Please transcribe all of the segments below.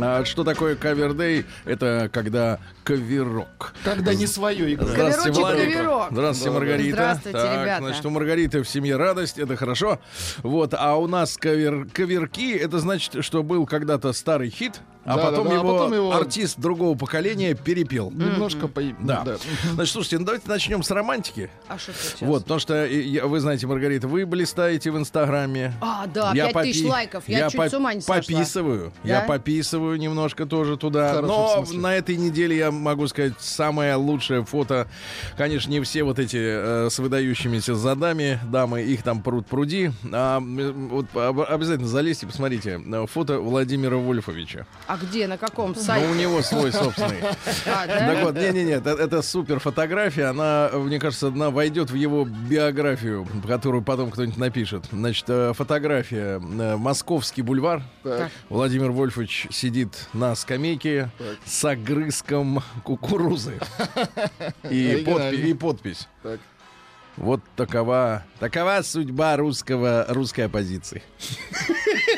А что такое кавердей? Это когда каверок. Когда не свое играет. Здравствуйте, Владик. каверок. Здравствуйте, да. Маргарита. Здравствуйте, так, ребята. Значит, у Маргариты в семье радость, это хорошо. Вот, а у нас кавер, каверки, это значит, что был когда-то старый хит, а, Да, потом, да, да, а его потом его- артист другого поколения перепел. Немножко по... Да. Значит, слушайте, ну давайте начнем с романтики. А что сейчас? Вот, потому что, я- вы знаете, Маргарита, вы блистаете в Инстаграме. А, да, Я 5 тысяч попи- лайков. Я, чуть по- с ума не сошла. пописываю. Я Да? пописываю немножко тоже туда. Хорошо, Но на этой неделе я могу сказать самое лучшее фото. Конечно, не все вот эти э, с выдающимися задами дамы, их там пруд пруди. А, вот об- обязательно залезьте, посмотрите. э, Фото Владимира Вольфовича. А где, на каком Ну, сайте? у него свой собственный. А, да? Так вот, не-не-не, это, это супер фотография. Она, мне кажется, она войдет в его биографию, которую потом кто-нибудь напишет. Значит, э, фотография. э, Московский бульвар. Так. Владимир Вольфович сидит на скамейке с огрызком кукурузы. И, Оригинально. подпи- и подпись. Так. Вот такова, такова судьба русского, русской оппозиции.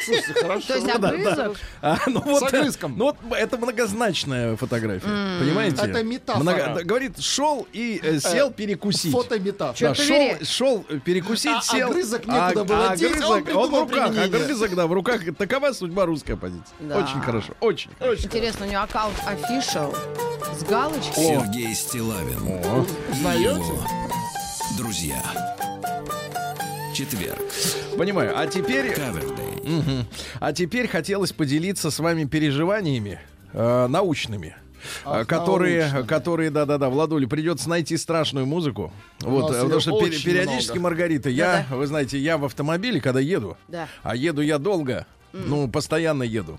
Слушайте, хорошо. То есть огрызок? А, ну вот, огрызком. Ну вот это многозначная фотография, понимаете? Это метафора. говорит, шел и э, сел перекусить. Фотометафора. Шел, шел э, перекусить, А сел. огрызок некуда было деть, а он в руках, применение. огрызок, да, в руках. Такова судьба русской оппозиции. Да. Очень хорошо, очень. Интересно, у него аккаунт official с галочкой. Сергей Стилавин его друзья. Четверг. Понимаю. А теперь, Кавердей. Мгм. а теперь хотелось поделиться с вами переживаниями э, научными. Ах, э, которые, научными. которые, да-да-да, Владуле, придется найти страшную музыку. Вот, нас э, потому что пер- периодически, много. Маргарита, я, вы знаете, я в автомобиле, когда еду, Да. а еду я долго, ну, постоянно еду.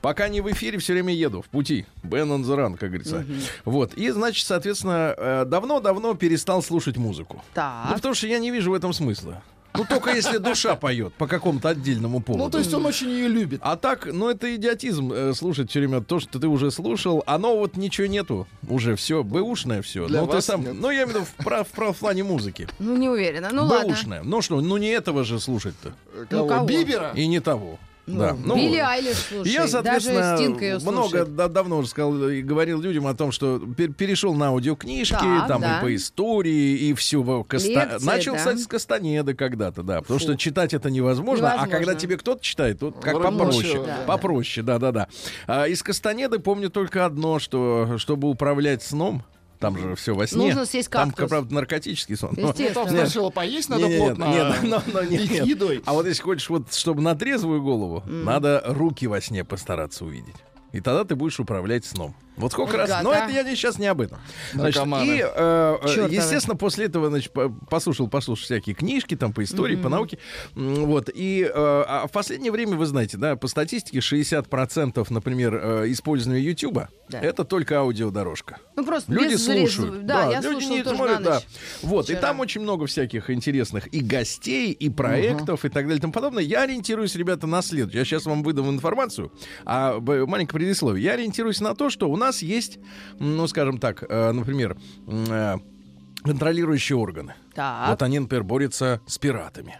Пока не в эфире, все время еду, в пути. Been on the run, как говорится. Вот. И, значит, соответственно, э, давно-давно перестал слушать музыку. Ну, Так. потому что я не вижу в этом смысла. Ну, только если душа поет по какому-то отдельному поводу. Ну, то есть он очень ее любит. А так, ну это идиотизм э, слушать все время то, что ты уже слушал, оно вот ничего нету, уже все, бэушное все. Для ну ты вас сам, нет. ну я имею в виду в, прав- в прав- в плане музыки. Ну, не уверена. Ну, ладно. бэушное. Ну что, ну не этого же слушать-то. Кого? кого? Бибера? И не того. Да. Ну, Билли Айлиш, слушай. я, соответственно, даже Стинг ее много слушает. да- давно уже сказал и говорил людям о том, что пер- перешел на аудиокнижки, Так, там да. и по истории, и все. Лекции, Начал, да. кстати, с Кастанеды когда-то, да. Потому что читать это невозможно, а Невозможно. когда тебе кто-то читает, то как Вроде попроще. да. Попроще, да-да-да. А из Кастанеды помню только одно, что чтобы управлять сном, там же все во сне. Нужно съесть Там, кактус. правда, наркотический сон. но- Естественно. Там сначала поесть надо не, не, плотно, нет, а нет, но- но нет, нет. едой. А вот если хочешь, вот, чтобы на трезвую голову, надо руки во сне постараться увидеть. И тогда ты будешь управлять сном. Вот сколько Вот раз. Но это я сейчас не об этом. Значит, Наркоманы. и, э, э, Чёртовы. естественно, после этого, значит, по- послушал, послушал всякие книжки там по истории, по науке. Вот. И э, а в последнее время, вы знаете, да, по статистике 60%, например, э, использования YouTube Да. это только аудиодорожка. Ну, просто Люди без слушают. Да, я люди слушала не тоже смотрят, на да. Вот, и вчера. там очень много всяких интересных и гостей, и проектов, и так далее и тому подобное. Я ориентируюсь, ребята, на следующее. Я сейчас вам выдам информацию, а маленькое предисловие. Я ориентируюсь на то, что у нас есть, м, ну, скажем так, э, например, э, контролирующие органы. Так. Вот они, например, борются с пиратами.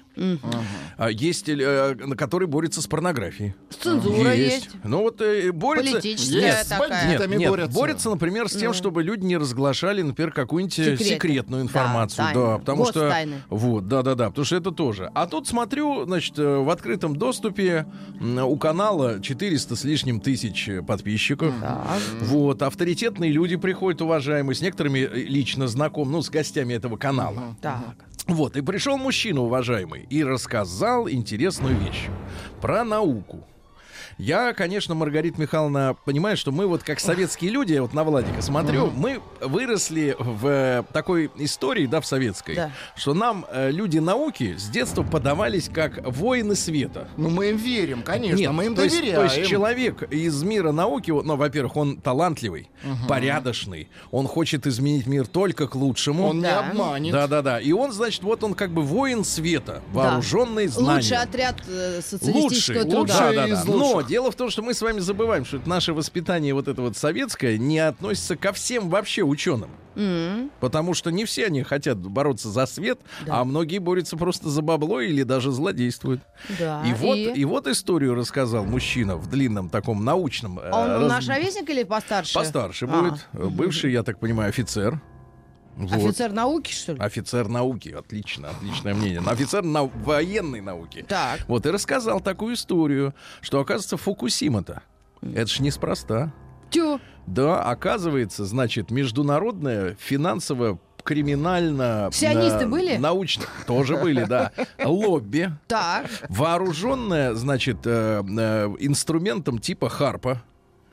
А Есть, э, которые борются с порнографией. Цензура есть. Ну вот э, борются... Политическая Есть, с такая. бандитами. Нет, нет, борются. борются, например, с тем, чтобы люди не разглашали, например, какую-нибудь э, Секреты. секретную Да, информацию. Да, тайны. потому что... Вот, да-да-да, потому что это тоже. А тут смотрю, значит, э, в открытом доступе у канала 400 с лишним тысяч э, подписчиков. Вот, авторитетные люди приходят, уважаемые, с некоторыми лично знаком, ну, с гостями этого канала. Так. Вот, и пришел мужчина, уважаемый, и рассказал интересную вещь про науку. Я, конечно, Маргарита Михайловна, понимаю, что мы вот как советские люди, я вот на Владика смотрю, мы выросли в э, такой истории, да, в советской, Да. что нам э, люди науки с детства подавались как воины света. Ну, мы им верим, конечно, Нет, мы им то есть, доверяем. то есть человек из мира науки, ну, во-первых, он талантливый, порядочный, он хочет изменить мир только к лучшему. Он не Да. обманет. Да, да, да. И он, значит, вот он как бы воин света, вооруженный знанием. Лучший отряд э, социалистического Лучший, труда. лучший, да, да, да. Но дело в том, что мы с вами забываем, что наше воспитание вот это вот советское не относится ко всем вообще ученым. Потому что не все они хотят бороться за свет, Да. а многие борются просто за бабло или даже злодействуют. Да. и, вот, и вот историю рассказал мужчина в длинном таком научном... э, А Он раз- наш ровесник или постарше? Постарше А, будет. Бывший, я так понимаю, офицер. Вот. Офицер науки, что ли? Офицер науки, отлично, отличное мнение. Но Офицер нау- военной науки. Так. Вот и рассказал такую историю, что, оказывается, Фукусима-то, это ж неспроста. Тю. Да, оказывается, значит, международная финансово криминально Сионисты на- были? научно тоже были да лобби Так. вооруженная значит э, э, инструментом типа харпа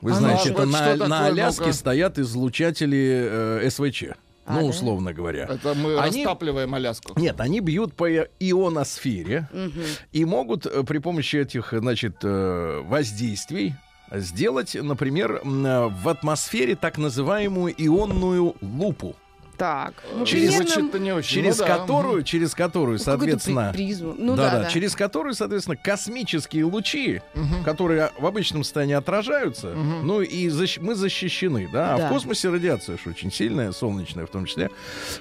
вы А ну, знаете это на, на Аляске ну-ка? стоят излучатели э, СВЧ А, ну да? условно говоря Это мы Они- растапливаем Аляску. нет, они бьют по ионосфере и могут э, при помощи этих, э, значит, э, воздействий сделать, например, в атмосфере так называемую ионную лупу, Так. Ну, Через- примерно не очень. через ну да. которую, через которую, какую-то соответственно, при- призму. Ну да, да, да. через которую, соответственно, космические лучи, которые в обычном состоянии отражаются, ну и защ- мы защищены, да, а Да. в космосе радиация ж очень сильная, солнечная в том числе.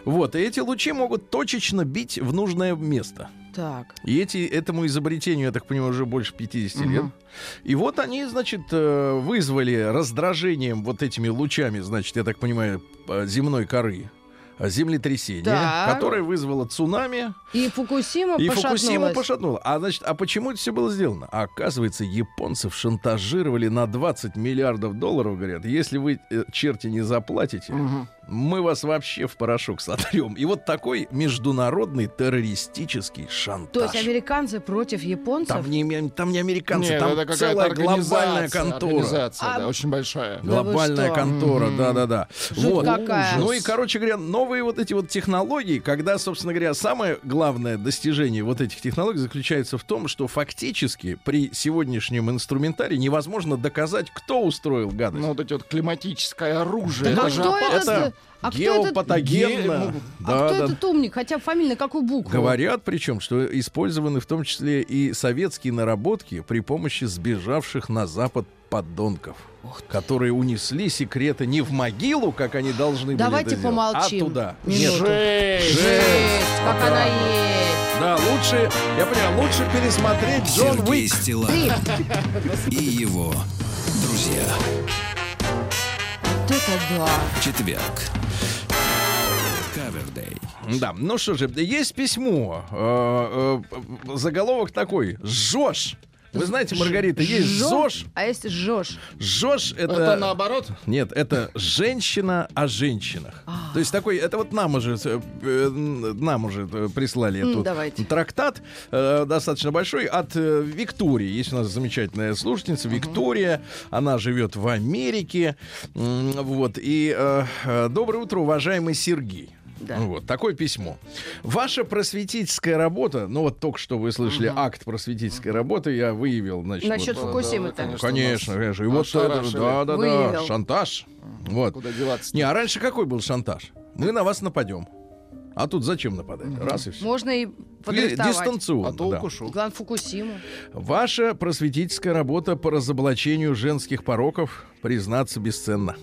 Вот, и эти лучи могут точечно бить в нужное место. Так. И эти, этому изобретению, я так понимаю, уже больше 50 лет. И вот они, значит, э, вызвали раздражением вот этими лучами, значит, я так понимаю, э, земной коры землетрясение, Так. которое вызвало цунами, И Фукусима и пошатнулась. Фукусиму пошатнуло. А значит, а почему это все было сделано? А оказывается, японцев шантажировали на 20 миллиардов долларов, говорят, если вы, э, черти, не заплатите, мы вас вообще в порошок сотрем. И вот такой международный террористический шантаж. То есть американцы против японцев? Там не, там не американцы, Нет, там это какая-то целая глобальная контора. Организация, А- да, очень большая. Да Глобальная контора, да-да-да. Вот. какая. Ну и, короче говоря, новые вот эти вот технологии, когда, собственно говоря, самое главное достижение вот этих технологий заключается в том, что фактически при сегодняшнем инструментарии невозможно доказать, кто устроил гадость. Ну, вот эти вот климатическое оружие. Так а это же кто опасно. этот- Это а кто этот- геопатогенно. А Да, кто да. этот умник? Хотя фамилия на какую букву? Говорят, причем, что использованы в том числе и советские наработки при помощи сбежавших на Запад подонков, которые унесли секреты не в могилу, как они должны Давайте были это помолчим. а туда. Минуту. Жесть. Жесть, как Да. она есть. Да, лучше, я понял, лучше пересмотреть Джон Сергей Уик. И его друзья. Это да. Четверг. Кавердей. Да, ну что же, есть письмо. Э, э, заголовок такой. ЖОЖ. Вы знаете, Маргарита, есть ЗОЖ. А если жжешь? ЖОЖ это... Это наоборот. Нет, это женщина о женщинах. То есть такой, это вот нам уже, э, нам уже прислали этот трактат э, достаточно большой от э, Виктории. Есть у нас замечательная слушательница Виктория. Она живет в Америке. Вот. И доброе утро, уважаемый Сергей. Да. Вот такое письмо. Ваша просветительская работа, ну вот только что вы слышали акт просветительской работы, я выявил, значит, Насчет вот, Фукусимы-то. да, ну, конечно, конечно. И вот это, да, да, да, Выявил. шантаж. Вот. Куда деваться? Не, а раньше какой был шантаж? Мы на вас нападем. А тут зачем нападать? Раз и все. Можно и подрихтовать. Дистанционно. А да. толку шо? Главное, Фукусиму. Ваша просветительская работа по разоблачению женских пороков, признаться, бесценна.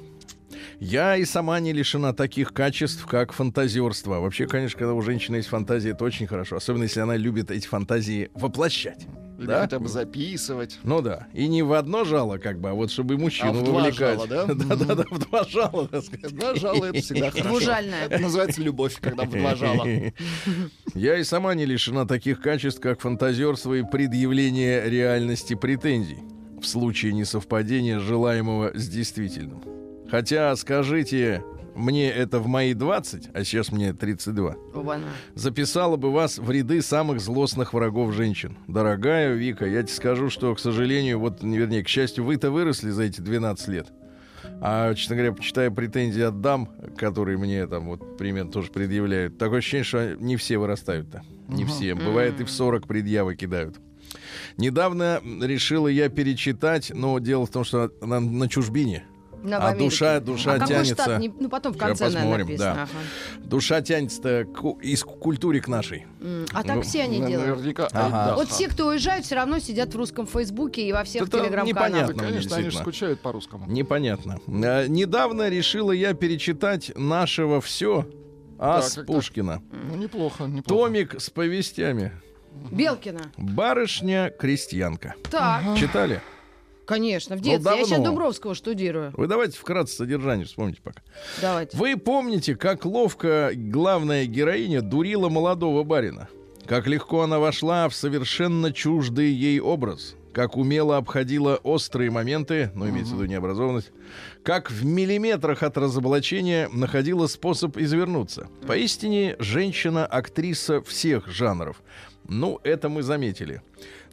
Я и сама не лишена таких качеств, как фантазерство. Вообще, конечно, когда у женщины есть фантазия, это очень хорошо. Особенно, если она любит эти фантазии воплощать. Или Да? хотя бы записывать. Ну да. И не в одно жало, как бы, а вот чтобы и мужчину А в два вовлекать. жала, да? Да-да-да, в два жала, так сказать. Два жала это всегда хорошо. Двужальная. Это называется любовь, когда в два жала. Я и сама не лишена таких качеств, как фантазерство и предъявление реальности претензий в случае несовпадения желаемого с действительным. Хотя, скажите, мне это в мои 20, а сейчас мне 32, Оба-на. записала бы вас в ряды самых злостных врагов женщин. Дорогая Вика, я тебе скажу, что, к сожалению, вот, не, вернее, к счастью, вы-то выросли за эти 12 лет. А, честно говоря, почитая претензии от дам, которые мне там вот примерно тоже предъявляют, такое ощущение, что не все вырастают-то. Не все. Бывает и в 40 предъявы кидают. Недавно решила я перечитать, но дело в том, что на, на чужбине. А Америке. душа, душа а какой тянется. штат? Не- ну, потом в конце, наверное, посмотрим, написано. да. Ага. Душа тянется к, из культурик нашей. М, А так Ну, все они На- делают. Наверняка. Ага. Айдаха. Вот все, кто уезжают, все равно сидят в русском Фейсбуке и во всех Это телеграм-каналах. непонятно. Да, конечно, они же скучают по-русскому. Непонятно. А, недавно решила я перечитать нашего все Ас так. Пушкина. Ну, неплохо, неплохо. Томик с повестями. Белкина. Барышня-крестьянка. Так, Читали? Конечно, в Ну, детстве. Я сейчас. Дубровского штудирую. Вы давайте вкратце содержание вспомните пока. Давайте. Вы помните, как ловко главная героиня дурила молодого барина? Как легко она вошла в совершенно чуждый ей образ? Как умело обходила острые моменты, ну, имеется в виду необразованность, как в миллиметрах от разоблачения находила способ извернуться. Поистине, женщина-актриса всех жанров. Ну, это мы заметили.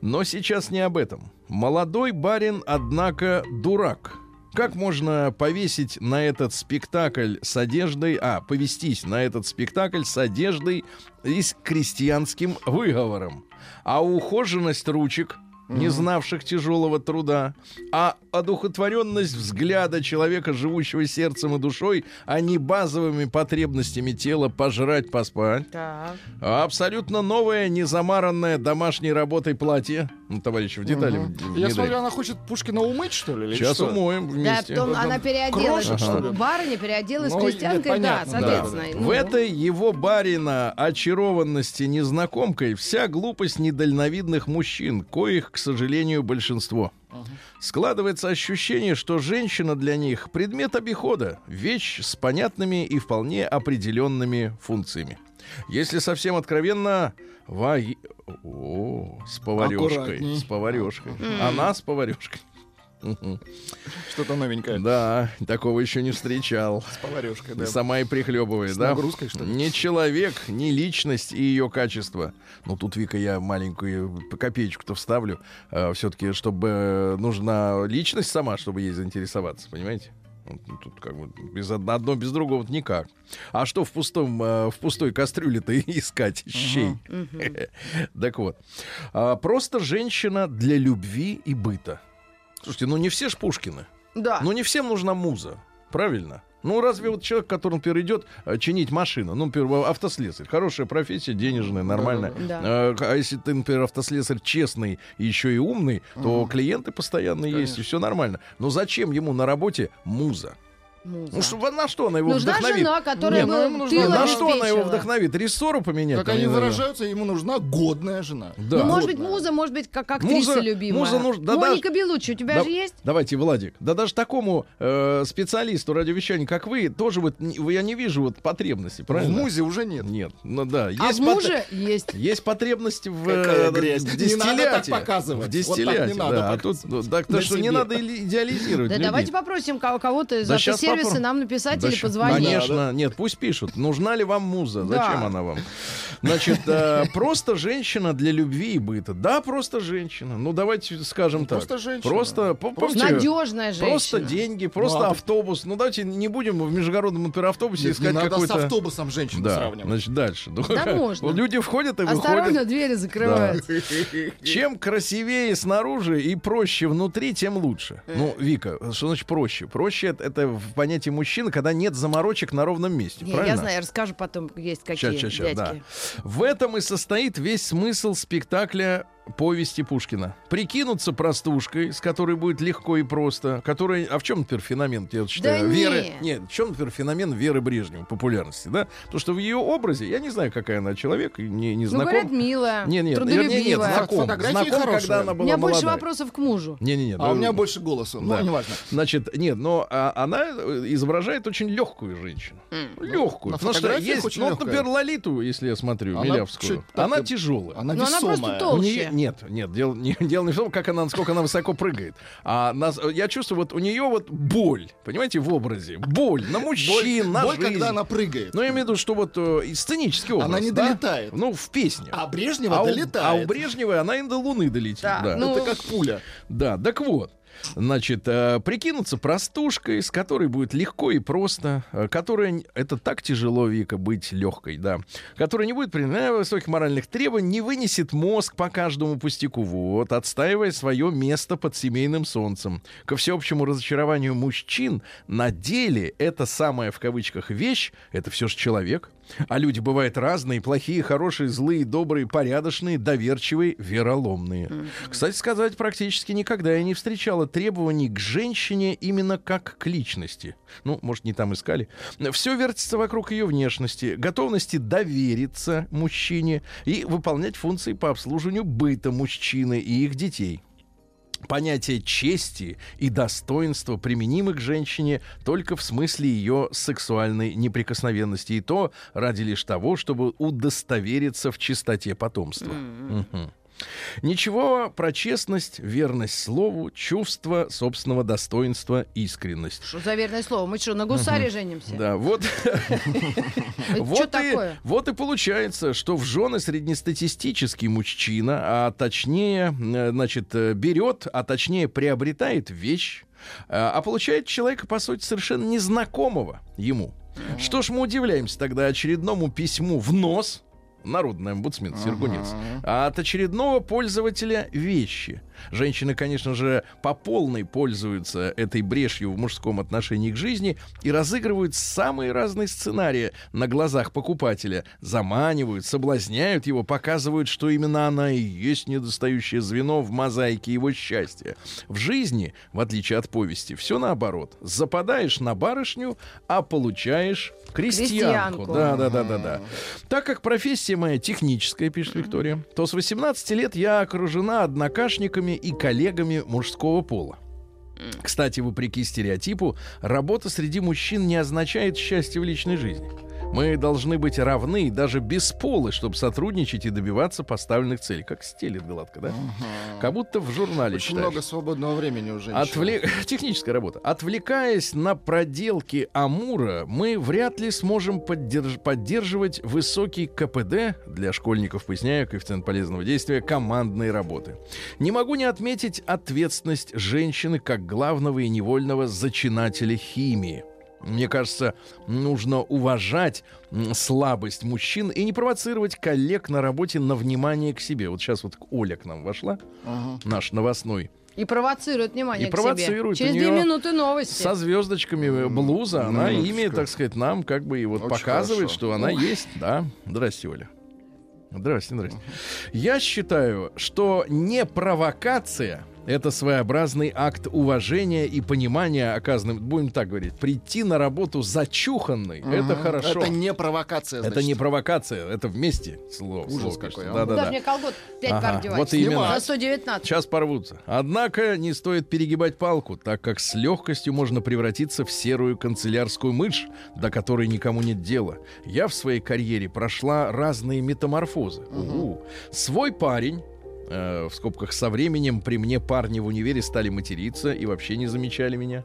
Но сейчас не об этом. Молодой барин, однако, дурак. Как можно повесить на этот спектакль с одеждой, а, повестись на этот спектакль с одеждой и с крестьянским выговором? А ухоженность ручек, не знавших тяжелого труда, а одухотворенность взгляда человека, живущего сердцем и душой, а не базовыми потребностями тела пожрать, поспать, Так. а абсолютно новое, незамаранное домашней работой платье. Ну, товарищи, в детали. Мгм. в- Я не смотрю, она хочет Пушкина умыть, что ли? Сейчас что? умоем Да, вместе. потом она переоделась. Что ли? Барыня переоделась Ну, крестьянкой, да, соответственно. да. Ну, В этой его барина очарованности незнакомкой вся глупость недальновидных мужчин, коих, к сожалению, большинство. Складывается ощущение, что женщина для них предмет обихода, вещь с понятными и вполне определенными функциями. Если совсем откровенно, ваги... О, с поварешкой. Аккуратней. С поварешкой. Она с поварешкой. Что-то новенькое. Да, такого еще не встречал. С поварешкой, да. Сама и прихлебывает, С да? нагрузкой, что ли? Не человек, не личность и ее качество. Ну, тут, Вика, я маленькую копеечку-то вставлю. все-таки, чтобы э, нужна личность сама, чтобы ей заинтересоваться, понимаете? Вот Тут как бы без од- одно без другого никак. А что в пустом э, в пустой кастрюле-то искать щей? Так вот, А, просто женщина для любви и быта. Слушайте, ну не все ж Пушкины. Да. Ну, не всем нужна муза. Правильно? Ну, разве вот человек, который, например, идет э, чинить машину, ну, например, автослесарь, хорошая профессия, денежная, нормальная. Да. Э, А если ты, например, автослесарь честный и еще и умный, то клиенты постоянно есть, и все нормально. Но зачем ему на работе муза? Муза. Ну, что, на что она его Нужна вдохновит? жена, которая Не, ну, бы ему нужна- на что она его вдохновит? Рессору поменять? Как они выражаются, ему нужна годная жена. Да. Ну, может быть, муза, может быть, как актриса Муза- любимая. муза нуж- да Моника Белуччи, у тебя Да- же есть? Давайте, Владик. Да даже такому э, специалисту радиовещания, как вы, тоже вот не- я не вижу вот потребности, В правильно? музе уже нет. Нет, ну да. А Есть в пот- муже есть. Есть потребность в, Какая э, в Не надо так дистилляте. показывать. В Вот так не дистилляте, надо да. А тут, ну, так, то что не надо иде- идеализировать Да давайте попросим кого- кого-то из Да попро- нам написать или позвонить. Конечно, нет, пусть пишут. Нужна ли вам муза? Да. Зачем она вам? Значит, э, просто женщина для любви и быта. Да, просто женщина. Ну, давайте скажем так. Просто женщина. Просто, Надежная женщина. Просто деньги, просто Ну, а автобус. Ну, давайте не будем в международном автобусе Нет, искать надо с какой-то... автобусом женщину Да, сравнивать. значит, дальше. Ну, Да можно. Люди входят и Осторожно, выходят. двери закрываются. Чем красивее снаружи и проще внутри, тем лучше. Ну, Вика, что значит проще? Проще это в понятии мужчины, когда нет заморочек на ровном месте. Не, правильно? я знаю, я расскажу потом, есть какие щас, да. В этом и состоит весь смысл спектакля повести Пушкина. Прикинуться простушкой, с которой будет легко и просто. Которая... А в чем, например, феномен, я считаю, Да Веры... не. Нет, в чем, например, феномен Веры Брежнева, популярности, да? Потому что в ее образе, я не знаю, какая она человек, не, не Ну, знаком. говорят, милая, не, нет, вернее, нет, знаком. Фотографии Знаком, хорошие. когда она У была меня больше молодая. вопросов к мужу. Не-не-не. А у да, меня больше голоса. Ну, Да. неважно. Значит, нет, но а, она э, изображает очень легкую женщину. Легкую. на Потому что есть, очень ну, вот, легкая. например, Лолиту, если я смотрю, Она Милявскую. Она тяжелая. Она Ну, она весомая. просто У толще. Нет, нет, дело не, дело не в том, как она, насколько она высоко прыгает. А нас, я чувствую, вот у нее вот боль, понимаете, в образе. Боль на мужчин, на Боль, жизнь. когда она прыгает. Ну, я имею в виду, что вот э, сценический образ. Она не да? долетает. Ну, в песне. А Брежнева а у, долетает. а у Брежнева она и до Луны долетит. Да, Да, ну, Это как пуля. да так вот. Значит, э, прикинуться простушкой, с которой будет легко и просто, э, которая это так тяжело, Вика, быть легкой, да, которая не будет принимать высоких моральных требований, не вынесет мозг по каждому пустяку, вот, отстаивая свое место под семейным солнцем. Ко всеобщему разочарованию мужчин, на деле это самая в кавычках вещь, это все же человек, а люди бывают разные, плохие, хорошие, злые, добрые, порядочные, доверчивые, вероломные. Кстати сказать, практически никогда я не встречала требований к женщине именно как к личности. Ну, может, не там искали. Все вертится вокруг ее внешности, готовности довериться мужчине и выполнять функции по обслуживанию быта мужчины и их детей. Понятие чести и достоинства применимы к женщине только в смысле ее сексуальной неприкосновенности, и то ради лишь того, чтобы удостовериться в чистоте потомства. Мгм. Ничего про честность, верность слову, чувство собственного достоинства, искренность. Что за верное слово? Мы что, на гусаре женимся? Да, вот, вот, и, вот и получается, что в жены среднестатистический мужчина, а точнее, э, значит, э, берет, а точнее приобретает вещь, э, а получает человека, по сути, совершенно незнакомого ему. Что ж мы удивляемся тогда очередному письму в нос, народный омбудсмен Сергунец, а от очередного пользователя вещи. Женщины, конечно же, по полной пользуются этой брешью в мужском отношении к жизни и разыгрывают самые разные сценарии на глазах покупателя. Заманивают, соблазняют его, показывают, что именно она и есть недостающее звено в мозаике его счастья. В жизни, в отличие от повести, все наоборот. Западаешь на барышню, а получаешь крестьянку. Крестьянку. Да, да, да, да, да. Так как профессия моя техническая, пишет Виктория, то с 18 лет я окружена однокашниками и коллегами мужского пола. Кстати, вопреки стереотипу, работа среди мужчин не означает счастье в личной жизни. Мы должны быть равны, даже без пола, чтобы сотрудничать и добиваться поставленных целей. Как стелит гладко, да? Как будто в журнале Очень читаешь. много свободного времени у женщин. Отвле- Техническая работа. Отвлекаясь на проделки Амура, мы вряд ли сможем поддерж- поддерживать высокий КПД для школьников, поясняю, коэффициент полезного действия, командной работы. Не могу не отметить ответственность женщины как главного и невольного зачинателя химии. Мне кажется, нужно уважать слабость мужчин и не провоцировать коллег на работе на внимание к себе. Вот сейчас вот Оля к нам вошла, Ага. наш новостной И провоцирует внимание И к себе. провоцирует. Через две минуты новости. со звездочками блуза, она минуточку. ими, так сказать, нам как бы и вот Очень показывает, хорошо. что она есть. Да. Здрасте, Оля. Здрасте, здрасте. Я считаю, что не провокация это своеобразный акт уважения и понимания оказанным, будем так говорить, прийти на работу зачуханный, это Мгм. хорошо. Это не провокация, Это значит. не провокация, это вместе слово. Ужас слово, какой, конечно. а. Да-да-да. Даже мне колгот 5 Ага, пар одевать. вот именно. За 119. Сейчас порвутся. Однако не стоит перегибать палку, так как с легкостью можно превратиться в серую канцелярскую мышь, до которой никому нет дела. Я в своей карьере прошла разные метаморфозы. У-у. Свой парень э, в скобках со временем при мне парни в универе стали материться и вообще не замечали меня.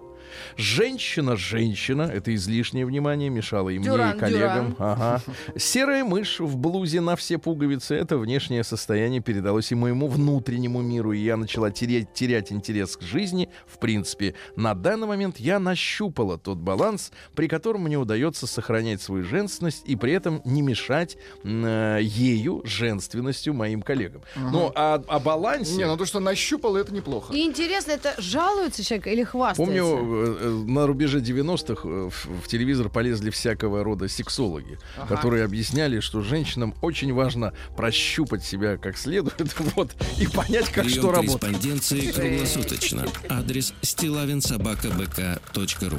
Женщина-женщина, это излишнее внимание, мешало и мне, Дюран, и коллегам. Дюран. Ага. Серая мышь в блузе на все пуговицы. Это внешнее состояние передалось и моему внутреннему миру, и я начала терять, терять интерес к жизни. В принципе, на данный момент я нащупала тот баланс, при котором мне удается сохранять свою женственность и при этом не мешать э, ею, женственностью моим коллегам. Ну, а о балансе... Не, ну то, что нащупал, это неплохо. И интересно, это жалуется человек или хвастается? Помню, э, э, на рубеже 90-х э, в, в телевизор полезли всякого рода сексологи, которые объясняли, что женщинам очень важно прощупать себя как следует, вот, и понять, как Прием что работает. корреспонденции круглосуточно. Адрес стилавинсобакабк.ру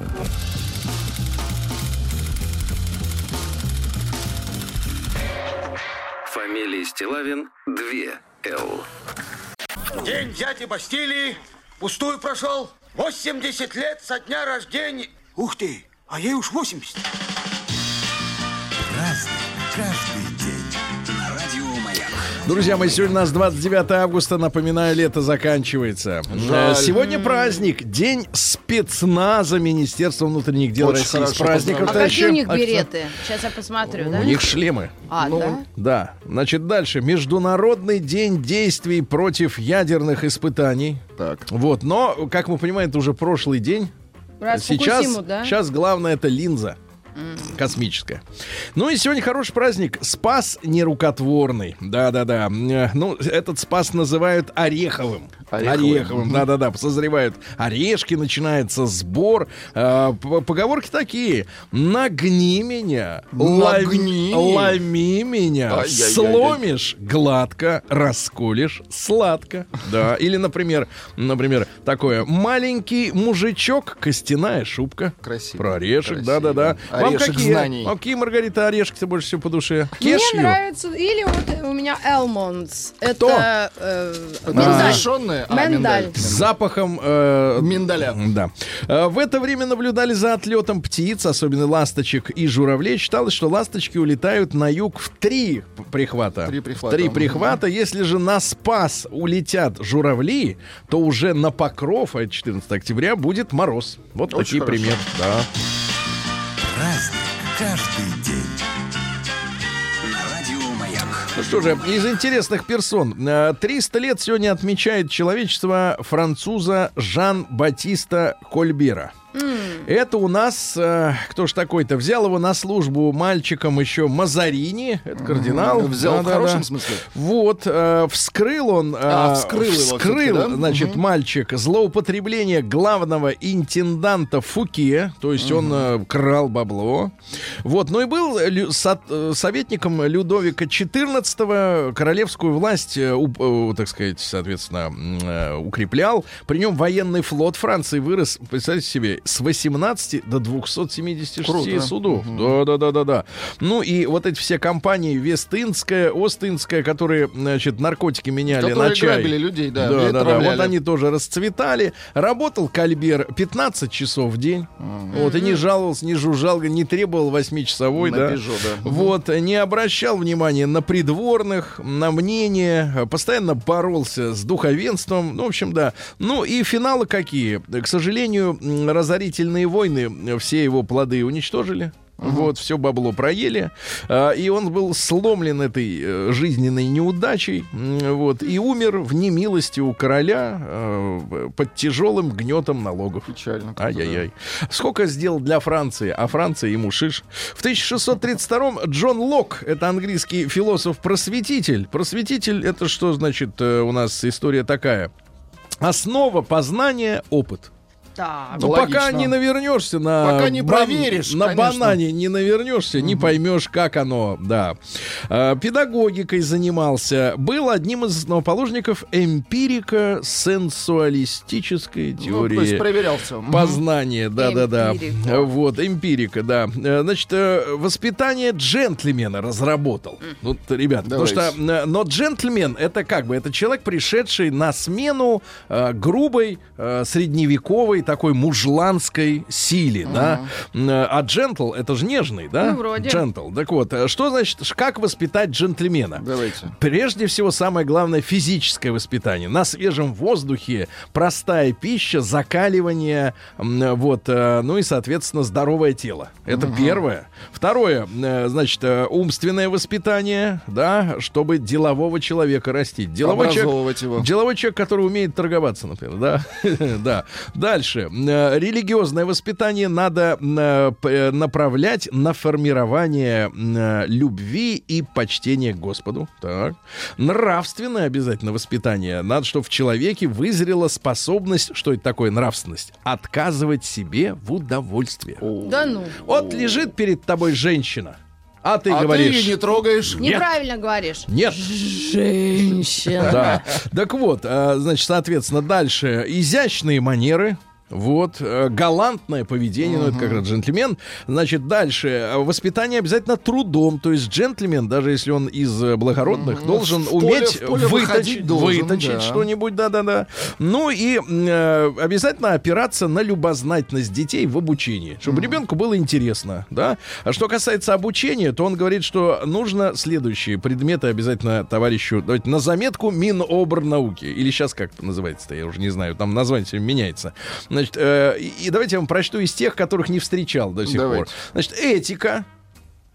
Фамилия Стилавин 2 Л. День дяди Бастилии пустую прошел. 80 лет со дня рождения. Ух ты, а ей уж 80. Разный, каждый Друзья мои, сегодня у нас 29 августа. Напоминаю, лето заканчивается. Жаль. Сегодня праздник. День спецназа Министерства внутренних дел Очень России. С праздником, А какие у них береты? Сейчас я посмотрю, да? У них шлемы. А, Ну, да? Да. Значит, дальше. Международный день действий против ядерных испытаний. Так. Вот. Но, как мы понимаем, это уже прошлый день. Про Сейчас, Фукусиму, да? сейчас главное это линза космическая. Ну и сегодня хороший праздник. Спас нерукотворный. Да-да-да. Э, Ну, этот спас называют ореховым. Ореховым. да-да-да. Созревают орешки, начинается сбор. П- Поговорки такие. Нагни меня, Нагни. ломи, меня, Ай-яй-яй-яй. сломишь гладко, расколешь сладко. Да. Или, например, например, такое. Маленький мужичок, костяная шубка. Красиво. Про орешек, да-да-да. Вам Орешек какие? знаний. Вам какие, Маргарита, орешки-то больше всего по душе? Мне Кешью? нравится, или вот у меня Элмондс. Это э, Это миндаль. разрешенное? А, Миндаль. С запахом... э, Миндаля. Да. Э, В это время наблюдали за отлетом птиц, особенно ласточек и журавлей. Считалось, что ласточки улетают на юг в три прихвата. Три прихвата. Три прихвата. Если же на Спас улетят журавли, то уже на Покров, а это 14 октября, будет мороз. Вот Очень такие хорошо. примеры. Да. Праздник каждый день. Ну что же, из интересных персон. Э, 300 лет сегодня отмечает человечество француза Жан-Батиста Кольбера. Это у нас, э, кто ж такой-то, взял его на службу мальчиком еще Мазарини, это кардинал. Взял в Да-да-да. хорошем смысле? Вот, э, вскрыл он, э, А, вскрыл вскрыл, да? значит, мальчик злоупотребление главного интенданта Фуке, то есть он э, крал бабло. Вот, ну и был лю- со- э, советником Людовика XIV, королевскую власть, э, уп- э, так сказать, соответственно, э, укреплял. При нем военный флот Франции вырос, представьте себе, с 18 до 276 Круто. судов. Да, да, да, да, да. Ну и вот эти все компании Вест-Индская, Ост-Индская, которые, значит, наркотики меняли Которые на чай. грабили людей, да, да, да, да. Вот они тоже расцветали. Работал Кальбер 15 часов в день. Вот, и не жаловался, не жужжал, не требовал 8-часовой, На да. Пежо, да. Вот, не обращал внимания на придворных, на мнение, постоянно боролся с духовенством, ну, в общем, да. Ну, и финалы какие? К сожалению, м, разорительные войны э, все его плоды уничтожили. Вот, все бабло проели. А, и он был сломлен этой э, жизненной неудачей. Вот, и умер в немилости у короля э, под тяжелым гнетом налогов. Печально. Ай-яй-яй. Сколько сделал для Франции, а Франция ему шиш. В 1632-м Джон Лок, это английский философ-просветитель. Просветитель, это что значит у нас история такая? Основа познания — опыт. Так. Ну, Логично. пока не навернешься на... Пока не проверишь, На конечно. банане не навернешься, не поймешь, как оно, да. А, педагогикой занимался. Был одним из основоположников эмпирико-сенсуалистической Ну, теории. то есть проверял все. Познание, да-да-да. Эмпирика. Вот, эмпирика, да. Э, Значит, э, воспитание джентльмена разработал. Ну, ребят, потому Давайте. что... э, Но джентльмен — это как бы, это человек, пришедший на смену э, грубой, э, средневековой, такой мужланской силе, да. Э, А джентл — это же нежный, да? Ну, вроде. Джентл. Так вот, э, что значит, как воспитать джентльмена? Давайте. Прежде всего, самое главное физическое воспитание. На свежем воздухе, простая пища, закаливание, вот, э, ну и, соответственно, здоровое тело. Это первое. Второе, э, значит, умственное воспитание, да, чтобы делового человека растить. Деловой человек, его. деловой человек, который умеет торговаться, например, да, да. Дальше, Э, религиозное воспитание надо э, э, направлять на формирование любви и почтения к Господу. Так. Нравственное обязательно воспитание. Надо, чтобы в человеке вызрела способность, что это такое нравственность, отказывать себе в удовольствии. Да ну. Вот лежит перед тобой женщина, а ты а говоришь... ты ее не трогаешь. Неправильно говоришь. Нет. Женщина. Да. Так вот, значит, соответственно, дальше изящные манеры. Вот, э, галантное поведение, ну это как раз джентльмен. Значит, дальше, воспитание обязательно трудом, то есть джентльмен, даже если он из э, благородных, должен в поле- уметь в поле выточить, должен, выточить да. что-нибудь, да-да-да. Ну и э, обязательно опираться на любознательность детей в обучении, чтобы ребенку было интересно, да. А что касается обучения, то он говорит, что нужно следующие предметы обязательно товарищу, давайте на заметку Минобрнауки, или сейчас как это называется-то, я уже не знаю, там название меняется. Значит, э, и давайте я вам прочту из тех, которых не встречал до сих Давайте. пор. Значит, этика.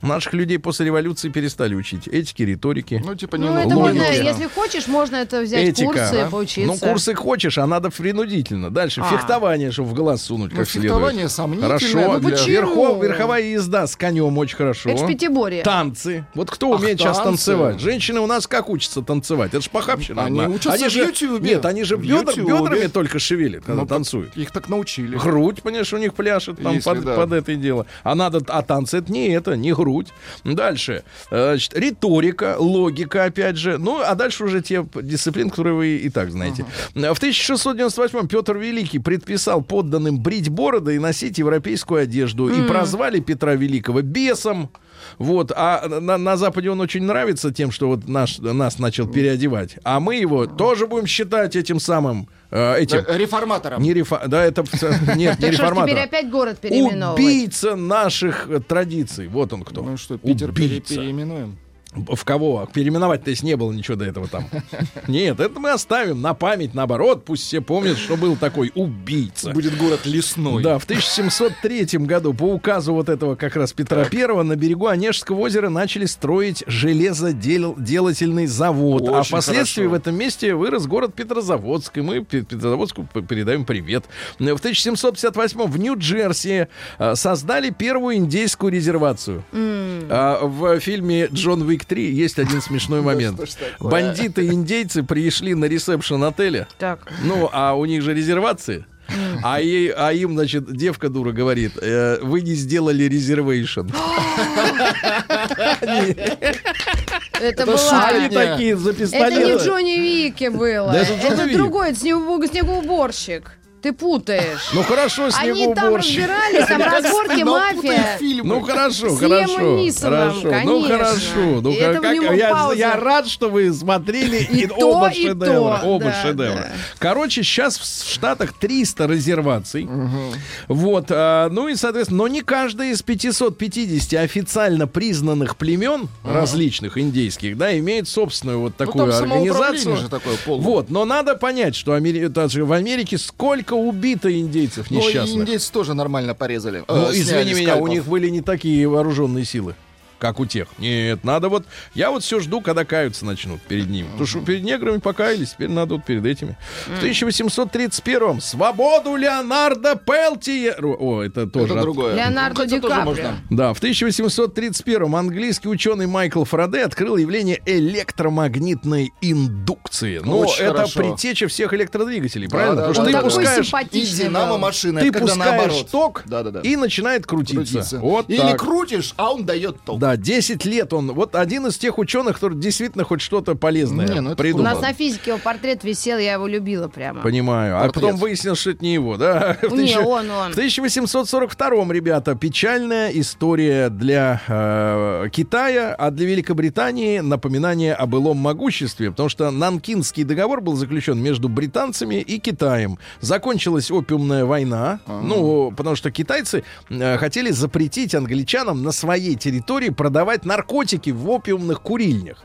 Наших людей после революции перестали учить этики, риторики. Ну, типа, Ну, не это ну, можно, логично. если хочешь, можно это взять Этика, курсы, да? поучиться. Ну, курсы хочешь, а надо принудительно. Дальше А. фехтование, чтобы в глаз сунуть Ну, как фехтование следует. сомнительное, Хорошо. но для- Почему? Верхов- верховая езда с конем очень хорошо. Это в Пятиборье. Танцы. Вот кто Ах, умеет сейчас танцы. танцевать? Женщины у нас как учатся танцевать? Это ж похабщина. Они одна. учатся в же, Ютьюбе. Нет, они же В бедр- бедрами только шевелят, когда Ну, танцуют. Их так научили. Грудь, понимаешь, у них пляшет там Если под, да. под это дело. А надо, а танцы это не это, не грудь. Дальше. Э, Значит, риторика, логика, опять же. Ну, а дальше уже те дисциплины, которые вы и так знаете. В 1698 Петр Великий предписал подданным брить бороды и носить европейскую одежду. И прозвали Петра Великого бесом. Вот, а на, на Западе он очень нравится тем, что вот наш, нас начал переодевать. А мы его тоже будем считать этим самым, э, этим, Э, Реформатором. не рефа... Да, это... Нет, не реформатор. теперь опять город переименовывать? Убийца наших э, традиций. Вот он кто. Ну что, Питер переименуем? В кого? Переименовать-то есть не было ничего до этого там. Нет, это мы оставим на память, наоборот. Пусть все помнят, что был такой убийца. Будет город лесной. Да, в 1703 году по указу вот этого как раз Петра Первого на берегу Онежского озера начали строить железоделательный завод. а Очень впоследствии хорошо. в этом месте вырос город Петрозаводск. И мы Пе- Петрозаводску передаем привет. В 1758 в Нью-Джерси а, создали первую индейскую резервацию. А, В фильме «Джон Уик 3» есть один смешной момент. что ж такое? Бандиты-индейцы пришли на ресепшн отеля. Так. Ну, а у них же резервации. А, ей, а им, значит, девка дура говорит, «Э, вы не сделали резервейшн. Это была... Они такие за Это не. Джонни Вике было. Это другой, снегоуборщик. Ты путаешь. Ну хорошо, Они там снегоуборщик. разбирались, там разборки, мафия. Ну хорошо, С хорошо, хорошо, ну хорошо, ну как, я, рад, что вы смотрели и, то, оба и шедевра, то, оба да, шедевра. да. Короче, сейчас в Штатах 300 резерваций, вот, а, ну и соответственно, но не каждая из 550 официально признанных племен различных индейских, да, имеет собственную вот Ну, такую организацию. же такое полное. Вот, но надо понять, что Амери- в Америке сколько убито индейцев Ну, несчастных. индейцы тоже нормально порезали. Ну, Э, извини меня, у них были не такие вооруженные силы, как у тех. Нет, надо вот... Я вот все жду, когда каются начнут перед ними. Потому что перед неграми покаялись, теперь надо вот перед этим. В 1831-м «Свободу Леонардо Пелтиер». О, это тоже... Это от- другое. Леонардо Ну, Ди Каприо. Да, в 1831-м английский ученый Майкл Фарадей открыл явление электромагнитной индукции. Ну, Очень это хорошо. предтеча всех электродвигателей, Да, правильно? да, Потому что ты пускаешь И симпатичный динамо был. машина, ты пускаешь наоборот. ток Да, да, да. и начинает крутиться. Крутиться. Вот Или так. крутишь, а он дает ток. Да, 10 лет он. Вот один из тех ученых, который действительно хоть что-то полезное Не, ну это У придумал. нас на физике его портрет висел, я его любила прямо. Понимаю. А Портрет. потом выяснилось, что это не его, да? Не, он, он. В 1842-м, ребята, печальная история для э, Китая, а для Великобритании напоминание о былом могуществе, потому что Нанкинский договор был заключен между британцами и Китаем. Закончилась опиумная война, ну, потому что китайцы э, хотели запретить англичанам на своей территории продавать наркотики в опиумных курильнях.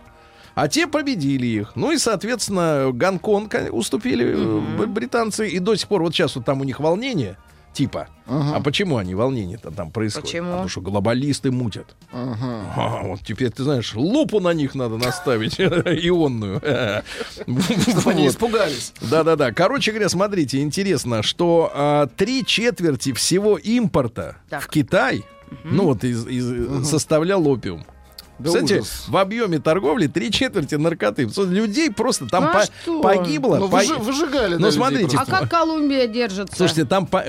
А те победили их. Ну и, соответственно, Гонконг э, уступили б- британцы. И до сих пор вот сейчас вот там у них волнение. Типа. А почему они волнение-то там происходят? Почему? А Потому что глобалисты мутят. А, вот теперь, ты знаешь, лупу на них надо наставить ионную. Чтобы они испугались. Да-да-да. Короче говоря, смотрите, интересно, что а, три четверти всего импорта в Китай, ну вот, из, из- составлял опиум. Да Кстати, ужас. в объеме торговли три четверти наркоты. Людей просто там Ну, а по- что? погибло. Ну, по- выжи- выжигали, Ну, смотрите, А как Колумбия держится? Слушайте, там по-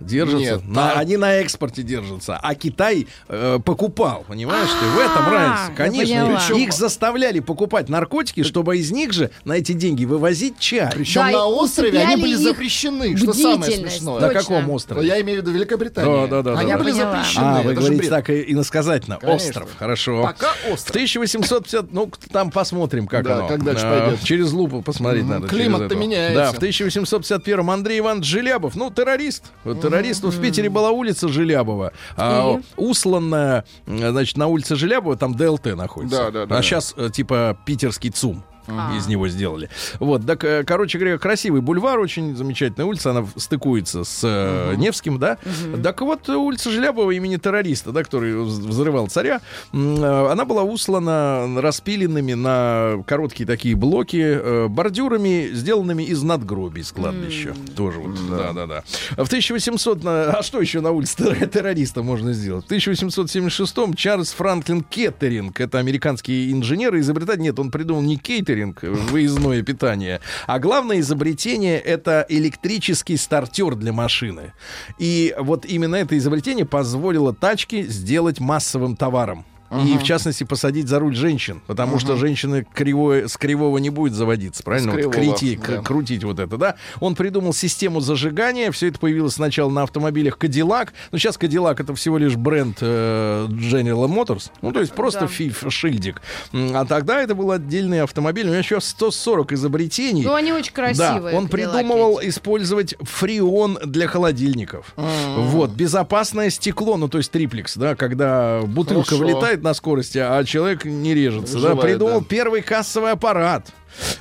Держатся. Нет, На- Они на экспорте держатся. А Китай э, покупал, понимаешь ты? В этом А, разница. Конечно. поняла. Их заставляли покупать наркотики, чтобы из них же на эти деньги вывозить чай. Причем Да, на острове они были запрещены, что самое смешное. На каком острове? я имею в виду Великобританию. Да, да, да, Они да, были да. запрещены. А, вы говорите так и иносказательно. Конечно. Остров, хорошо. Пока В остров. 1850, ну, там посмотрим, как Да, оно. как дальше пойдет. Через лупу посмотреть надо. Климат-то меняется. Да, в 1851 Андрей Иванович Желябов, ну, террорист. Вот террорист. Вот в Питере была улица Желябова, а, усланная, м, значит, на улице Желябова, там ДЛТ находится. Да, да, да. А сейчас, типа, питерский ЦУМ. А. Из него сделали. Вот, так, э, короче говоря, красивый бульвар, очень замечательная улица, она стыкуется с э, Невским, да. Так вот, улица Желябова имени террориста, да, который вз- взрывал царя, э, она была услана распиленными на короткие такие блоки бордюрами, сделанными из надгробий с кладбища. Тоже вот, да-да-да. В 1800, на- а что еще на улице терр- террориста можно сделать? В 1876 Чарльз Франклин Кеттеринг, это американский инженер и изобретатель, нет, он придумал не кейтеринг, э, выездное питание, а главное изобретение это электрический стартер для машины. И вот именно это изобретение позволило тачке сделать массовым товаром. И, в частности, посадить за руль женщин. Потому что женщины кривое, с кривого не будет заводиться, правильно? С Вот кривого, крити- да. крутить вот это, да? Он придумал систему зажигания. Все это появилось сначала на автомобилях Cadillac. Но сейчас Cadillac это всего лишь бренд э, General Motors. Ну, то есть просто Да. фиф, шильдик. А тогда это был отдельный автомобиль. У него еще 140 изобретений. Ну, они очень красивые. Да, он придумывал эти. использовать фреон для холодильников. Вот, безопасное стекло, ну то есть триплекс, да, когда бутылка Хорошо. вылетает на скорости, а человек не режется, да, Выживает, придумал да. первый кассовый аппарат.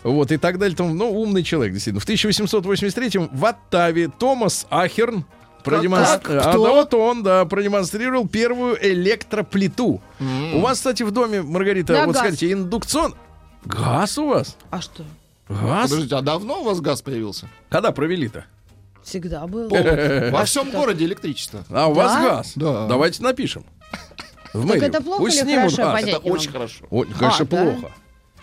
Вот, и так далее. Там, ну, умный человек, действительно. В 1883 в Оттаве Томас Ахерн продемонстрировал... А, да, вот он, да, продемонстрировал первую электроплиту. У вас, кстати, в доме, Маргарита, Да, вот газ. скажите, индукцион... Газ у вас? А что? Газ? Подождите, а давно у вас газ появился? Когда провели-то? Всегда был. Во всем городе электричество. А у вас газ? Да. Давайте напишем. В Так это плохо Пусть или снимут хорошо? Понять Это очень хорошо. Ой, конечно, А, плохо.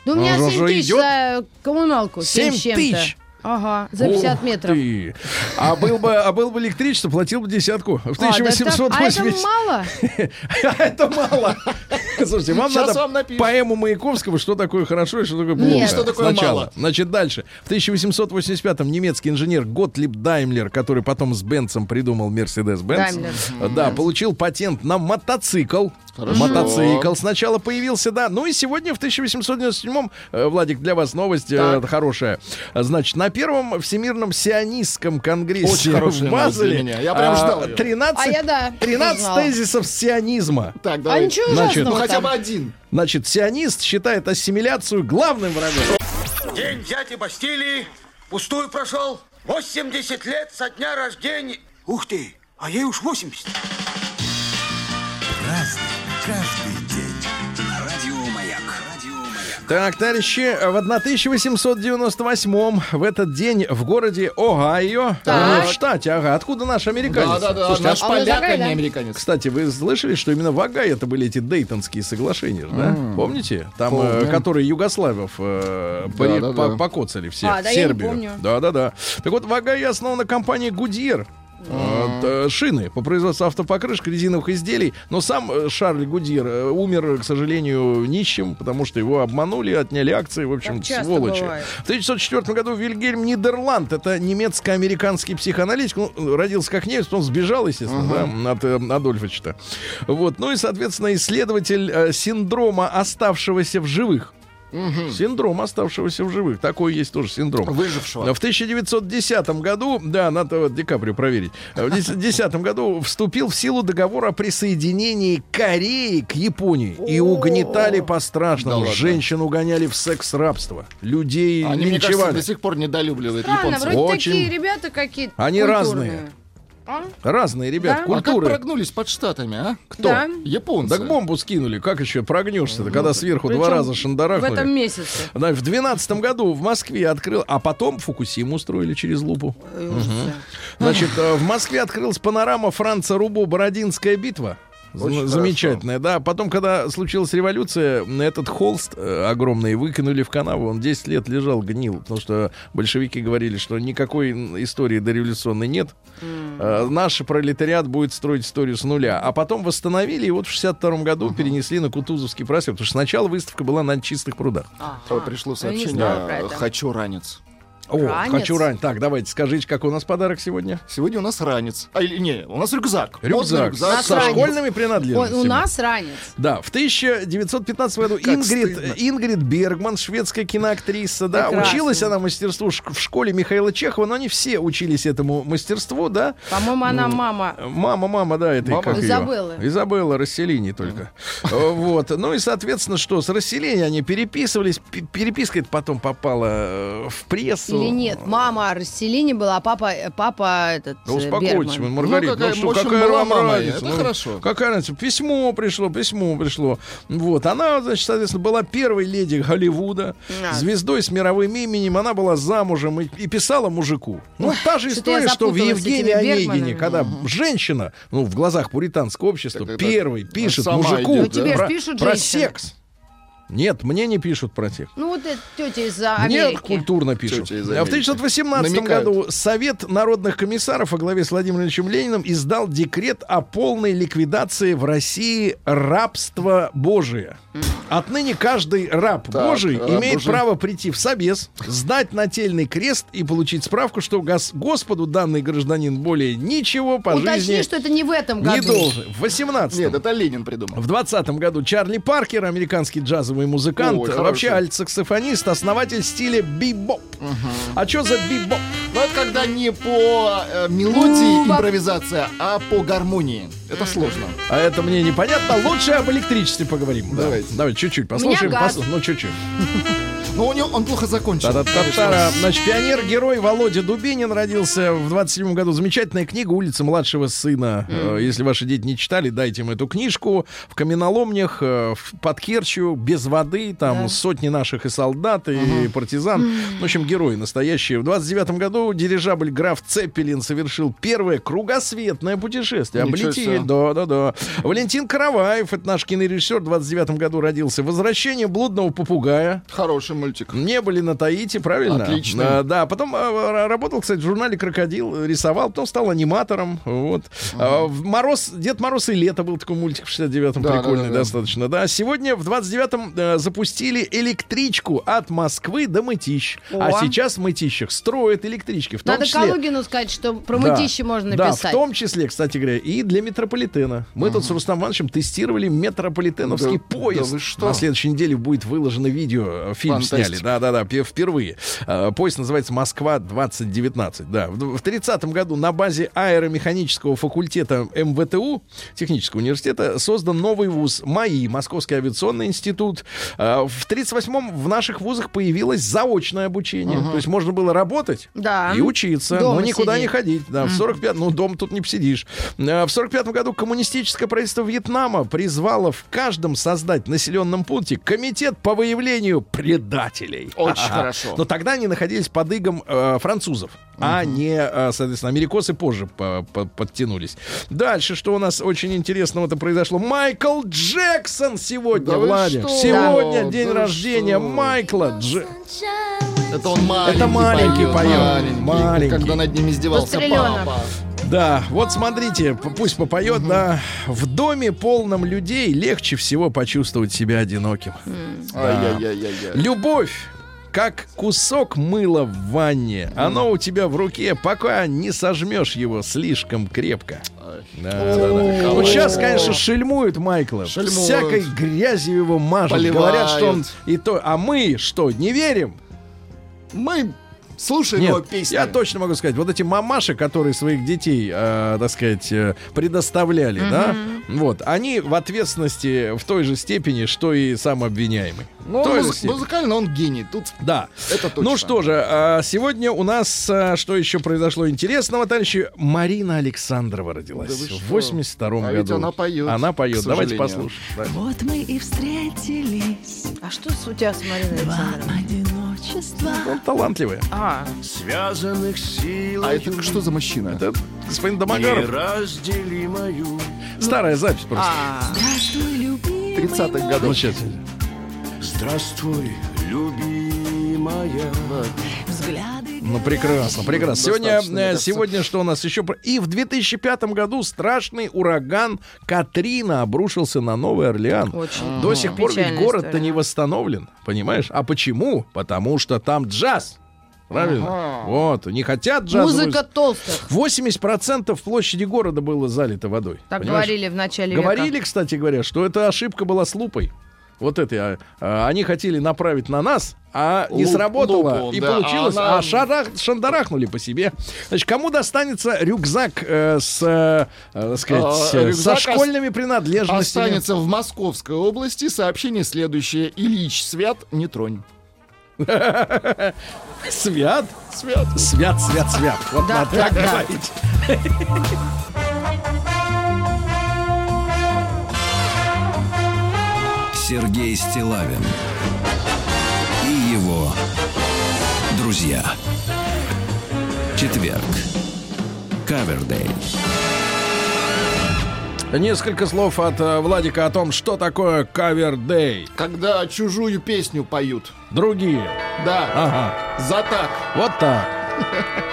Да у меня Он 7 уже тысяч идет? за коммуналку. 7 7 с чем-то. тысяч? Ага, за 50 Ух метров. ты. А был бы, а был бы электричество, платил бы десятку. В А, да так- 1880. а это мало? А это мало. Слушайте, вам Щас надо вам поэму Маяковского, что такое хорошо и что такое плохо. Нет. Что такое Сначала. мало. Значит, дальше. В 1885-м немецкий инженер Готлиб Даймлер, который потом с Бенцем придумал Мерседес-Бенц, Даймлер. да, получил патент на мотоцикл. Хорошо. Мотоцикл сначала появился, да. Ну и сегодня, в 1897-м, э, Владик, для вас новость э, Так. хорошая. Значит, на первом Всемирном сионистском конгрессе Очень хорошая в Базеле меня. Я прям ждал её. 13, А я, да, 13 узнала. тезисов сионизма. Так, А давай. ничего Значит, Ну хотя там. бы один. Значит, сионист считает ассимиляцию главным врагом. День дяди Бастилии пустую прошел. 80 лет со дня рождения. Ух ты, а ей уж 80. Так, товарищи, в 1898 в этот день в городе Огайо, Так. э, в штате, ага, откуда наш американец? Да, да, да. Слушайте, Наш а поляк, а не американец. Кстати, вы слышали, что именно в Огайо это были эти Дейтонские соглашения, же, да? Помните? Там, э, Помним. которые югославов э, Да, да, по- да. покоцали все А, в да, я не Сербию. помню. Да, да, да. Так вот, в Огайо основана компания Гудьер. Э, шины по производству автопокрышек, резиновых изделий. Но сам э, Шарль Гудьер э, умер, к сожалению, нищим, потому что его обманули, отняли акции, в общем, Так часто сволочи. бывает. В 1904 году Вильгельм Нидерланд, это немецко-американский психоаналитик, ну, родился как немец, он сбежал, естественно, да, от э, Адольфовича. Вот, ну и, соответственно, исследователь э, синдрома оставшегося в живых. Синдром оставшегося в живых. Такой есть тоже синдром. Выжившего. В 1910 году, да, надо вот Ди Каприо проверить, в 2010 году вступил в силу договор о присоединении Кореи к Японии. И угнетали по-страшному. Женщин угоняли в секс-рабство. Людей Они, мне кажется, до сих пор недолюбливают Странно, японцев. вроде Очень. такие ребята какие-то Они разные. А? Разные, ребят, Да? А как культуры. прогнулись под штатами, а? Кто? Да. Японцы. Так бомбу скинули. Как еще прогнешься-то, когда сверху Причем два раза В шандарахнули? этом месяце. Да, в двенадцатом году в Москве открыл, а потом Фукусиму устроили через лупу. Ужасы. Значит, э, в Москве открылась панорама Франца Рубо «Бородинская битва». Очень Замечательная, да. Потом, когда случилась революция, этот холст э, огромный выкинули в канаву. Он 10 лет лежал, гнил. Потому что большевики говорили, что никакой истории дореволюционной нет. Э, Наш пролетариат будет строить историю с нуля. А потом восстановили, и вот в 62 году перенесли на Кутузовский проспект. Потому что сначала выставка была на чистых прудах. Вот пришло не сообщение. Хочу ранец. О, Ранец? хочу рань. Так, давайте, скажите, какой у нас подарок сегодня? Сегодня у нас ранец. А, или не, у нас рюкзак. Рюкзак, нас со ранец. школьными Ой, принадлежностями. у нас ранец. Да, в 1915 году Как Ингрид, стыдно. Ингрид Бергман, шведская киноактриса, да, Прекрасно. училась она мастерству в школе Михаила Чехова, но не все учились этому мастерству, да. По-моему, она мама. Мама, мама, да, это Мама? как её? Изабеллы. Изабелла Расселини только. Э, Вот. Ну и, соответственно, что, с Расселини они переписывались. Переписка это потом попала э, в Или нет, мама Расселини была, а папа, э, папа этот Да э, успокойтесь, Бергман. Маргарита, Ну, какая- ну, что, общем, какая была вам мама, разница? это Ну, хорошо. Какая разница? Письмо пришло, письмо пришло. Вот, она, значит, соответственно, была первой леди Голливуда, А. звездой с мировым именем, она была замужем и, и писала мужику. Ну, та же история, что в Евгении Онегине, когда женщина, ну, в глазах пуританского общества, Так это первый пишет мужику идет, Ну, тебе ж про, про секс. Нет, мне не пишут про секс. Ну, вот эта тетя из а, Нет, Америки. культурно пишут. Тетя из А В Америки. 1918 Намекают. году Совет народных комиссаров во главе с Владимиром Ильичем Лениным издал декрет о полной ликвидации в России рабства Божия. Отныне каждый раб Так, Божий раб имеет Божий. право прийти в собес, сдать нательный крест и получить справку, что гос- Господу данный гражданин более ничего по Уточни, жизни что это не в этом не году. должен. В 18 Нет, это Ленин придумал. в 20 году Чарли Паркер, американский джазовый музыкант, Ой, вообще альт-саксофонист, основатель стиля бибоп. А что за бибоп? Ну, это когда не по э, мелодии Буба. импровизация, а по гармонии. Это сложно. А это мне непонятно. Лучше об электричестве поговорим. Да. Давайте. Давайте чуть-чуть послушаем. газ. послушаем. Ну, чуть-чуть. Но у него он плохо закончил. Та-та-та-та. Значит, пионер-герой Володя Дубинин родился в 27 году. Замечательная книга «Улица младшего сына». Э, Если ваши дети не читали, дайте им эту книжку. В каменоломнях, э, в под Керчью, без воды, там сотни наших и солдат, и партизан. В общем, герои настоящие. В 29 году дирижабль «Граф Цеппелин» совершил первое кругосветное путешествие. Ничего Облетели. себе. Да, да, да. Валентин Караваев, это наш кинорежиссер, в 29 году родился. «Возвращение блудного попугая». Хороший мультик. Не были на Таити, правильно? Отлично. А, да, потом а, работал, кстати, в журнале «Крокодил», рисовал, потом стал аниматором. Вот. А, в Мороз, Дед Мороз и лето был такой мультик в 69-м, Да, прикольный да, да, да. достаточно. Да, сегодня в 29-м э, запустили электричку от Москвы до Мытищ. А О. сейчас в Мытищах строят электрички. В том Надо числе... Калугину сказать, что про Да. мытище можно Да, написать. в том числе, кстати говоря, и для метрополитена. Мы тут с Рустам Ивановичем тестировали метрополитеновский Да- поезд. да вы что? На следующей неделе будет выложено видео, э, фильм. Сняли. Да-да-да, пе- впервые. Э, Поезд называется «Москва-2019». Да. В в 30 году на базе аэромеханического факультета МВТУ, технического университета, создан новый вуз МАИ, Московский авиационный институт. Э, В 38-м в наших вузах появилось заочное обучение. То есть можно было работать Да. и учиться, Дома но никуда сидеть. не ходить. Да, в 45 ну, дом тут не посидишь. Э, В 45 году коммунистическое правительство Вьетнама призвало в каждом создать населенном пункте комитет по выявлению предателей. Очень Ага. хорошо. Но тогда они находились под игом э, французов, а не, э, соответственно, америкосы позже по- по- подтянулись. Дальше, что у нас очень интересного-то произошло. Майкл Джексон сегодня, Да что? Сегодня Да день вы рождения что? Майкла Дж... Это он маленький Это маленький поет, маленький, маленький. Когда над ним издевался папа. Да, вот смотрите, пусть попоет, да. В доме полном людей легче всего почувствовать себя одиноким. Любовь как кусок мыла в ванне. Оно у тебя в руке, пока не сожмешь его слишком крепко. Да, да, да. Вот сейчас, конечно, шельмуют Майкла. Шельмуют. Всякой грязью его мажут. Поливают. Говорят, что он и то. А мы что, не верим? Мы слушаем его Нет, песни. я точно могу сказать, вот эти мамаши, которые своих детей, э, так сказать, э, предоставляли, да, вот, они в ответственности в той же степени, что и сам обвиняемый. Ну, муз- музыкально он гений. Тут Да. Это точно. Ну что же, а, сегодня у нас а, что еще произошло интересного, товарищи? Марина Александрова родилась Да в что? 82 А году. ведь она поет, Она поет. Давайте послушаем. Да. Вот мы и встретились. А что с- у тебя с Мариной Александровной? Одиночества. Он талантливая. А, Связанных силой А это что за мужчина? Это господин Домогаров. раздели мою Старая запись просто. А, Здравствуй, любимый 30-х Ну, годов. сейчас. Здравствуй, любимая. взгляды Ну, прекрасно, прекрасно. Сегодня, э, сегодня что у нас еще? И в 2005 году страшный ураган Катрина обрушился на Новый Орлеан. Очень До сих пор ведь город-то история. не восстановлен, понимаешь? А почему? Потому что там джаз. Правильно? Вот, не хотят джазовую... Музыка толстых. 80% площади города было залито водой. Так понимаешь? говорили в начале Говорили, века. кстати говоря, что эта ошибка была с лупой. Вот это а, они хотели направить на нас, а не Луп- сработало, лупу, и да, получилось, а она- а, шарах- шандарахнули по себе. Значит, кому достанется рюкзак э, с, э, так сказать, А, э, рюкзак со школьными принадлежностями? Останется в Московской области. Сообщение следующее. Ильич Свят, не тронь. Свят? Свят. Свят, свят, свят. Вот Да, надо так да. говорить. Сергей Стилавин и его друзья. Четверг. Кавердей. Несколько слов от э, Владика о том, что такое кавер-дей. Когда чужую песню поют. Другие. Да. Ага. За так. Вот так.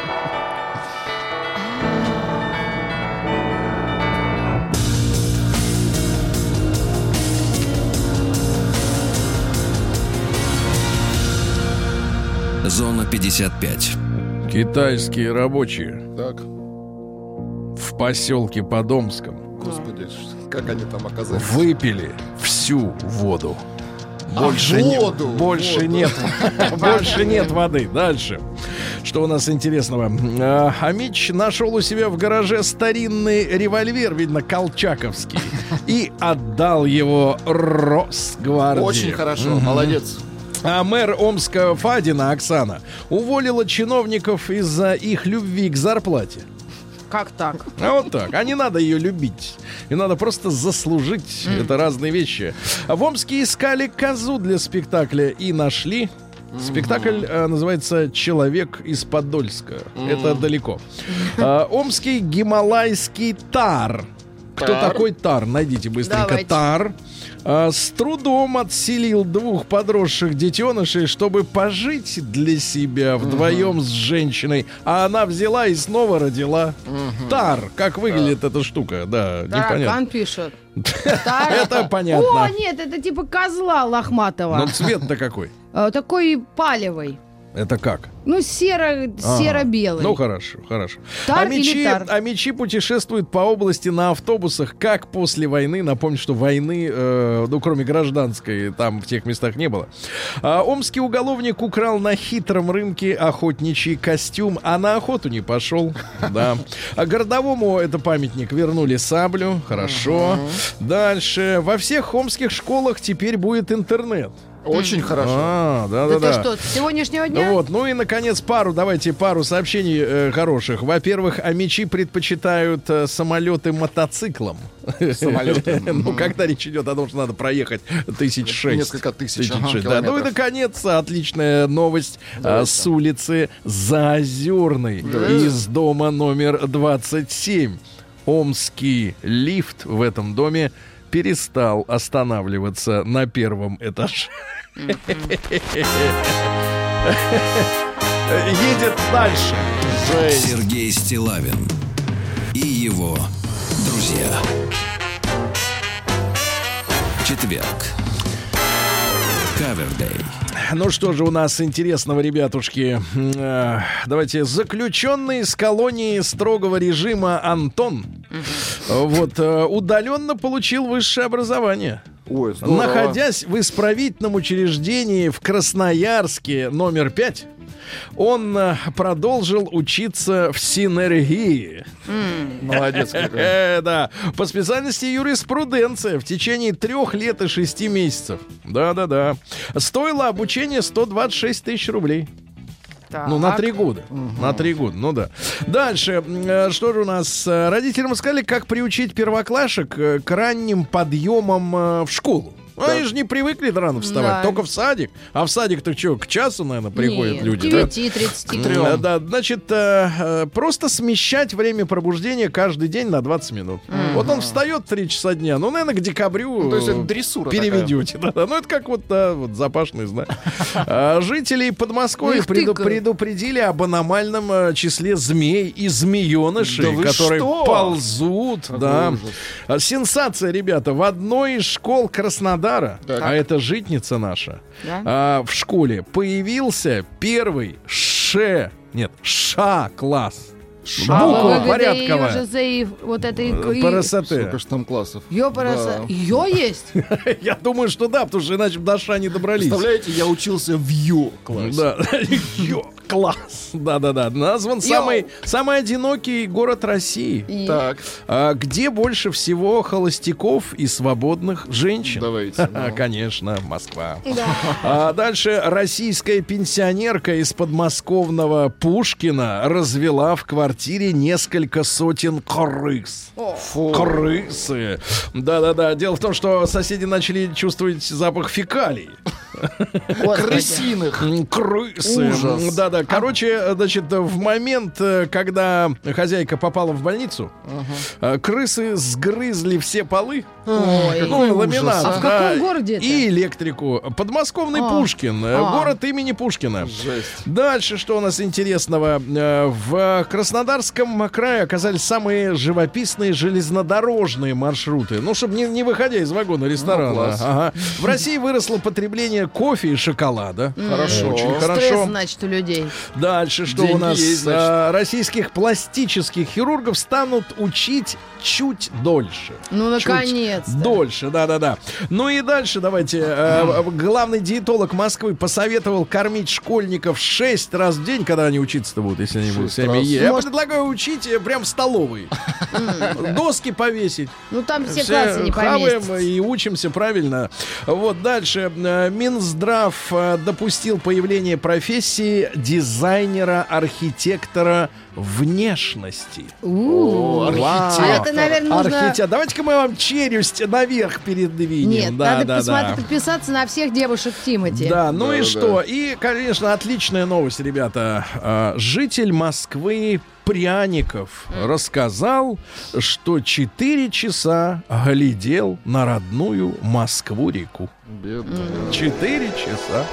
Зона 55. Китайские рабочие Так. в поселке Подомском Господи, как они там оказались? выпили всю воду. А, Больше, не- воду, больше воду. нет, больше нет воды. Дальше. Что у нас интересного? А, Амич нашел у себя в гараже старинный револьвер, видно, колчаковский, и отдал его Росгвардии. Очень хорошо, молодец. А мэр Омска Фадина Оксана уволила чиновников из-за их любви к зарплате. Как так? А вот так. А не надо ее любить. И надо просто заслужить. Это разные вещи. В Омске искали козу для спектакля и нашли. Спектакль э, называется «Человек из Подольска». Это далеко. А, Омский гималайский тар. Кто такой тар? Найдите быстренько. Давайте. Тар. а, с трудом отселил двух подросших детенышей, чтобы пожить для себя вдвоем с женщиной. А она взяла и снова родила. Тар. Как выглядит эта штука? Да, Таракан непонятно. пишет. Это понятно. О, нет, это типа козла лохматого. Но цвет-то какой? Э, Такой палевый. Это как? Ну, серо, Ага. серо-белый. Ну хорошо, хорошо. Тар а, или мечи, тар? а мечи путешествуют по области на автобусах, как после войны. Напомню, что войны, э, ну кроме гражданской, там в тех местах не было. А, омский уголовник украл на хитром рынке охотничий костюм, а на охоту не пошел. Да. А городовому это памятник вернули саблю. Хорошо. Дальше. Во всех омских школах теперь будет интернет. Очень хорошо. А, да-да-да. Это что, с сегодняшнего дня? Вот, ну и наконец пару, давайте пару сообщений э, хороших. Во-первых, амичи предпочитают э, самолеты мотоциклом. Самолеты. Ну, когда речь идет о том, что надо проехать тысяч шесть. Несколько тысяч, да. Ну и наконец, отличная новость а, с улицы Заозерной из дома номер 27. Омский лифт в этом доме перестал останавливаться на первом этаже. Едет дальше. Сергей Стилавин и его друзья. Четверг. Кавердей. Ну что же у нас интересного, ребятушки? Э, Давайте. Заключенный из колонии строгого режима Антон вот э, удаленно получил высшее образование. Ой, здорово. Находясь в исправительном учреждении в Красноярске номер 5, он э, продолжил учиться в синергии. Молодец какой. Да. По специальности юриспруденция в течение трех лет и шести месяцев. Да-да-да. Стоило обучение 126 тысяч рублей. Ну, на Так. три года. На три года, ну да. Дальше, э, что же у нас? Родителям сказали, как приучить первоклашек э, к ранним подъемам в школу. Ну, они же не привыкли рано вставать, Да. только в садик. А в садик-то что, к часу, наверное, приходят Нет, люди, к да? 9.30. Да, да, значит, э, э, просто смещать время пробуждения каждый день на 20 минут. Вот он встает в 3 часа дня, ну, наверное, к декабрю Ну, то есть это дрессура переведете. Да, да. Ну, это как вот, да, вот запашный знак. А, Жителей Подмосковья преду- предупредили об аномальном э, числе змей и змеенышей, Да которые что? ползут. Да. ужас. А, Сенсация, ребята. В одной из школ Краснодара, Так. а это житница наша, Да? а, в школе появился первый Ш... Нет, Ша-класс. Буква порядковая. за вот это и- и- ПРСТ. Сколько ж там классов? Ёпараса. Ее есть? Я думаю, что да, потому что иначе бы до Ша не добрались. Представляете, я учился в Ю классе. Да, Ё, класс. Да-да-да. Назван самый, самый одинокий город России. И- Так, А где больше всего холостяков и свободных женщин? давайте. Ну. Конечно, Москва. Да. А дальше российская пенсионерка из подмосковного Пушкина развела в квартире несколько сотен крыс. Фу. Крысы. Да-да-да. Дело в том, что соседи начали чувствовать запах фекалий. Крысиных. Крысы. Да-да. Короче, значит, в момент, э, когда хозяйка попала в больницу, э, крысы сгрызли все полы. Ой. Ну, и ламинат. А в каком городе это? И электрику. Подмосковный А. Пушкин. э, А. Город имени Пушкина. Жесть. Дальше, что у нас интересного? В Краснодарском крае оказались самые живописные железнодорожные маршруты. Ну, чтобы не, не выходя из вагона ресторана. Ну. Ага. В России выросло потребление кофе и шоколада. Хорошо. Очень Стресс, хорошо. значит, у людей. Дальше, что Деньги у нас? есть, значит. А, российских пластических хирургов станут учить чуть дольше. Ну, Чуть наконец-то. Дольше, да-да-да. Ну и дальше давайте. э, главный диетолог Москвы посоветовал кормить школьников 6 раз в день, когда они учиться-то будут, если они будут Шесть сами раз. есть. Я предлагаю учить э, прям в столовой. Доски повесить. Ну, там все классы не хаваем поместятся. и учимся правильно. Вот дальше. Э, Минздрав э, допустил появление профессии дизайнера-архитектора внешности. Архитектор. А. Архитектор. Давайте-ка мы вам челюсть наверх передвинем. Нет, да, надо да, посмотреть, да. подписаться на всех девушек Тимати. Да, ну Да, и да. что? И, конечно, отличная новость, ребята. А, Житель Москвы Пряников рассказал, что 4 часа глядел на родную Москву-реку. 4 часа.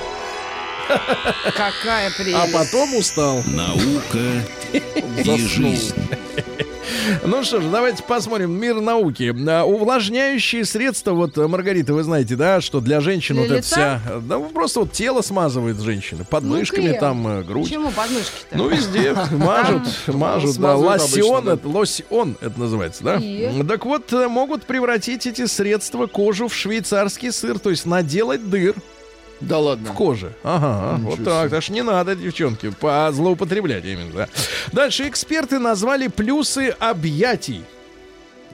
Какая А прелесть. потом устал. Наука и жизнь. Ну что ж, давайте посмотрим мир науки. А, Увлажняющие средства, вот, э, Маргарита, вы знаете, да, что для женщин Для вот это лица? вся... Да, просто вот тело смазывает женщины. Под Ну, там, э, грудь. Почему подмышки-то? Ну, везде мажут, мажут, да, лосьон, обычно, да. это, лосьон, это называется, да? И? Так вот, э, могут превратить эти средства кожу в швейцарский сыр, то есть наделать дыр Да ладно. в коже. Ага, Ничего вот так, так что не надо, девчонки, по злоупотреблять именно, да. Дальше эксперты назвали плюсы объятий.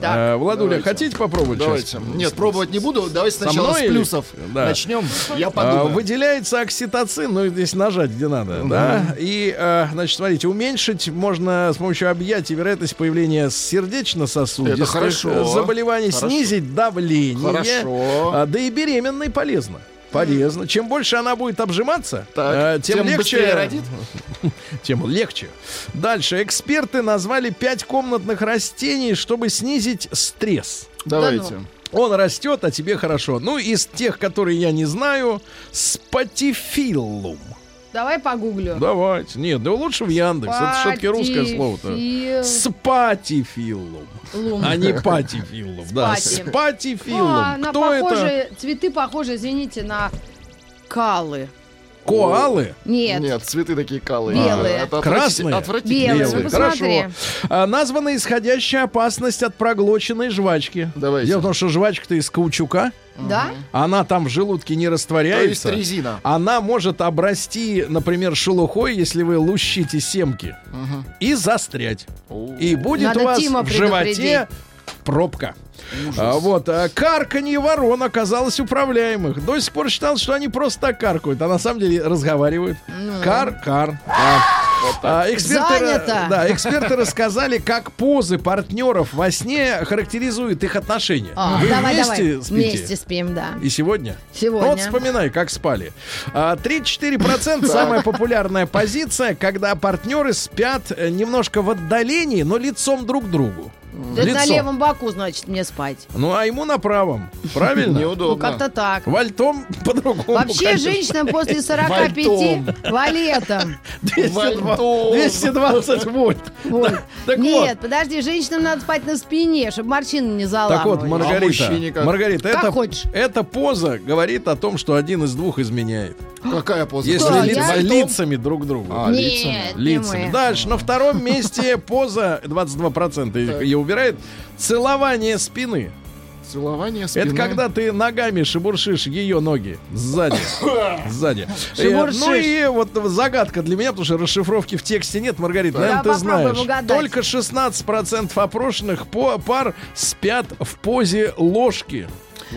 Так. Э, Владуля, Давайте. хотите попробовать Давайте. сейчас? Нет, пробовать не буду. Давайте Со сначала мной с или- плюсов Да. начнем. Я А, подумаю. выделяется окситоцин, ну здесь нажать где надо, да. И, а, значит, смотрите, уменьшить можно с помощью объятий вероятность появления сердечно-сосудистых э, заболеваний, Хорошо. снизить давление. Хорошо. А, да и беременной полезно. Полезно. Чем больше она будет обжиматься, Так, э, тем, тем легче. родит? Тем легче. Дальше. Эксперты назвали пять комнатных растений, чтобы снизить стресс. Давайте. Он растет, а тебе хорошо. Ну, из тех, которые я не знаю, спатифиллум. Давай погуглю. Давайте. Нет, да лучше в Яндекс. Это все-таки русское слово-то. Патифил- Спатифиллум. Лум. А не патифиллум. Да, Спати. спатифиллум. На Кто это? цветы похожи, извините, на калы. Коалы? Нет. Нет, цветы такие калые. Белые. Это отвратитель- Красные? Отвратительно. Белые. Белые. Хорошо. А, названа исходящая опасность от проглоченной жвачки. Давайте. Дело в том, что жвачка-то из каучука. Да? Она там в желудке не То есть растворяется. резина. Она может обрасти, например, шелухой, если вы лущите семки, и застрять. И будет Надо у вас Тима в животе. Пробка. А, вот, а карканье ворон оказалось управляемых. До сих пор считал, что они просто так каркают, а на самом деле разговаривают. Ну. Кар-кар. Да. А, эксперты, Занято. да, эксперты рассказали, как позы партнеров во сне характеризуют их отношения. А, Вы давай, вместе давай. спите? Вместе спим, да. И сегодня? Сегодня. Ну, вот вспоминай, как спали. А, 3-4% самая популярная позиция, когда партнеры спят э, немножко в отдалении, но лицом друг к другу. Это на Лицом. левом боку, значит, мне спать. Ну, а ему на правом. Правильно? Ну, Неудобно. как-то так. Вальтом по-другому. Вообще, конечно. женщинам после 45 Вальтом. валетом. 220, Вальтом. 220 вольт. Нет, подожди, женщинам надо спать на спине, чтобы морщины не Так вот, заламывали. Маргарита? Маргарита, это, эта поза говорит о том, что один из двух изменяет. Какая поза? Если лицами друг к другу. А. Нет, не лицами. Дальше, на втором месте поза, 22% их- ее убирает, целование спины. Целование спины. Это когда ты ногами шебуршишь ее ноги сзади. Сзади. Э. Ну и вот загадка для меня, потому что расшифровки в тексте нет, Маргарита, Да, наверное, ты знаешь. угадать. Только 16% опрошенных по пар спят в позе ложки.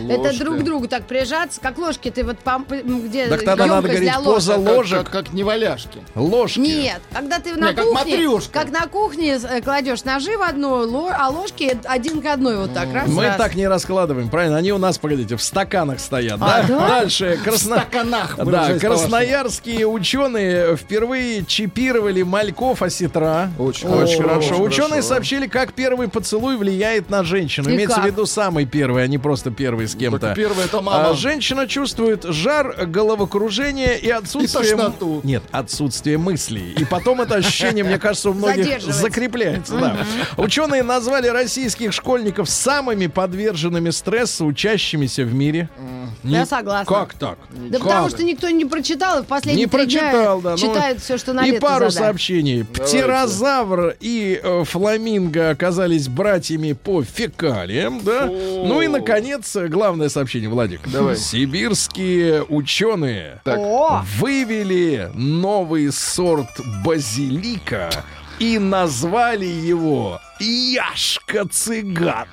Это Ложка. друг к другу так прижаться, как ложки ты вот пом- где Так тогда надо говорить для поза ложек. Как-. Как, как неваляшки. Ложки. Нет, когда ты на Не, как кухне, матрёшка. как на кухне э, кладешь ножи в одну, ло- а ложки один к одной вот так раз Мы раз. так не раскладываем, правильно? Они у нас, погодите, в стаканах стоят, А, да? да? Дальше. Красно... стаканах, Да, красноярские ученые впервые чипировали мальков осетра. Очень Очень хорошо, хорошо. очень Ученые хорошо. сообщили, как первый поцелуй влияет на женщину. И Имеется в как? виду самый первый, а не просто первый с кем-то. Так первый это мама. А, женщина чувствует жар, головокружение и отсутствие... И тошноту. Нет, отсутствие мыслей. И потом это ощущение, мне кажется, у многих закрепляется. Да. Ученые назвали российских школьников самыми подверженными стрессу учащимися в мире. Я Не- согласна. Как так? Да Как? потому что никто не прочитал, и в последние Не три дня прочитал, да. ну, читают все, что на И пару задали. сообщений. Птерозавр и э, фламинго оказались братьями по фекалиям, да. Ну и, наконец, главное сообщение, Владик. Давай. Сибирские ученые О, вывели новый сорт базилика и назвали его Яшка-цыган.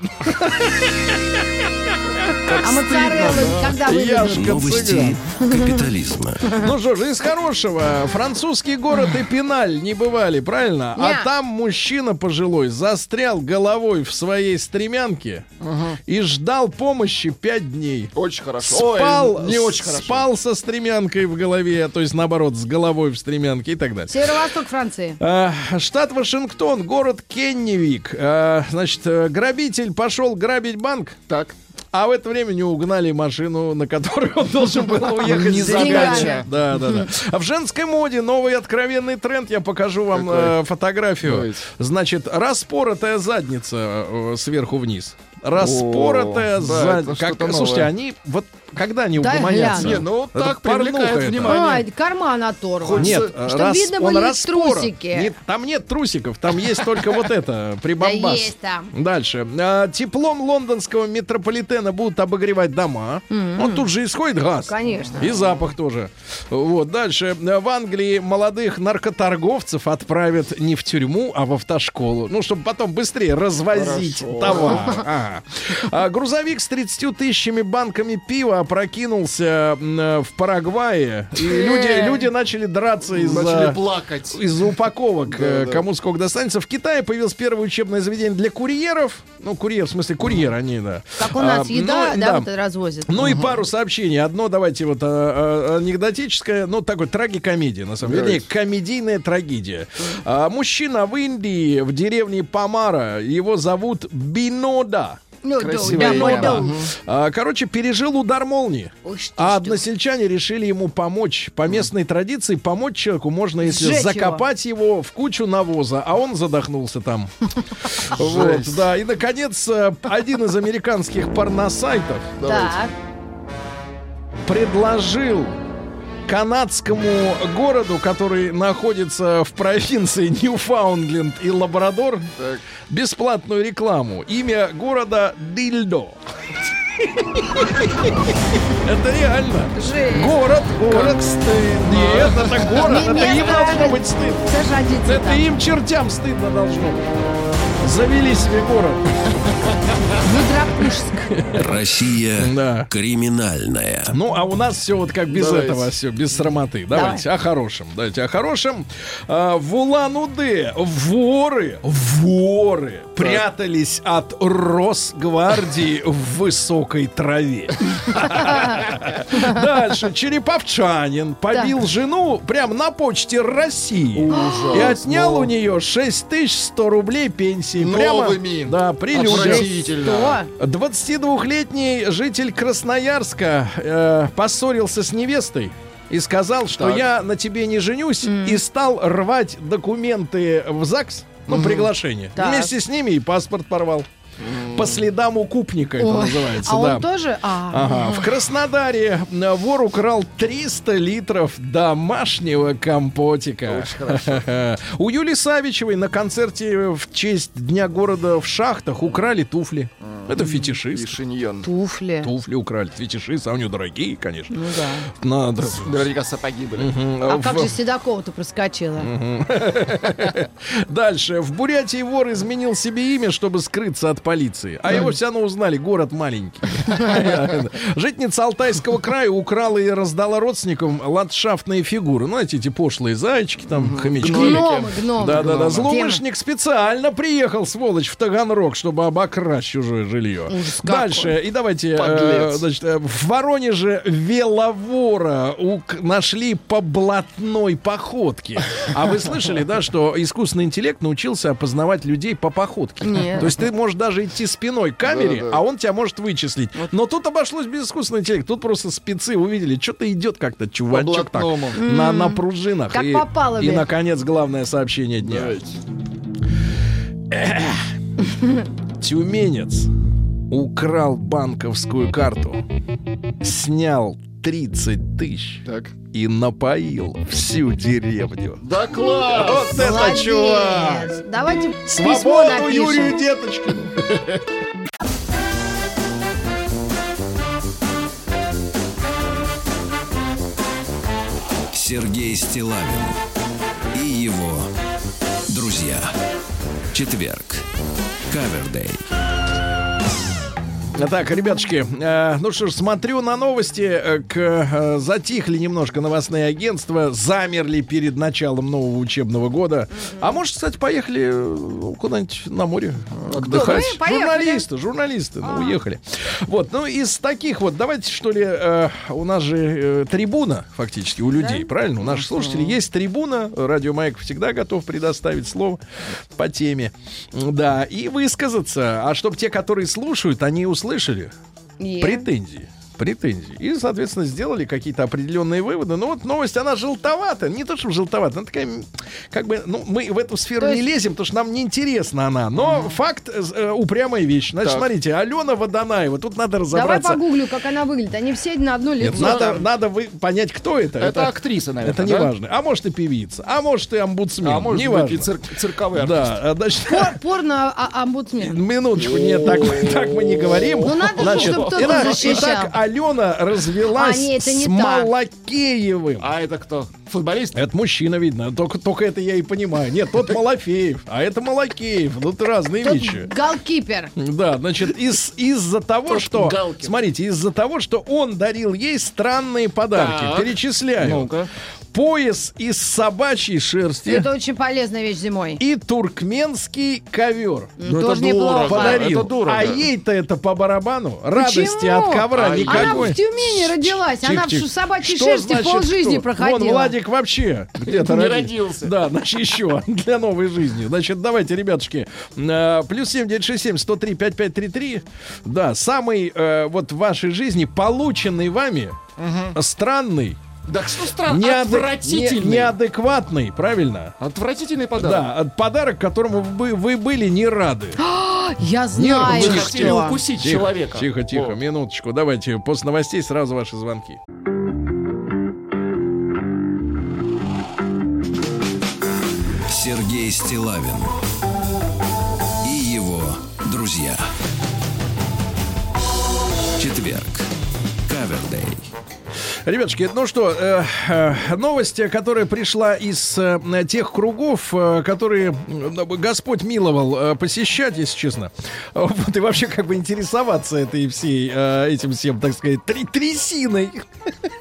а моцареллы когда выведут? Новости капитализма. Ну что же, из хорошего. Французский город Эпиналь не бывали, правильно? Не. А там мужчина пожилой застрял головой в своей стремянке и ждал помощи пять дней. Очень хорошо. Спал, Ой, не очень хорошо. спал со стремянкой в голове, то есть наоборот, с головой в стремянке и так далее. Северо-восток Франции. А, Штат Вашингтон, город Кенневик. А, Значит, э, грабитель пошел грабить банк, Так. а в это время не угнали машину, на которой он должен был уехать. деньгами. Да, да, да. А в женской моде новый откровенный тренд. Я покажу вам э, фотографию. Давайте. Значит, распоротая задница э, сверху вниз. Распоротая задница. что-то Слушайте, они вот когда они Дай угомонятся? Не, ну Это так привлекает внимание. Ай, карман оторван. Нет, Чтоб раз, видно он были распорот. трусики. Не- там нет трусиков, там есть только вот это, прибамбас. есть там. Дальше. А, теплом лондонского метрополитена будут обогревать дома. Вот тут же исходит газ. Конечно. И запах тоже. Вот, дальше. В Англии молодых наркоторговцев отправят не в тюрьму, а в автошколу. Ну, чтобы потом быстрее развозить Хорошо. товар. А, грузовик с 30 тысячами банками пива опрокинулся м, э, в Парагвае. И люди, люди начали драться Начали из-за плакать. из-за упаковок, э, да. кому сколько достанется. В Китае появилось первое учебное заведение для курьеров. Ну, курьер, в смысле, курьер они, да. Как у нас А, еда, ну, да, вот развозят. ну и пару сообщений. Одно, давайте вот а, а, анекдотическое, ну такой трагикомедия, на самом деле. Комедийная трагедия. А, мужчина в Индии, в деревне Памара, его зовут Бинода. Ну, Красивое да, имя. да, Мгм. А, Короче, пережил удар молнии. Ух ты А что. односельчане решили ему помочь. По местной традиции помочь человеку можно, если Сжечь закопать его. в кучу навоза, а он задохнулся там. Вот, да. И, наконец, э, один из американских порносайтов предложил канадскому городу, который находится в провинции Ньюфаундленд и Лабрадор, Так. бесплатную рекламу. Имя города Дильдо. Это реально. Жесть. Город, город. Как стыдно. Нет, это город. Это им должно быть стыдно. Это там. им чертям стыдно должно быть. Завели себе город. Мудропушск. Россия Да. криминальная. Ну, а у нас все вот как без Давайте. этого, все без срамоты. Давайте о хорошем. Давайте о хорошем. А, в Улан-Удэ воры, воры прятались от Росгвардии в высокой траве. Дальше. Череповчанин побил жену прямо на почте России. И отнял у нее 6100 рублей пенсии. Прямо, Новыми. да, при людях. Отвратительно. 22-летний житель Красноярска э, поссорился с невестой и сказал, что Так. я на тебе не женюсь, и стал рвать документы в ЗАГС, ну, приглашение. Так. Вместе с ними и паспорт порвал. По следам укупника это Ой, называется, А да. он тоже? А, Ага. В Краснодаре вор украл 300 литров домашнего компотика. У Юли Савичевой на концерте в честь Дня города в шахтах украли туфли. Это фетишист. Лишиньон. туфли. Туфли украли. Фетишист, а у нее дорогие, конечно. Ну да. Надо. Наверняка сапоги были. А В- как же Седокова-то проскочила? Дальше. В Бурятии вор изменил себе имя, чтобы скрыться от полиции. А его все равно узнали. Город маленький. Житница Алтайского края украла и раздала родственникам ландшафтные фигуры. Ну, знаете, эти пошлые зайчики, там, хомячки. Гномы, гномы. Да-да-да. Злоумышленник специально приехал, сволочь, в Таганрог, чтобы обокрасть чужое жилье. Дальше. И давайте, э, значит, э, в Воронеже веловора нашли по блатной походке. А вы слышали, да, что искусственный интеллект научился опознавать людей по походке? Нет. То есть ты можешь даже идти спиной к камере, Да-да. а он тебя может вычислить. Но тут обошлось без искусственного интеллекта. Тут просто спецы увидели, что-то идет как-то чувачок так блатному. на, на пружинах. Как и, по палубе. и, наконец, главное сообщение дня. Тюменец украл банковскую карту, снял 30 тысяч Так. И напоил всю деревню. Да класс! Вот это Молодец. чувак! Давайте письмо Свободу напишем. Юрию Деточкину! Сергей Стилавин и его друзья. Четверг. Кавердей. Так, ребятушки, э, ну что ж, смотрю на новости, э, к, э, затихли немножко новостные агентства, замерли перед началом нового учебного года. А может, кстати, поехали э, куда-нибудь на море отдыхать? Поехали? Журналисты, журналисты, ну, уехали. Вот, ну, из таких вот, давайте, что ли, э, у нас же э, трибуна, фактически, у людей, правильно? У наших слушателей есть трибуна, радио Маяк всегда готов предоставить слово по теме. Да, и высказаться. А чтобы те, которые слушают, они услышали И? претензии. Претензии. И, соответственно, сделали какие-то определенные выводы. Ну вот новость, она желтовата. Не то, что желтовата, она такая, как бы, ну, мы в эту сферу То не есть- лезем, потому что нам неинтересна она. Но факт, э, э, упрямая вещь. Значит, Так. смотрите, Алена Водонаева, тут надо Давай разобраться. погуглю, как она выглядит. Они все на одно лицо. Нет, надо, надо вы, понять, кто это. Это актриса, наверное, Это не да? важно. А может и певица, а может и омбудсмен. А может не быть важно. и цир- цирковой артист. Да, а, значит, Пор- Порно а- омбудсмен. Минуточку, нет, так, мы- так мы не говорим. Ну, надо, чтобы кто-то защищал. итак, Алена развелась А, нет, это не с так. Малакеевым. А это кто? Футболист? Это мужчина, видно. Только, только это я и понимаю. Нет, тот Малафеев, а это Малакеев. Тут разные Тот вещи. голкипер. Да, значит, из, из-за того, Тот что... Галкин. Смотрите, из-за того, что он дарил ей странные подарки. Так. Перечисляю. Ну-ка. Пояс из собачьей шерсти Это очень полезная вещь зимой. и туркменский ковер. Ну, тоже неплохо. Подарил. Это дорого. А ей-то это по барабану. Радости Почему? от ковра А никакой. Она в Тюмени родилась. Тихо, Она тихо. в собачьей Что шерсти значит полжизни кто? проходила. Вон Владик вообще где-то Не роди- родился. Да, значит, еще для новой жизни. Значит, давайте, ребятушки, э, плюс 7967 103 5533. Да, самый э, вот в вашей жизни полученный вами странный, Да что странно, неадек- отвратительный. не- неадекватный, правильно? Отвратительный подарок. Да, от- подарок, которому вы, вы были не рады. Я Вы знаю, Нервы хотели что. укусить Тихо, человека. Тихо, тихо, О. минуточку. Давайте после новостей сразу ваши звонки. Сергей Стилавин и его друзья. Четверг. Кавердей. Ребятушки, ну что, э, э, новость, которая пришла из э, тех кругов, э, которые э, Господь миловал э, посещать, если честно. Вот, и вообще как бы интересоваться этой всей, э, этим всем, так сказать, три трясиной.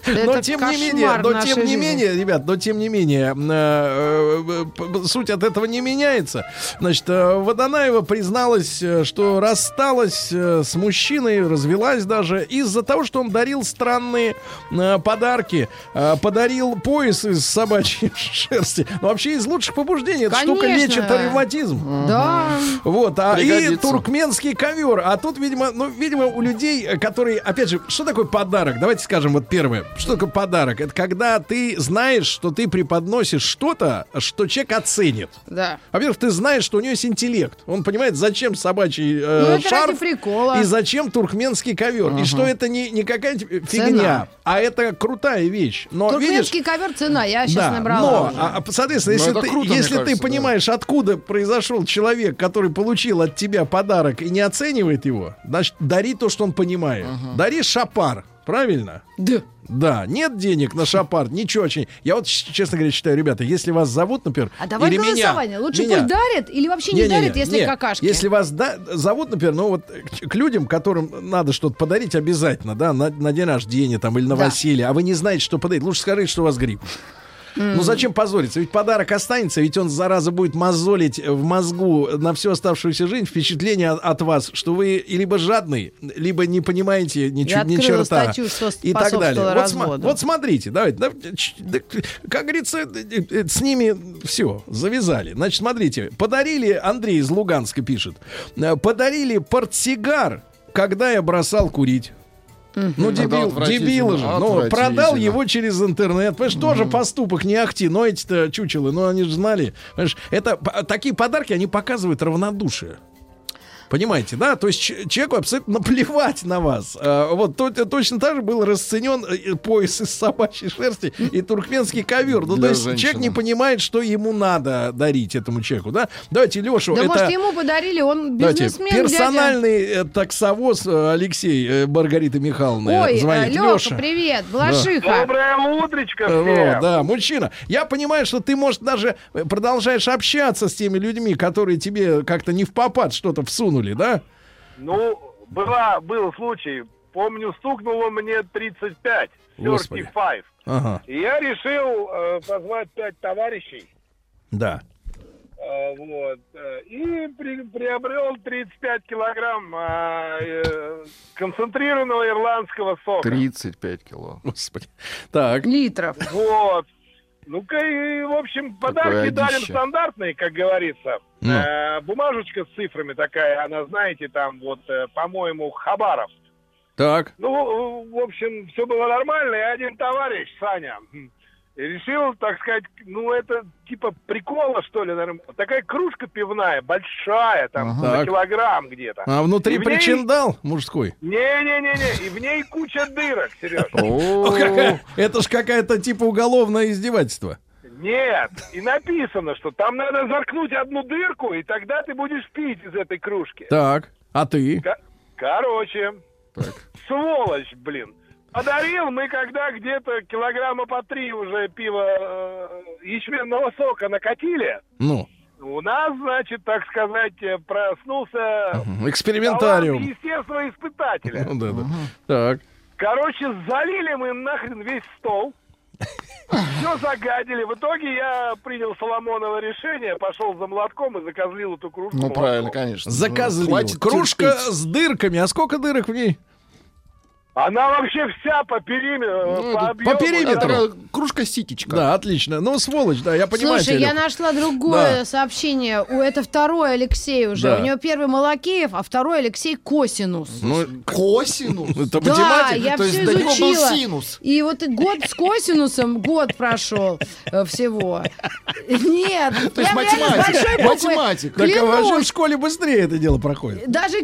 Но Это тем не менее, но тем не жизни. менее, ребят, но тем не менее, э, э, п- суть от этого не меняется. Значит, э, Водонаева призналась, э, что рассталась э, с мужчиной, развелась даже из-за того, что он дарил странные э, подарки, Э, подарил пояс из собачьей шерсти. Ну, вообще из лучших побуждений. Эта штука лечит ревматизм. Да. Вот, а и туркменский ковер. А тут, видимо, ну, видимо, у людей, э, которые, опять же, что такое подарок? Давайте скажем вот первое. Что такое подарок? Это когда ты знаешь, что ты преподносишь что-то, что человек оценит. Да. Во-первых, ты знаешь, что у него есть интеллект. Он понимает, зачем собачий э, Ну, это шарф ради прикола. и зачем туркменский ковер. И что это не, не какая-нибудь фигня, Цена. а это крутая вещь. Но видишь, Туркменский ковер цена, я сейчас да, набрала. но, уже. а, а, соответственно, Ну, если, это ты, круто, если ты кажется, да. понимаешь, откуда произошел человек, который получил от тебя подарок и не оценивает его, значит, дари то, что он понимает. Дари шапар, правильно? Да. Да, нет денег на шапар, ничего очень. Я вот, честно говоря, считаю, ребята, если вас зовут, например, А давай или меня, голосование. Лучше меня, пусть дарят или вообще не, не-не-не, дарят, если не, какашки. Если вас да- зовут, например, ну вот к, к людям, которым надо что-то подарить обязательно, да, на, на день рождения там или на Да. Василия, а вы не знаете, что подарить, лучше скажите, что у вас грипп. Ну зачем позориться? Ведь подарок останется, ведь он, зараза, будет мозолить в мозгу на всю оставшуюся жизнь впечатление от, от вас, что вы либо жадный, либо не понимаете ни, Я чу- ни черта. статью, что и так далее. Вот, разводу. вот смотрите, давайте, да, да, как говорится, э, э, с ними все, завязали. Значит, смотрите, подарили, Андрей из Луганска пишет, э, подарили портсигар, когда я бросал курить. Ну, Это дебил, дебил же. Ну, продал его через интернет. Понимаешь, тоже поступок не ахти, но эти-то чучелы, ну, они же знали. Понимаешь, это, такие подарки, они показывают равнодушие. Понимаете, да? То есть человеку абсолютно наплевать на вас. А, вот то- точно так же был расценен э, пояс из собачьей шерсти и туркменский ковер. Ну, Для то есть женщины. человек не понимает, что ему надо дарить этому человеку, да? Давайте Лешу. Да это... может ему подарили, он Давайте, бизнесмен, дядя. персональный э, таксовоз э, Алексей Маргариты Михайловны Ой, звонит. Леха, Леша. привет, Блашиха. Доброе утречко всем. вот, да, мужчина. Я понимаю, что ты, может, даже продолжаешь общаться с теми людьми, которые тебе как-то не в попад что-то всунули, да? Ну, была, был случай. Помню, стукнуло мне 35. Господи. 35. Ага, И я решил э, позвать пять товарищей. да. э, вот. э, и при- приобрел 35 килограмм э, э, концентрированного ирландского сока. 35 кило. Господи. Так. Литров. Вот. Ну-ка, и, в общем, подарки дарим одище. стандартные, как говорится. Ну. Э, бумажечка с цифрами такая, она, знаете, там вот, э, по-моему, Хабаров. Так. Ну, в общем, все было нормально, и один товарищ, Саня, решил, так сказать, ну, это типа прикола, что ли, наверное. Такая кружка пивная, большая, там, Ага. на Так. килограмм где-то. А внутри ней- причиндал мужской? Не-не-не-не, и в ней куча дырок, Сереж. Это ж какая-то типа уголовное издевательство. Нет, и написано, что там надо заткнуть одну дырку, и тогда ты будешь пить из этой кружки. Так. А ты? Ко- Короче, сволочь, блин. Подарил мы, когда где-то килограмма по три уже пива э, ячменного сока накатили. Ну, У нас, значит, так сказать, э, проснулся экспериментариум. талант естественного испытателя. Ну, да, да. Так. Короче, залили мы нахрен весь стол. Все загадили. В итоге я принял Соломоново решение, пошел за молотком и закозлил эту кружку. Ну, молотком. правильно, конечно. Заказлил. Хватит Кружка терпеть. с дырками. А сколько дырок в ней? Она вообще вся по периметру, Ну, по это объему. по периметру. Такая кружка ситечка. Да, отлично. Ну, сволочь, да, я понимаю. Слушай, тебя, я нашла другое Да. сообщение. У, это второй Алексей уже. Да. У него первый Малакеев, а второй Алексей Косинус. Ну, Косинус. это Да, я То все есть до него был изучила. синус. И вот и год с косинусом, год прошел э, всего. Нет, То есть математик. Математик. Так а в школе быстрее это дело проходит. Даже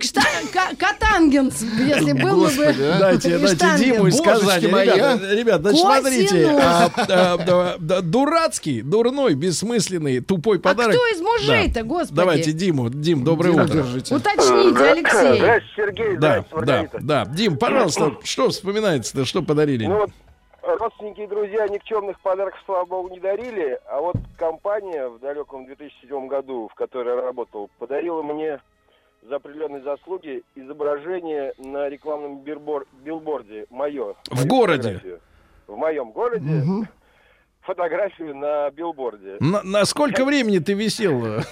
катангенс, если был бы... А. Дайте, И. Диму Казани. мои, Ребята, ребят, значит, смотрите. а, а, дурацкий, дурной, бессмысленный, тупой подарок. А кто из мужей-то, господи? Давайте Диму. Дим, доброе утро. Уточните, Алексей. Здравствуйте, Сергей. Да, да, да. Дим, пожалуйста, что вспоминается-то, что подарили? Ну вот, родственники и друзья никчемных подарков, слава богу, не дарили, а вот компания в далеком 2007 году, в которой я работал, подарила мне за определенные заслуги изображение на рекламном билбор- билборде мое. В городе? фотографию. В моем городе. Фотографию на билборде. На, на сколько времени ты висел?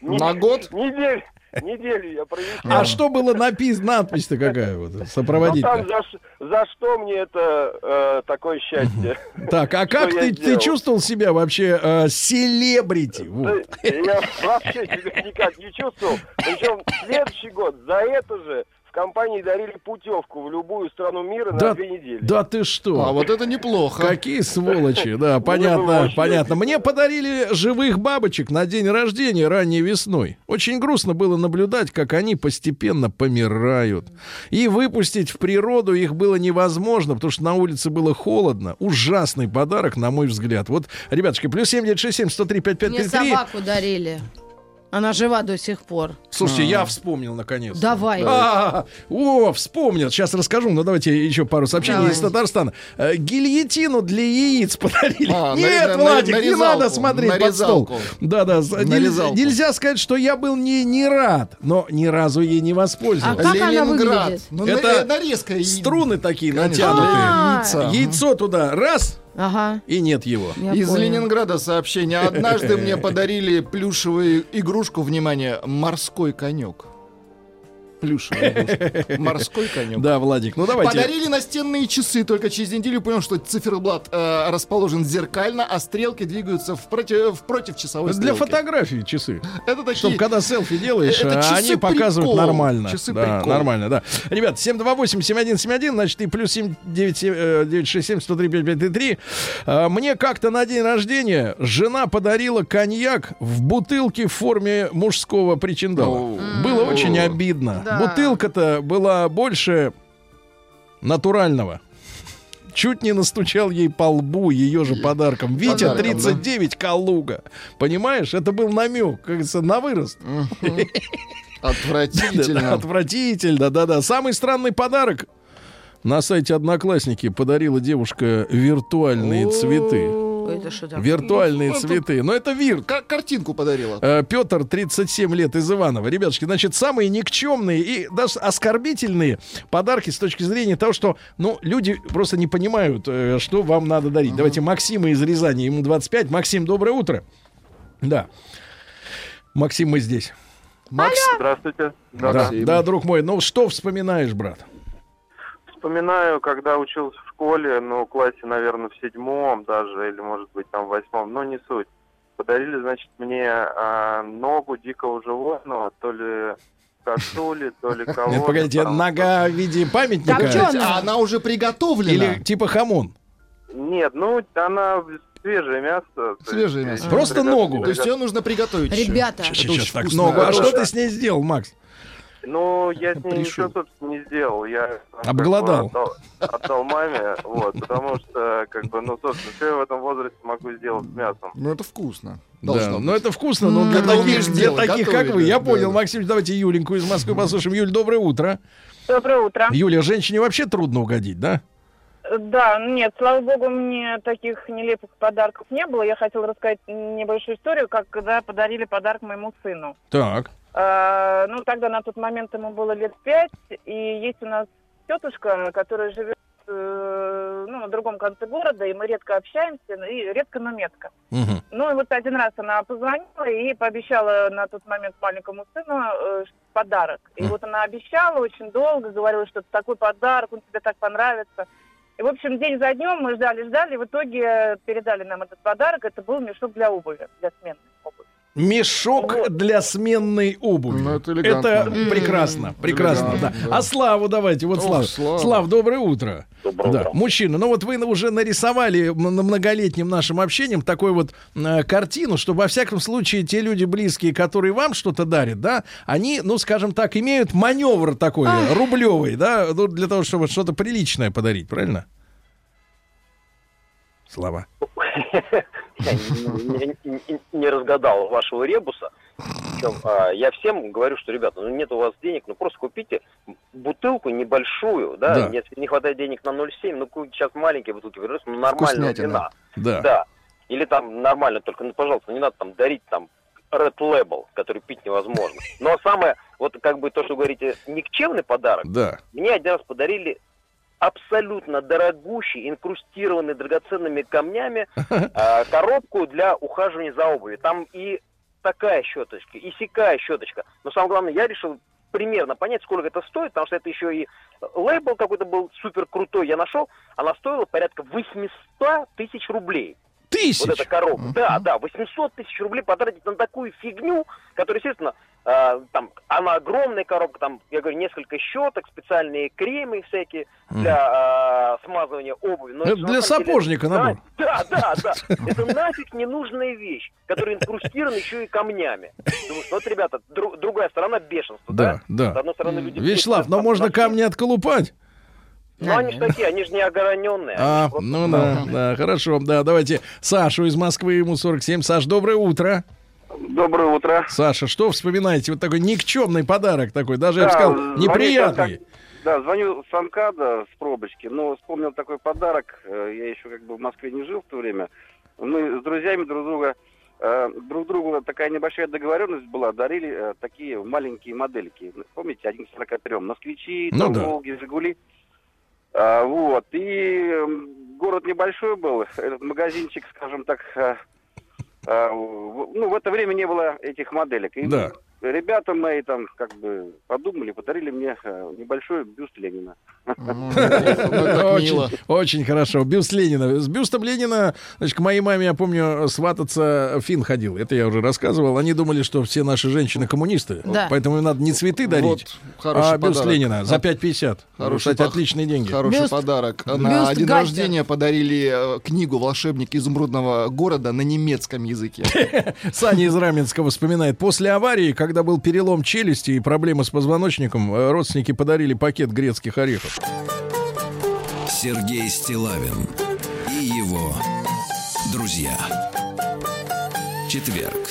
На год? Неделю, неделю я провисел. А что было написано? Надпись-то какая вот, Ну, там сопроводительная? за, за что мне это э, такое счастье? Так, а как ты, ты чувствовал себя вообще э, селебрити? Вот. Я вообще себя никак не чувствовал. Причем следующий год за это же в компании дарили путевку в любую страну мира Да, на две недели. да ты что? А вот это неплохо. Какие сволочи, да, было понятно, понятно. Мне подарили живых бабочек на день рождения ранней весной. Очень грустно было наблюдать, как они постепенно помирают. И выпустить в природу их было невозможно, потому что на улице было холодно. Ужасный подарок, на мой взгляд. Вот, ребятушки, плюс 7967 103 Мне 5533. собаку дарили. Она жива до сих пор. Слушайте, я вспомнил наконец. Давай. А, о, вспомнил. Сейчас расскажу, но давайте еще пару сообщений Давай. из Татарстана. Э, Гильотину для яиц подарили. А, Нет, на- на- Владик, не нарезалку, надо смотреть под стол. нарезалку. Да-да, нельзя, Нарезалку. нельзя сказать, что я был не, не рад, но ни разу ей не А воспользовался. как она Ленинград. выглядит? Ну, Это на- нарезка. Струны такие Конечно, натянутые. А. Яйцо туда раз, Ага. и нет его. я Из понял. Ленинграда сообщение. Однажды мне подарили плюшевую игрушку, внимание, морской конек. Плюшевая игрушка. Морской конек. Да, Владик, ну давайте. Подарили настенные часы, только через неделю понял, что циферблат э, расположен зеркально, а стрелки двигаются в против, в против часовой Для стрелки. фотографий часы. Это такие... Чтобы когда селфи делаешь, Это а часы они показывают прикол. нормально. Часы да, прикол. нормально, да. Ребят, 728-7171, значит, и плюс 7967-103-5533. А, Мне как-то на день рождения жена подарила коньяк в бутылке в форме мужского причиндала. Было очень обидно. Да. Бутылка-то была больше натурального. Чуть не настучал ей по лбу ее же подарком. Витя, Подарком, 39, Калуга. Понимаешь, это был намек, как говорится, на вырост. Да, Отвратительно. Отвратительно, да-да. Самый странный подарок на сайте Одноклассники подарила девушка виртуальные цветы. Это что там? Виртуальные Ну, это- цветы. Но это вир. Ка- Картинку подарила. Э, Петр, 37 лет, из Иванова. Ребятушки, значит, самые никчемные и даже оскорбительные подарки с точки зрения того, что, ну, люди просто не понимают, э, что вам надо дарить. Давайте Максима из Рязани, ему 25. Максим, доброе утро. Да. Максим, мы здесь. Макс, Здравствуйте. Да, Максим. да, друг мой. Ну, что вспоминаешь, брат? Вспоминаю, когда учился в школе, ну, в классе, наверное, в седьмом даже, или, может быть, там в восьмом, но не суть. Подарили, значит, мне а, ногу дикого животного, то ли косули, то ли кого Нет, погодите, нога в виде памятника? Копченая. а она уже приготовлена. Или типа хамон? Нет, ну, она свежее мясо. Свежее мясо. Просто ногу. То есть ее нужно приготовить. Ребята, очень так ногу. А что ты с ней сделал, Макс? Ну, я с ней Пришил. ничего, собственно, не сделал. Я там, как бы, отдал, отдал маме, вот, потому что, как бы, ну, собственно, что я в этом возрасте могу сделать с мясом? Ну это вкусно. Да, Должно ну быть. это вкусно, но для таких, для таких как вы. Я да, понял, да. Максим, давайте Юленьку из Москвы послушаем. Юль, доброе утро. Доброе утро. Юля, женщине вообще трудно угодить, да? Да, нет, слава богу, мне таких нелепых подарков не было. Я хотела рассказать небольшую историю, как когда подарили подарок моему сыну. Так. Э, ну, тогда на тот момент ему было лет пять, и есть у нас тетушка, которая живет э, ну, на другом конце города, и мы редко общаемся, ну, и редко, но метко. Мгм. Ну, и вот один раз она позвонила и пообещала на тот момент маленькому сыну э, подарок. И вот она обещала очень долго, говорила, что это такой подарок, он тебе так понравится. И, в общем, день за днем мы ждали, ждали, и в итоге передали нам этот подарок. Это был мешок для обуви, для сменной обуви. Мешок для сменной обуви. Ну, это. Это М. прекрасно, прекрасно, да. Да. А Славу давайте, вот Ох, Слав. Слава. Слав, доброе утро. Доброе да. утро. Мужчина, ну вот вы уже нарисовали м- на многолетнем нашим общением такой вот э, картину, что во всяком случае те люди близкие, которые вам что-то дарят, да, они, ну скажем так, имеют маневр такой рублевый, да, ну, для того, чтобы что-то приличное подарить, правильно? Слава. Я не, не- не разгадал вашего ребуса. Причем а, я всем говорю, что, ребята, ну нет у вас денег, ну просто купите бутылку небольшую, да, Да. если не хватает денег на 0,7, ну сейчас маленькие бутылки, берешь, ну Вкуснятина. вина. Да. Да. Или там нормально, только, ну, пожалуйста, не надо там дарить там Red Label, который пить невозможно. Но самое, вот как бы то, что вы говорите, никчемный подарок, Да. мне один раз подарили абсолютно дорогущий, инкрустированный драгоценными камнями а, коробку для ухаживания за обувью. Там и такая щеточка, и сякая щеточка. Но самое главное, я решил примерно понять, сколько это стоит, потому что это еще и лейбл какой-то был супер крутой, я нашел, она стоила порядка 800 тысяч рублей. Тысяч? Вот эта коробка. Да, да, 800 тысяч рублей потратить на такую фигню, которая, естественно, а, там, она огромная коробка, там, я говорю, несколько щеток, специальные кремы всякие для а, смазывания обуви. Но Это на для деле сапожника на- набор. Да, да, да. Это нафиг ненужная вещь, которая инкрустирована еще и камнями. Думаю, что вот, ребята, дру- другая сторона бешенства, Да, да? да. С одной стороны, люди... Вячеслав, но можно камни отколупать. Ну, они же такие, они же не ограненные. А, ну да, да, хорошо, да, давайте Сашу из Москвы, ему 47. Саш, доброе утро. Доброе утро. Саша, что вспоминаете? Вот такой никчемный подарок такой, даже, я бы сказал, неприятный. Да, звоню с Анкада, с пробочки, но вспомнил такой подарок. э, Я еще как бы в Москве не жил в то время. Мы с друзьями друг друга э, друг другу такая небольшая договоренность была, дарили э, такие маленькие модельки. Помните, один к 43 москвичи, Ну там, да. Волги, Жигули. А, вот. И город небольшой был, этот магазинчик, скажем так, э, э, ну, в это время не было этих моделек. И Да. Ребята мои там как бы подумали, подарили мне э, небольшой бюст Ленина. Очень, очень хорошо. Бюст Ленина. С бюстом Ленина, значит, к моей маме, я помню, свататься Фин ходил. Это я уже рассказывал. Они думали, что все наши женщины коммунисты. Поэтому им надо не цветы дарить, Вот, хороший а бюст. Ленина за А- 5,50. Хороший Кстати, отличные деньги. Хороший подарок. На день рождения подарили э, книгу «Волшебник изумрудного города» на немецком языке. Саня из Раменского вспоминает. После аварии, когда был перелом челюсти и проблемы с позвоночником, э, родственники подарили пакет грецких орехов. Сергей Стилавин и его друзья. Четверг.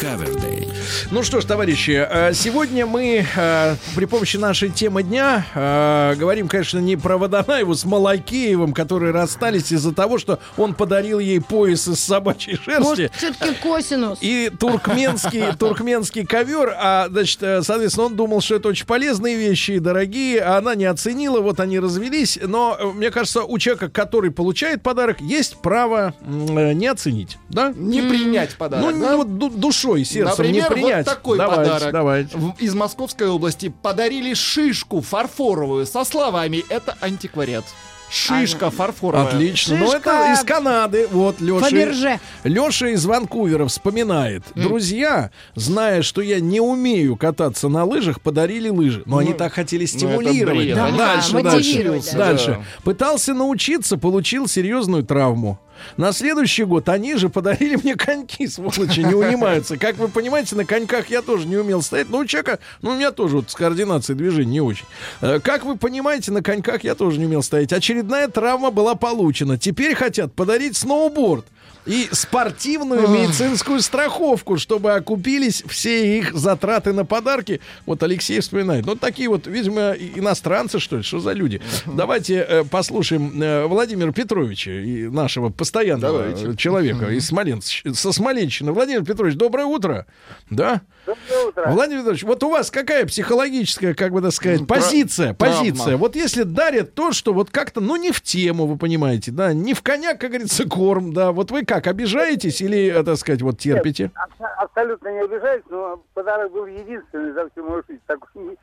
Кавердей. Ну что ж, товарищи, э, сегодня мы э, при помощи нашей темы дня э, говорим, конечно, не про Водонаеву с Малакеевым, которые расстались из-за того, что он подарил ей пояс из собачьей шерсти. Может, все-таки косинус. И туркменский, туркменский ковер, а, значит, соответственно, он думал, что это очень полезные вещи и дорогие, а она не оценила, вот они развелись. Но, мне кажется, у человека, который получает подарок, есть право не оценить, да? Не принять подарок, Ну, да? ну, вот ду- душой, сердцем Например, не принять. Вот такой Давайте, подарок. давайте. В- Из Московской области подарили шишку фарфоровую со словами «Это антиквариат». Шишка фарфоровая. Отлично. Ну, это из Канады. Вот, Леша. Фаберже. Леша из Ванкувера вспоминает. Друзья, зная, что я не умею кататься на лыжах, подарили лыжи. Но они так хотели стимулировать. бред. Да, Они дальше, дальше. да. Дальше. Да. Пытался научиться, получил серьезную травму. На следующий год они же подарили мне коньки, сволочи, не унимаются. Как вы понимаете, на коньках я тоже не умел стоять. Но у человека, ну, у меня тоже вот с координацией движений не очень. Э, Как вы понимаете, на коньках я тоже не умел стоять. Очередная травма была получена. Теперь хотят подарить сноуборд и спортивную медицинскую страховку, чтобы окупились все их затраты на подарки. Вот Алексей вспоминает. Ну, такие вот, видимо, иностранцы, что ли, что за люди. Давайте э, послушаем э, Владимира Петровича, и нашего постоянного Давайте. э, человека из Смоленщ- со Смоленщины. Владимир Петрович, доброе утро. Да? Доброе утро. Владимир Петрович, вот у вас какая психологическая, как бы так сказать, Тра- позиция, травма. позиция? Вот если дарят то, что вот как-то, ну, не в тему, вы понимаете, да, не в коня, как говорится, корм, да, вот вы как, обижаетесь или, э, так сказать, вот терпите? Абс- Абсолютно не обижаюсь, но подарок был единственный за всю мою жизнь, такой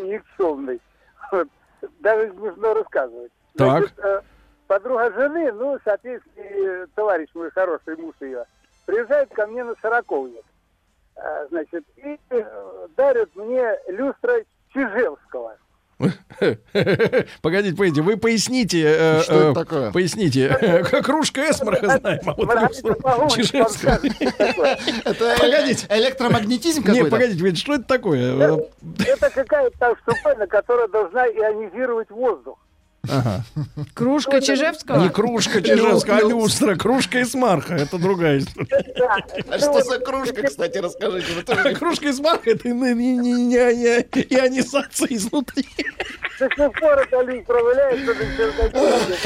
никчемный. Вот. Даже смешно рассказывать. Так. Значит, э, подруга жены, ну, соответственно, товарищ мой хороший, муж ее, приезжает ко мне на сороковник. А, Значит, и э, дарят мне люстра Чижевского. Погодите, погодите, вы поясните. э, Что это э, такое? Поясните. Кружка Эсмарха знаем, а вот. Это Погодите. электромагнетизм Не, какой-то? погодите, погодите, что это такое? Э, Это какая-то там штуковина, которая должна ионизировать воздух. Ага. Кружка Чижевского? Не кружка Чижевского, а люстра. Кружка из марха. Это другая история. А что за кружка, кстати, расскажите. Кружка из марха это не, не, не, не, не ионизация изнутри. До сих пор это люстра валяется на чердаке.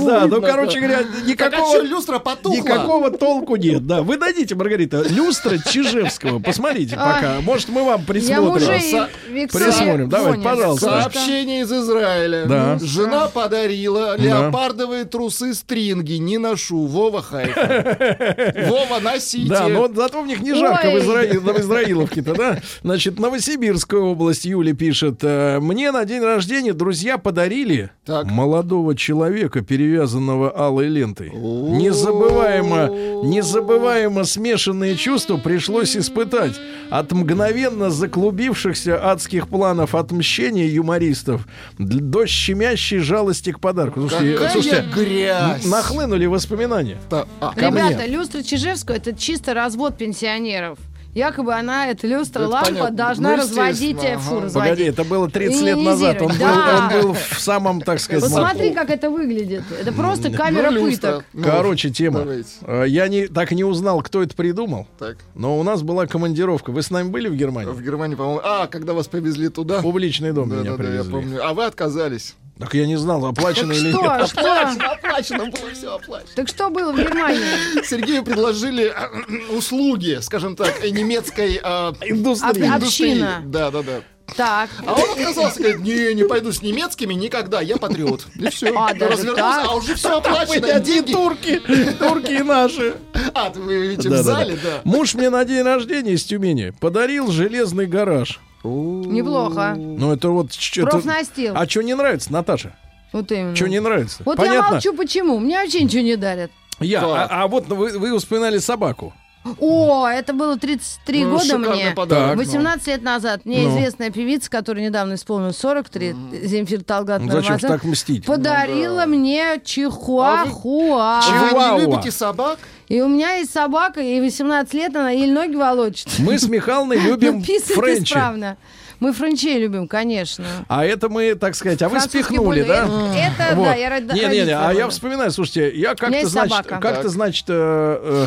Да, ну, короче говоря, а никакого... люстра потухла? Никакого толку нет, да. Вы дадите, Маргарита, люстра Чижевского. Посмотрите пока. Может, мы вам присмотрим. Присмотрим. Давайте, Воня. пожалуйста. Сообщение из Израиля. Да. Жена подарила Да. леопардовые трусы стринги. Не ношу. Вова Хайфа. Вова, носите. Да, но зато в них не жарко в, Ой. Израиле, в Израиловке-то, да? Значит, Новосибирская область, Юля пишет. Э, Мне на день рождения друзья подарили Так. молодого человека, перевязанного алой лентой. Незабываемо, незабываемо смешанные чувства пришлось испытать. От мгновенно заклубившихся адских планов отмщения юмористов до щемящей жалости к подарку. Слушайте, Какая слушайте, грязь. нахлынули воспоминания. А, мне. Ребята, люстра Чижевского это чисто развод пенсионеров. Якобы она, эта люстра, Это лампа, понятно. должна Ну, разводить, естественно, э, фу, ага. разводить. Погоди, это было 30 лет назад. Он был, Да. он был в самом, так сказать, Посмотри, как это выглядит. Это просто камера Ну, пыток. Ну, Короче, тема. давайте. Э, Я не, так не узнал, кто это придумал. Так. Но у нас была командировка. Вы с нами были в Германии? В Германии, по-моему. А, когда вас повезли туда. Публичный дом Да, меня да, да, я привезли. помню. А вы отказались. Так я не знал, оплачено или Что, нет. что? Оплачено, оплачено, было все оплачено. Так что было в Германии? Сергею предложили э, услуги, скажем так, э, немецкой э, Индустрии. Об- индустрии. Да, да, да. Так. А он отказался, говорит, не, не пойду с немецкими никогда, я патриот. И все. А, даже Развернулся, так? а уже все оплачено, деньги. турки, турки и наши. А, ты вы видите, в Да-да-да. зале, да. Муж мне на день рождения из Тюмени подарил железный гараж. Неплохо. Ну это вот... Профнастил. А что не нравится, Наташа? Вот именно. Что не нравится? Вот я Понятно? молчу, почему. Мне вообще ничего не дарят. Я, а, а вот вы, вы вспоминали собаку. О, это было 33 Ну, года мне. подарок. Так. 18 лет назад мне Ну. известная певица, которая недавно исполнилась 43, Земфир Талгат Ну, Зачем так мстить? подарила мне чихуахуа. А вы не Чивауа. любите собак? И у меня есть собака, ей 18 лет, она еле ноги волочит. Мы с Михалной любим Ну, френчи. исправно. Мы френчей любим, конечно. А это мы, так сказать, а вы спихнули, да? Это, Вот. да, я род- Не, не, не, а я вспоминаю, слушайте, я как-то, значит, как-то, значит, э, э,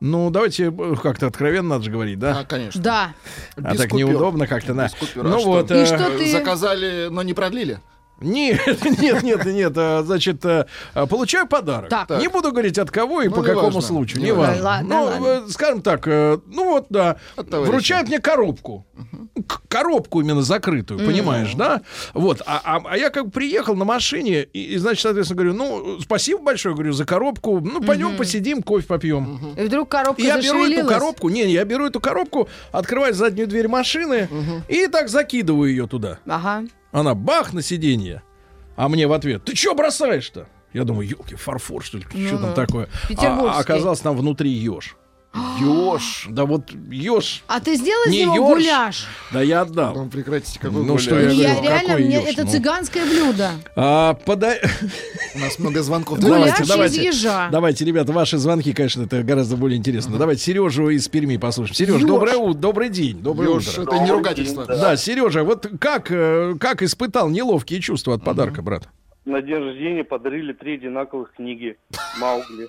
ну, давайте э, как-то откровенно надо же говорить, да? А, конечно. Да. А Без так купюр. неудобно как-то, да. Без купюр. Ну А что? вот. И э, что ты- Заказали, но не продлили? Нет, нет, нет, нет, а, значит, э, а, получаю подарок. Так. Не буду говорить от кого и Ну, по не какому важно. случаю, Не не важно. Ладно, Ну, ладно. э, скажем так, э, ну вот, да, вручают мне коробку. К- Коробку именно закрытую, понимаешь, да? Вот, а, а- а я как бы приехал на машине, и, и, значит, соответственно, говорю, ну, спасибо большое, говорю, за коробку, ну, пойдем посидим, кофе попьем. И вдруг коробка я беру эту коробку, не, я беру эту коробку, открываю заднюю дверь машины и так закидываю ее туда. Ага. Она бах на сиденье. А мне в ответ, ты что бросаешь-то? Я думаю, елки, фарфор, что ли? что Ну-ну. там такое? А, а оказалось там внутри еж. Еж. Да вот еж. А ты сделал из Не него ёрш. гуляш? Да я отдал. Ну, прекратите, какой Ну, что гуляш. я Я, говорю, реально, какой мне ёж, это ну. цыганское блюдо. А, подай... У нас много звонков. Гуляш Давайте, из давайте. ежа. Давайте, ребята, ваши звонки, конечно, это гораздо более интересно. Давайте Сережу из Перми послушаем. Сереж, Ёж. доброе утро, добрый день, доброе Ёж, утро. это не ругательство. Да, Сережа, вот как, э, как испытал неловкие чувства от подарка, брат? На день рождения подарили три одинаковых книги Маугли.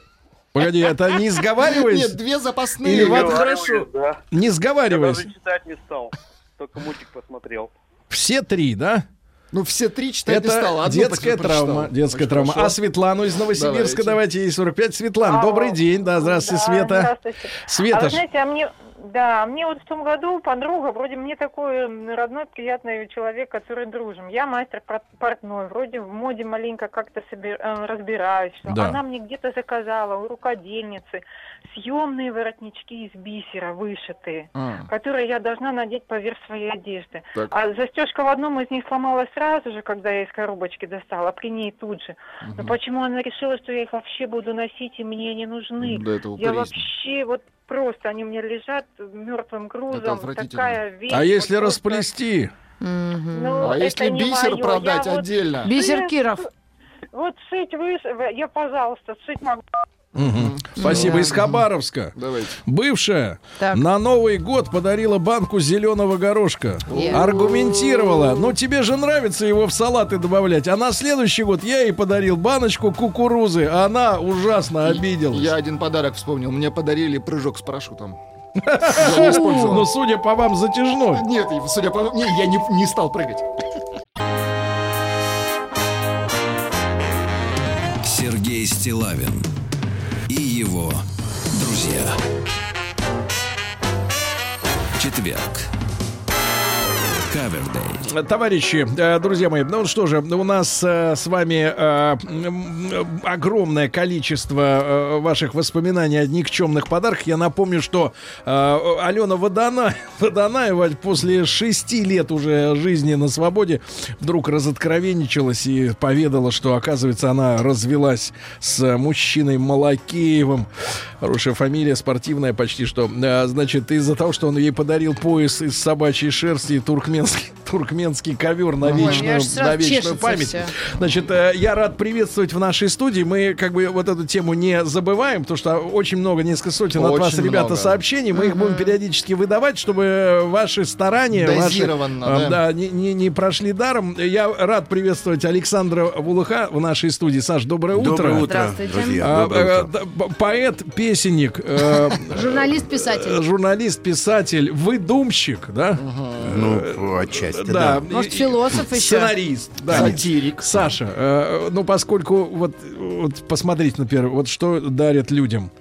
Погоди, это не сговариваясь? Нет, две запасные. Или вот хорошо. Да. Не Я сговариваясь. даже читать не стал. Только мультик посмотрел. Все три, да? Ну, все три читать не Это стал. одну детская прочитал. травма. Детская Очень травма. хорошо. А Светлану из Новосибирска Давайте. давайте. ей 45. Светлана, добрый день. Да, здравствуйте, Да, Света. Здравствуйте. А Света, вы ж- знаете, а мне, да, мне вот в том году подруга, вроде мне такой родной, приятный человек, который дружим. Я мастер пор- портной, вроде в моде маленько как-то собир- э, разбираюсь. Да. Она мне где-то заказала у рукодельницы съемные воротнички из бисера вышитые, А. которые я должна надеть поверх своей одежды. Так. А застежка в одном из них сломалась сразу же, когда я из коробочки достала, а при ней тут же. Но почему она решила, что я их вообще буду носить и мне не нужны? Да, это Я вообще вот просто они у меня лежат мертвым грузом. Такая вещь. а если вот расплести? Ну, А если бисер моё. продать Я вот- отдельно? Бисер Киров. Вот сыть вы, я, пожалуйста, сыть могу. Мгм. Спасибо. Из Хабаровска. Давайте. Бывшая Так. на Новый год подарила банку зеленого горошка. Е. Аргументировала. Ну, тебе же нравится его в салаты добавлять. А на следующий год я ей подарил баночку кукурузы. а Она ужасно обиделась. Я один подарок вспомнил. Мне подарили прыжок с парашютом. Использовал. Ну, судя по вам, затяжной. Нет, судя по... Не, я не, не стал прыгать. Сергей Стилавин друзья. Четверг. Кавердей. Товарищи, э, друзья мои, ну что же, у нас э, с вами э, огромное количество ваших воспоминаний о никчемных подарках. Я напомню, что Алена Водона, Водонаева после шести лет уже жизни на свободе вдруг разоткровенничалась и поведала, что, оказывается, она развелась с мужчиной Малакеевым. Хорошая фамилия, спортивная почти что. Значит, из-за того, что он ей подарил пояс из собачьей шерсти и туркменский, туркменский ковер на Ой, вечную, сразу на вечную память. всё. Значит, э, я рад приветствовать в нашей студии. Мы как бы вот эту тему не забываем, потому что очень много, несколько сотен от Очень вас, ребята, много. сообщений. Мы их будем периодически выдавать, чтобы ваши старания ваши, э, да. да, не, не- не прошли даром. Я рад приветствовать Александра Вулыха в нашей студии. Саш, доброе утро. Доброе утро, Здравствуйте. друзья. А, Доброе э, утро. поэт, песенник, э, Журналист-писатель. журналист, писатель, выдумщик, да? Ну, отчасти, Да. да. Может, философ еще? Сценарист, да. Сатирик. Саша, э, ну поскольку вот, вот посмотрите, например, вот что дарят людям.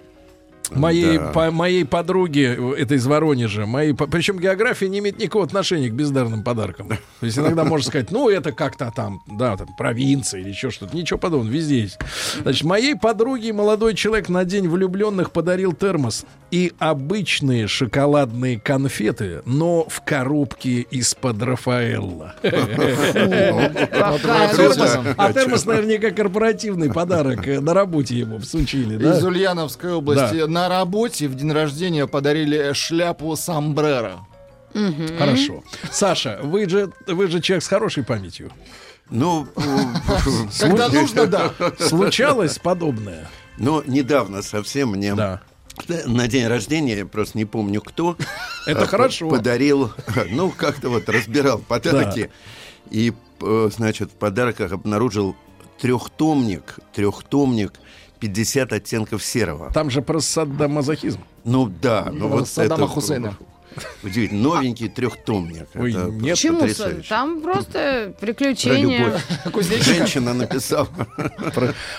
Моей, Да. по, моей подруге, это из Воронежа, моей, причем география не имеет никакого отношения к бездарным подаркам. То есть иногда можно сказать, ну это как-то там, да, там провинция или еще что-то. Ничего подобного, везде есть. Значит, моей подруге молодой человек на день влюбленных подарил термос и обычные шоколадные конфеты, но в коробке из-под Рафаэлла. А термос, наверняка корпоративный подарок э, на работе ему всучили, да? Из Ульяновской области на работе в день рождения подарили шляпу сомбреро. Хорошо. Саша, вы же, вы же человек с хорошей памятью. Ну, Когда нужно, да. Случалось подобное? но недавно совсем мне Да. на день рождения, я просто не помню кто, Это э, хорошо. подарил, ну, как-то вот разбирал подарки. И, э, значит, в подарках обнаружил трехтомник, трехтомник 50 оттенков серого. Там же про саддамазохизм. Ну да, ну вот Саддама это Хусейна. удивительно. Новенький трехтомник. Ой, Это нет. Почему? потрясающе. Там просто Про приключения. Женщина написала.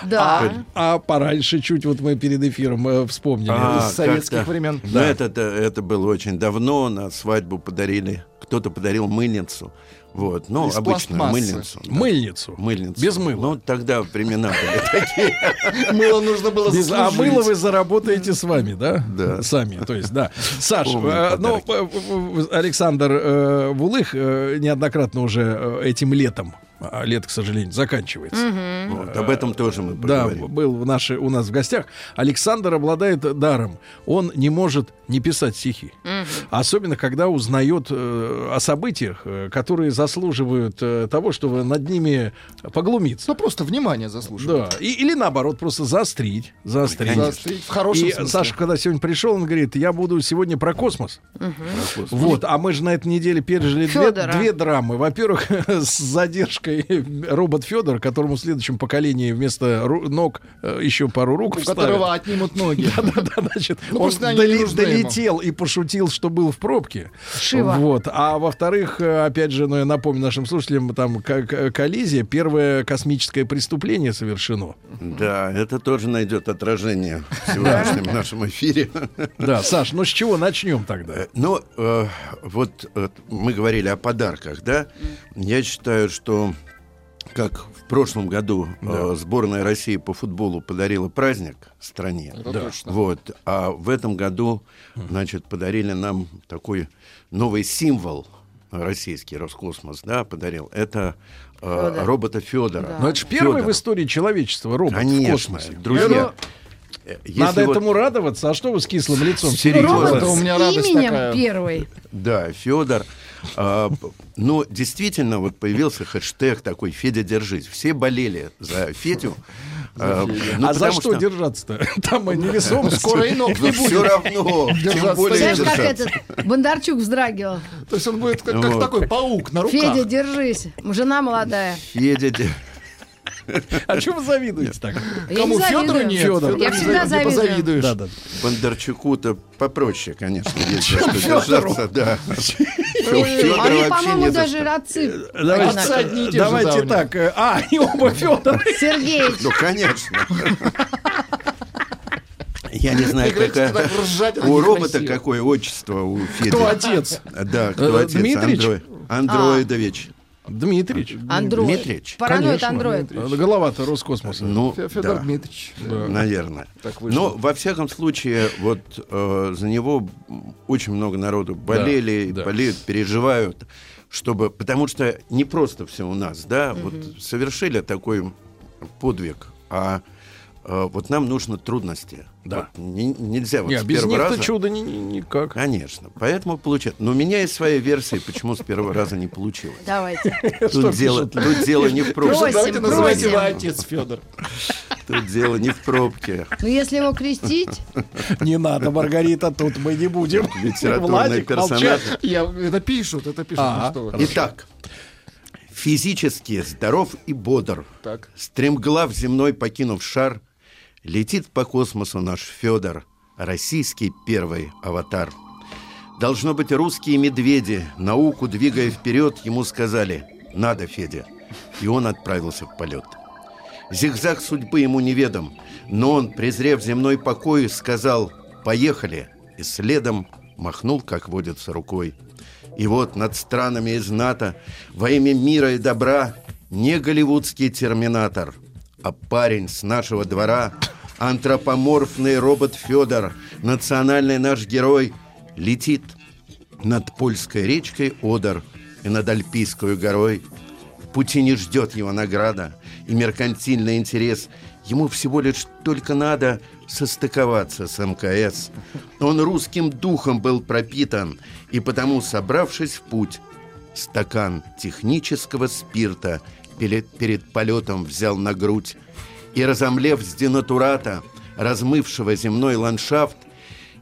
Да. А пораньше чуть вот мы перед эфиром э, вспомнили. А, Из советских времен. Это, это, это было очень давно, на свадьбу подарили. Кто-то подарил мыльницу. Вот, ну, Из обычную пластмассы. мыльницу. да. Мыльницу. Мыльницу. Без мыла. Ну, тогда времена были такие. Мыло нужно было Без- а мыло вы заработаете с вами, да? Да. Сами, то есть, да. Саш, э, ну, э, Александр э, Вулых неоднократно уже этим летом, а лето, к сожалению, заканчивается. Вот, об этом тоже мы Да, поговорим. был в нашей, у нас в гостях. Александр обладает даром. Он не может не писать стихи. Особенно, когда узнает э, о событиях, э, которые заслуживают э, того, чтобы над ними поглумиться. Ну, просто внимание заслуживает. Да. И, или наоборот, просто заострить. Заострить. Конечно. Заострить в хорошем И смысле. Саша, когда сегодня пришел, он говорит, я буду сегодня про космос. космос. Вот, а мы же на этой неделе пережили две, две драмы. Во-первых, с задержкой робот Федор, которому в следующем поколении вместо ру- ног э, еще пару рук У вставят. которого отнимут ноги. Да-да-да, значит, Ну, он доли- нужны ему. долетел и пошутил, что был в пробке. Шива. Вот. А во-вторых, э, опять же, ну, я напомню нашим слушателям, там к- к- коллизия, первое космическое преступление совершено. Да, это тоже найдет отражение в сегодняшнем нашем эфире. Да, Саш, ну с чего начнем тогда? Э, Ну, вот мы говорили о подарках, да? Я считаю, что как в прошлом году э, сборная России по футболу подарила праздник стране. Это точно. Вот, а в этом году, значит, подарили нам такой новый символ российский Роскосмос, да, подарил. Это э, Фёдор. робота Федора. Ну, это же первый в истории человечества робот в Конечно, космосе. друзья. э, если Надо вот- этому радоваться. А что вы с кислым лицом? Серьезно. Робот Это у меня с радость именем такая. первый. Да, Федор. А, но действительно вот появился хэштег такой «Федя, держись». Все болели за Федю. а, ну, а за что, держаться-то? Там невесомость. Скоро и ног не Ну, будет. все равно, тем более Знаешь, как держаться. этот Бондарчук вздрагивал. То есть он будет как, Вот. такой паук на руках. Федя, держись. Жена молодая. Федя, де- А что вы завидуете так? Кому Федору нет? Фёдору Я всегда завидую. Да, да. Бондарчуку-то попроще, конечно, есть за что держаться, да. Они, вообще по-моему, даже родцы. Давайте, же давайте так. э, А, и оба Федора. Сергеич. Ну, конечно. Я не знаю, какая... ржать, У робота некрасиво. какое отчество у Феди? Кто отец? Да, кто Э, отец? Дмитрич? Андро- Андроидович. Дмитрич. Андроид. Дмитрич. Параноид андроид. Э, Голова-то Роскосмоса. Ну, Фе- Федор да, Дмитриевич. наверное. Так вышло. Но, во всяком случае, вот э, за него очень много народу болели, да. болеют, переживают, чтобы... Потому что не просто все у нас, да, вот совершили такой подвиг, а э, вот нам нужны трудности. Да. Вот не- нельзя вот Не, с без первого раза... чудо ни- ни- никак. Конечно. Поэтому получается. Но у меня есть своя версия, почему с первого раза не получилось. Давайте. Тут дело, тут дело не в пробке. Давайте называйте его отец Федор. Тут дело не в пробке. Ну, если его крестить, Не надо, Маргарита, тут мы не будем. Персонажи. молчать. Я, это пишут, это пишут. Ну что вы. Итак, физически здоров и бодр. Так. Стремглав земной покинув шар, летит по космосу наш Федор, российский первый аватар. Должно быть, русские медведи, науку двигая вперед, ему сказали «Надо, Федя». И он отправился в полет. Зигзаг судьбы ему неведом, но он, презрев земной покой, сказал «Поехали!» и следом махнул, как водится, рукой. И вот над странами из НАТО во имя мира и добра не голливудский терминатор, а парень с нашего двора, антропоморфный робот Федор, национальный наш герой, летит над польской речкой Одер и над Альпийской горой. В пути не ждет его награда и меркантильный интерес. Ему всего лишь только надо состыковаться с МКС. Он русским духом был пропитан, и потому, собравшись в путь, стакан технического спирта перед, перед полетом взял на грудь и, разомлев с денатурата, размывшего земной ландшафт,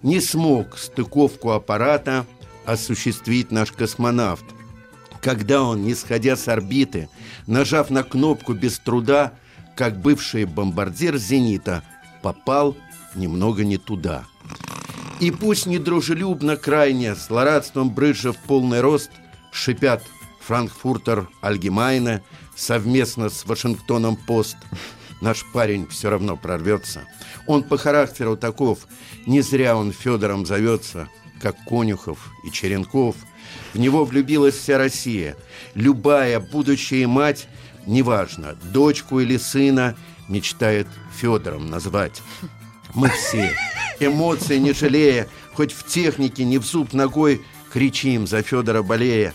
не смог стыковку аппарата осуществить наш космонавт. Когда он, не сходя с орбиты, нажав на кнопку без труда, как бывший бомбардир «Зенита», попал немного не туда. И пусть недружелюбно крайне, злорадством брыжа в полный рост, шипят Франкфуртер Альгемайне совместно с Вашингтоном Пост, наш парень все равно прорвется. Он по характеру таков, не зря он Федором зовется, как Конюхов и Черенков. В него влюбилась вся Россия. Любая будущая мать, неважно, дочку или сына, мечтает Федором назвать. Мы все, эмоции не жалея, хоть в технике, не в зуб ногой, кричим за Федора болея.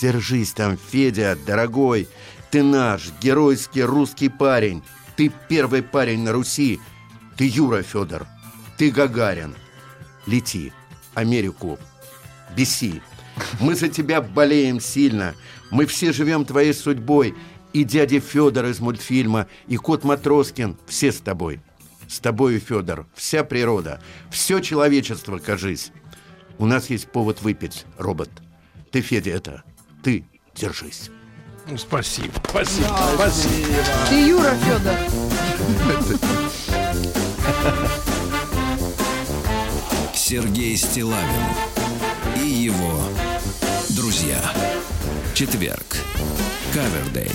Держись там, Федя, дорогой, ты наш геройский русский парень, ты первый парень на Руси, ты Юра Федор, ты Гагарин. Лети, Америку, беси. Мы за тебя болеем сильно, мы все живем твоей судьбой, и дядя Федор из мультфильма, и кот Матроскин, все с тобой. С тобою, Федор, вся природа, все человечество, кажись. У нас есть повод выпить, робот. Ты, Федя, это, ты держись. Ну, Спасибо, спасибо, спасибо. ты Юра Федор. Сергей Стилавин и его друзья. Четверг. Кавердей.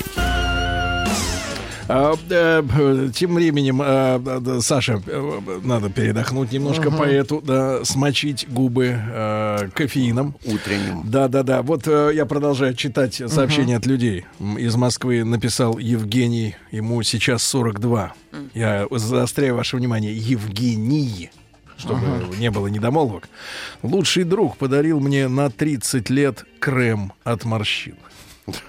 А, э, Тем временем, э, да, Саша, э, надо передохнуть немножко Ага. поэту, да, смочить губы э, кофеином. Утренним. Да, да, да. Вот э, я продолжаю читать сообщения от людей. Из Москвы написал Евгений, ему сейчас 42. Я заостряю ваше внимание, Евгений, чтобы не было недомолвок. Лучший друг подарил мне на 30 лет крем от морщин.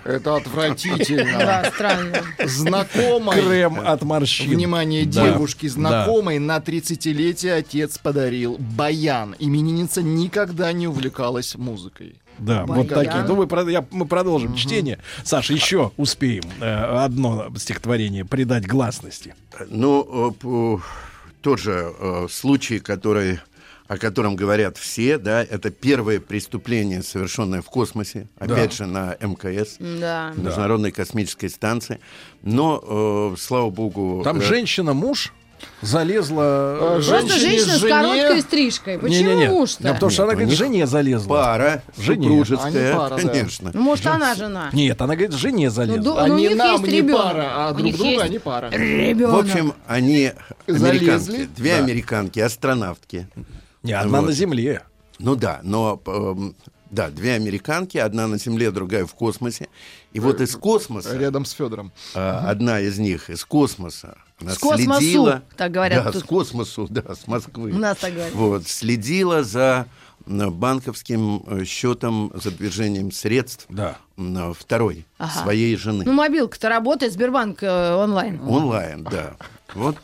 Это отвратительно. Да, странно. Знакомой. Крем от морщин. Внимание, Да. девушки, знакомой на 30-летие отец подарил баян. Именинница никогда не увлекалась музыкой. Да, вот Баян. такие. Ну, мы, я- мы продолжим чтение. Саша, еще успеем э, одно стихотворение придать гласности. Ну, э, п- тот же э, случай, который, о котором говорят все, да, это первое преступление, совершенное в космосе, опять же на МКС, Да. Международной космической станции. Но, э, слава богу... Там э, женщина-муж залезла... э, Просто женщина с короткой стрижкой. Почему Не-не-не. муж-то? Да, потому что она Нет, у говорит, жене залезла. Пара Жене. супружеская, Они пара, да. конечно. Ну, может, она жена. Нет, она говорит, жене Ну, залезла. ну, у Они них нам есть не ребенок. пара, а У друг них другу есть они пара. Ребенок. В общем, они Залезли. американки, две Да. американки, астронавтки. Не, одна Вот. на земле. Ну да, но эм, да, две американки, одна на Земле, другая в космосе. И вот из космоса Рядом с Федором. а, одна из них из космоса она С космосу, следила, так говорят да, тут. с космосу, да, с Москвы. У нас так говорят. Вот следила за банковским э, счетом, за движением средств Да. м, второй Ага. своей жены. Ну, мобилка-то работает, Сбербанк э, онлайн. Онлайн, да. Вот,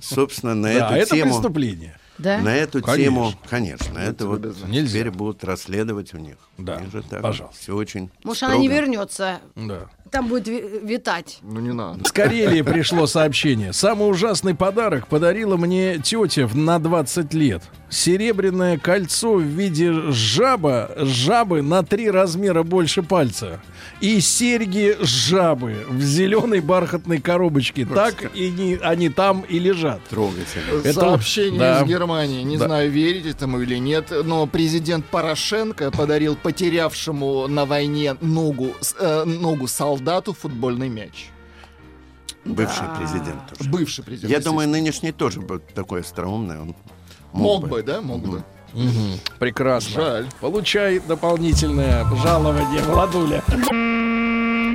собственно, на Да, эту это тему. преступление. Да? На эту Конечно. тему, конечно, это вот Нельзя. теперь будут расследовать у них. Да, Они же так пожалуйста. Все очень Может, она не строго. вернется. Да. Там будет ви- витать. Ну не надо. С Карелии пришло сообщение. Самый ужасный подарок подарила мне тетя на 20 лет. Серебряное кольцо в виде жаба, жабы на три размера больше пальца. И серьги жабы в зеленой бархатной коробочке. Так и не, они там и лежат. Трогательно. Это- Сообщение да. из Германии. Не Да. знаю, верить этому или нет, но президент Порошенко подарил потерявшему на войне ногу, э, ногу солдату футбольный мяч. Бывший президент тоже. Бывший президент. Я думаю, нынешний тоже был такой остроумный. Он Мог бы, да? Мог бы. Мгм. Прекрасно. Жаль. Получай дополнительное жалование, Владуля.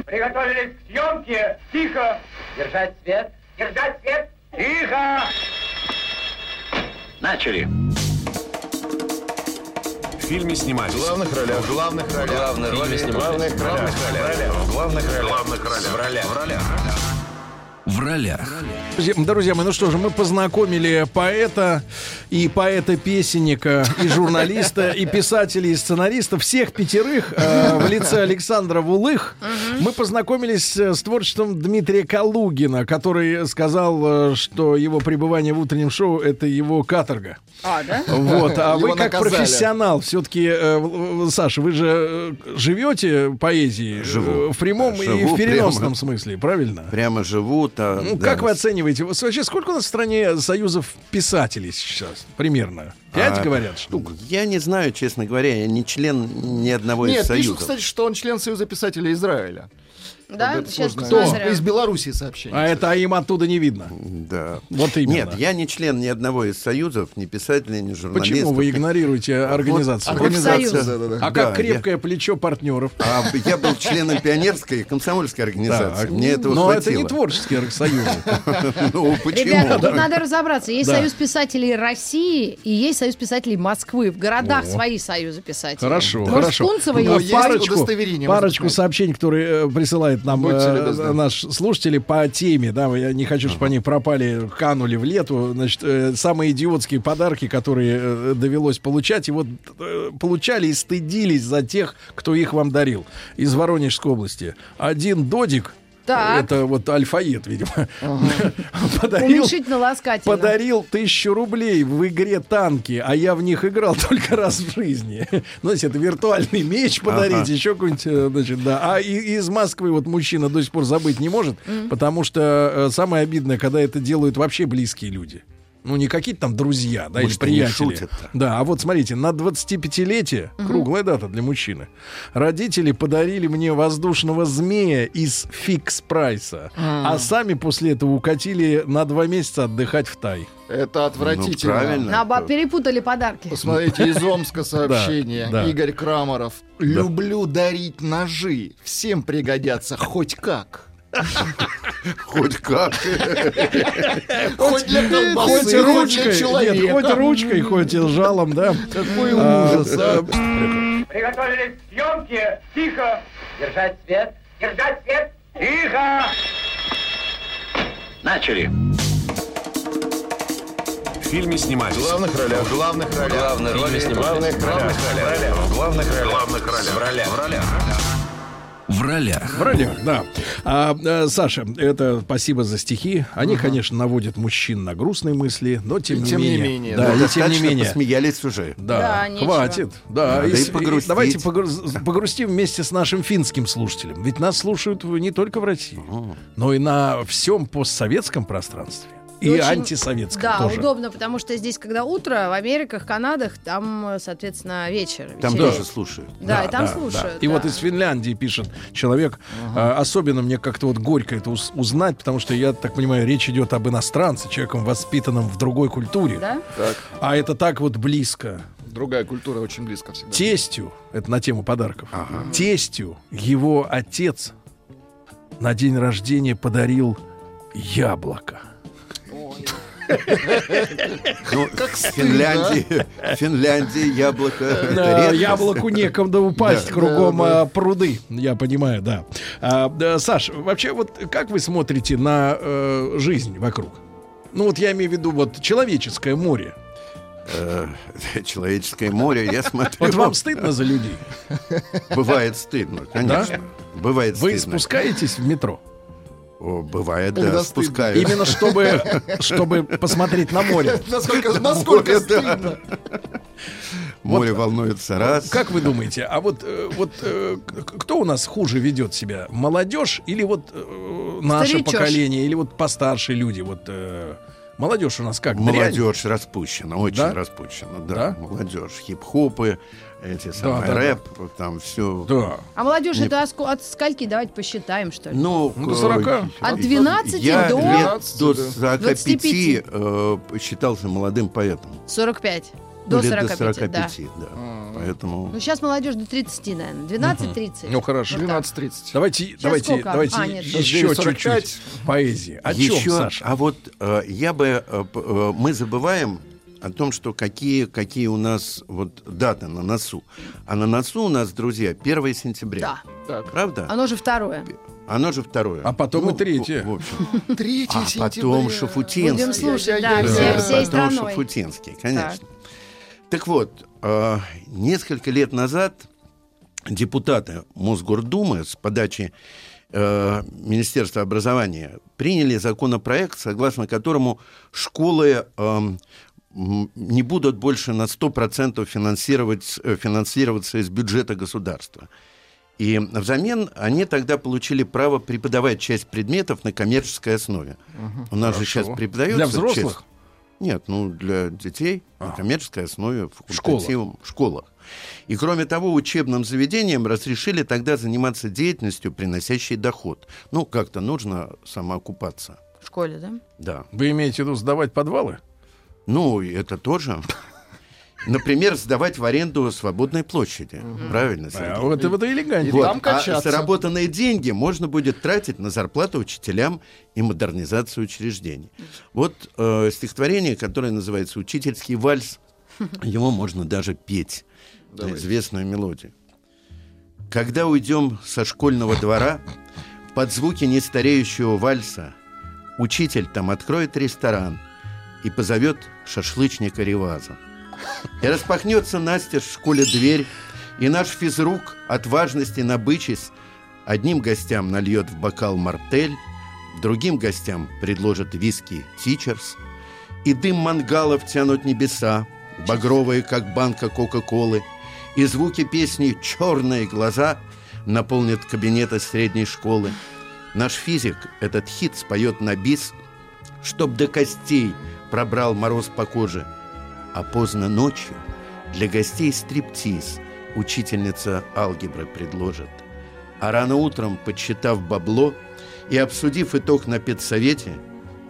Приготовились к съемке. Тихо. Держать свет. Держать свет. Тихо. Начали. Фильме снимались. В главных ролях. В главных ролях. В главных ролях. В главных ролях. В главных ролях. В ролях. В ролях. В ролях. Друзья, друзья мои, ну что же, мы познакомили поэта и поэта-песенника, и журналиста, и писателя, и сценариста, всех пятерых э, в лице Александра Вулых. Мы познакомились э, с творчеством Дмитрия Калугина, который сказал, э, что его пребывание в утреннем шоу — это его каторга. А, да? Вот, а вы Его как наказали. профессионал, все-таки, Саша, вы же э, живете поэзией Живу. э, в прямом и Живу в переносном прямо. смысле, правильно? Прямо живут. А, Ну, да. как вы оцениваете? Вот Вообще, сколько у нас в стране союзов писателей сейчас? Примерно. Пять, А, говорят, штук. Я не знаю, честно говоря, я не член ни одного Нет, из пишут, союзов. кстати, что он член Союза писателей Израиля. Да? Это Сейчас посмотрим. Из Беларуси сообщение. А это им оттуда не видно. Да. Вот именно. Нет, я не член ни одного из союзов, ни писателей, ни журналистов. Почему вы игнорируете организацию? Организация. Профсоюз. да, да, да. А Да, как крепкое плечо партнеров? А я был членом пионерской и комсомольской организации. Так. Мне этого Но это хватило. не творческие союзы. Ну, почему? Ребята, тут надо разобраться. Есть Да. Союз писателей России и есть Союз писателей Москвы. В городах свои союзы писателей. Хорошо, хорошо. Парочку, парочку сообщений, которые э, присылает нам э, любезны. наш слушатели по теме, да, я не хочу, чтобы они пропали, канули в лету. Значит, э, самые идиотские подарки, которые э, довелось получать, и вот э, получали и стыдились за тех, кто их вам дарил. Из Воронежской области. Один додик, Так. это вот альфаед, видимо, подарил Уменьшительно-ласкательно. Подарил тысячу рублей в игре танки, а я в них играл только раз в жизни. Ну, если это виртуальный меч подарить, Ага. еще какой-нибудь, э, значит, да. А и- из Москвы вот мужчина до сих пор забыть не может, потому что э, самое обидное, когда это делают вообще близкие люди. Ну, не какие-то там друзья, да, Может, или приятели. шутят-то. Да, а вот смотрите, на 25-летие, круглая дата для мужчины, родители подарили мне воздушного змея из фикс прайса, а сами после этого укатили на два месяца отдыхать в Тай. Это отвратительно. Ну, правильно. Наоборот, перепутали подарки. Посмотрите, из Омска сообщение. Да, да. Игорь Крамаров. Люблю дарить ножи. Всем пригодятся хоть как. Хоть как. Хоть для колбасы, Хоть ручкой, нет, человека. хоть ручкой, хоть и жалом, да. Какой А, ужас, а. Приготовились к съемке. Тихо. Держать свет. Держать свет. Тихо. Начали. В В фильме снимались. В главных ролях. В главных ролях. Снимались. главных В главных ролях. В главных ролях. В главных ролях. В ролях. В ролях. В ролях. В ролях, да. А, э, Саша, это спасибо за стихи. Они, конечно, наводят мужчин на грустные мысли, но тем, И не, тем не менее. менее, Да, да. и тем не Достаточно менее. посмеялись уже. Да, Да, нечего. хватит. Да, Надо и и с- и погрустить. давайте погруз- погрустим вместе с нашим финским слушателем. Ведь нас слушают не только в России, но и на всем постсоветском пространстве. И Очень- антисоветском Да, тоже. удобно, потому что здесь, когда утро, в Америках, Канадах, там, э, соответственно, вечер. Там вечереет. тоже слушают. Да, и там слушают. И да. вот из Финляндии пишет человек. а, особенно мне как-то вот горько это уз- узнать, потому что я так понимаю, речь идет об иностранце, человеком воспитанном в другой культуре. Да? Так, А это так вот близко. другая культура очень близко всегда. Тестю, это на тему подарков. Тестю его отец на день рождения подарил яблоко. Ну, в Финляндии, в Финляндии яблоко. Да, яблоку некогда упасть, Да. кругом Да, да. а, пруды. Я понимаю, да. А, да, Саш, вообще вот как вы смотрите на э, жизнь вокруг? Ну вот я имею в виду вот человеческое море. Э, Человеческое море, я смотрю. Вот вам стыдно за людей? Бывает стыдно, конечно. Бывает Вы стыдно. спускаетесь в метро? О, бывает, Когда да, стыдно. спускаюсь. Именно чтобы, чтобы посмотреть на море. Насколько, насколько Море, да. стыдно. Море волнуется раз. Как вы думаете, а вот, э, вот э, кто у нас хуже ведет себя? Молодежь или вот э, наше Старичёшь. поколение, или вот постарше люди? Вот молодежь у нас как? дрянь? Молодежь распущена, очень Да? распущена, да. Да? Молодежь, хип-хопы, эти самые да, да. рэп, там все. Да. А молодежь Не- это от, скольки? Давайте посчитаем, что ли. Ну, Ну, до 40. э, От 12 я до лет до 12, 45 25. э, считался молодым поэтом. 45. Ну, До лет 45, до 45, да. да. Поэтому... Ну, сейчас молодежь до 30, наверное. 12-30. Ну хорошо. Вот так. 12.30. Давайте, давайте, сколько? давайте А, нет, еще 9:45. чуть-чуть поэзии. О Еще, чем, Саша? а вот э, я бы, э, э, мы забываем о том, что какие, какие у нас вот даты на носу. А на носу у нас, друзья, 1 сентября. Да. Так, Правда? Оно же второе. Оно же второе. А потом и Ну, третье. В, в общем. 3 А потом Шафутинский. Будем слушать, да, Да, все, всей потом страной. Шафутинский, конечно. Так, вот, э, несколько лет назад депутаты Мосгордумы с подачи э, Министерства образования приняли законопроект, согласно которому школы эм, не будут больше на 100% финансировать, э, финансироваться из бюджета государства. И взамен они тогда получили право преподавать часть предметов на коммерческой основе. У нас же Хорошо. сейчас преподается... Для часть- взрослых? Нет, ну для детей на коммерческой основе, В школах. факультативом, в школах. И кроме того, учебным заведениям разрешили тогда заниматься деятельностью, приносящей доход. Ну, как-то нужно самоокупаться. В школе, да? Да. Вы имеете в виду сдавать подвалы? Ну, и это тоже. Например, сдавать в аренду свободной площади. Правильно, Сергей? А вот это элегантнее. Вот. там А качаться. заработанные деньги можно будет тратить на зарплату учителям и модернизацию учреждений. Вот э, стихотворение, которое называется «Учительский вальс». Его можно даже петь на известную мелодию. Когда уйдем со школьного двора, под звуки нестареющего вальса, учитель там откроет ресторан и позовет шашлычника Реваза. И распахнется Настя в школе дверь, и наш физрук, от важности набычись, одним гостям нальет в бокал мартель, другим гостям предложит виски Тичерс, и дым мангалов тянут небеса, багровые, как банка Кока-Колы, и звуки песни «Черные глаза» наполнят кабинеты средней школы. Наш физик этот хит споет на бис, чтоб до костей пробрал мороз по коже. А поздно ночью для гостей стриптиз учительница алгебры предложит. А рано утром, подсчитав бабло и обсудив итог на педсовете,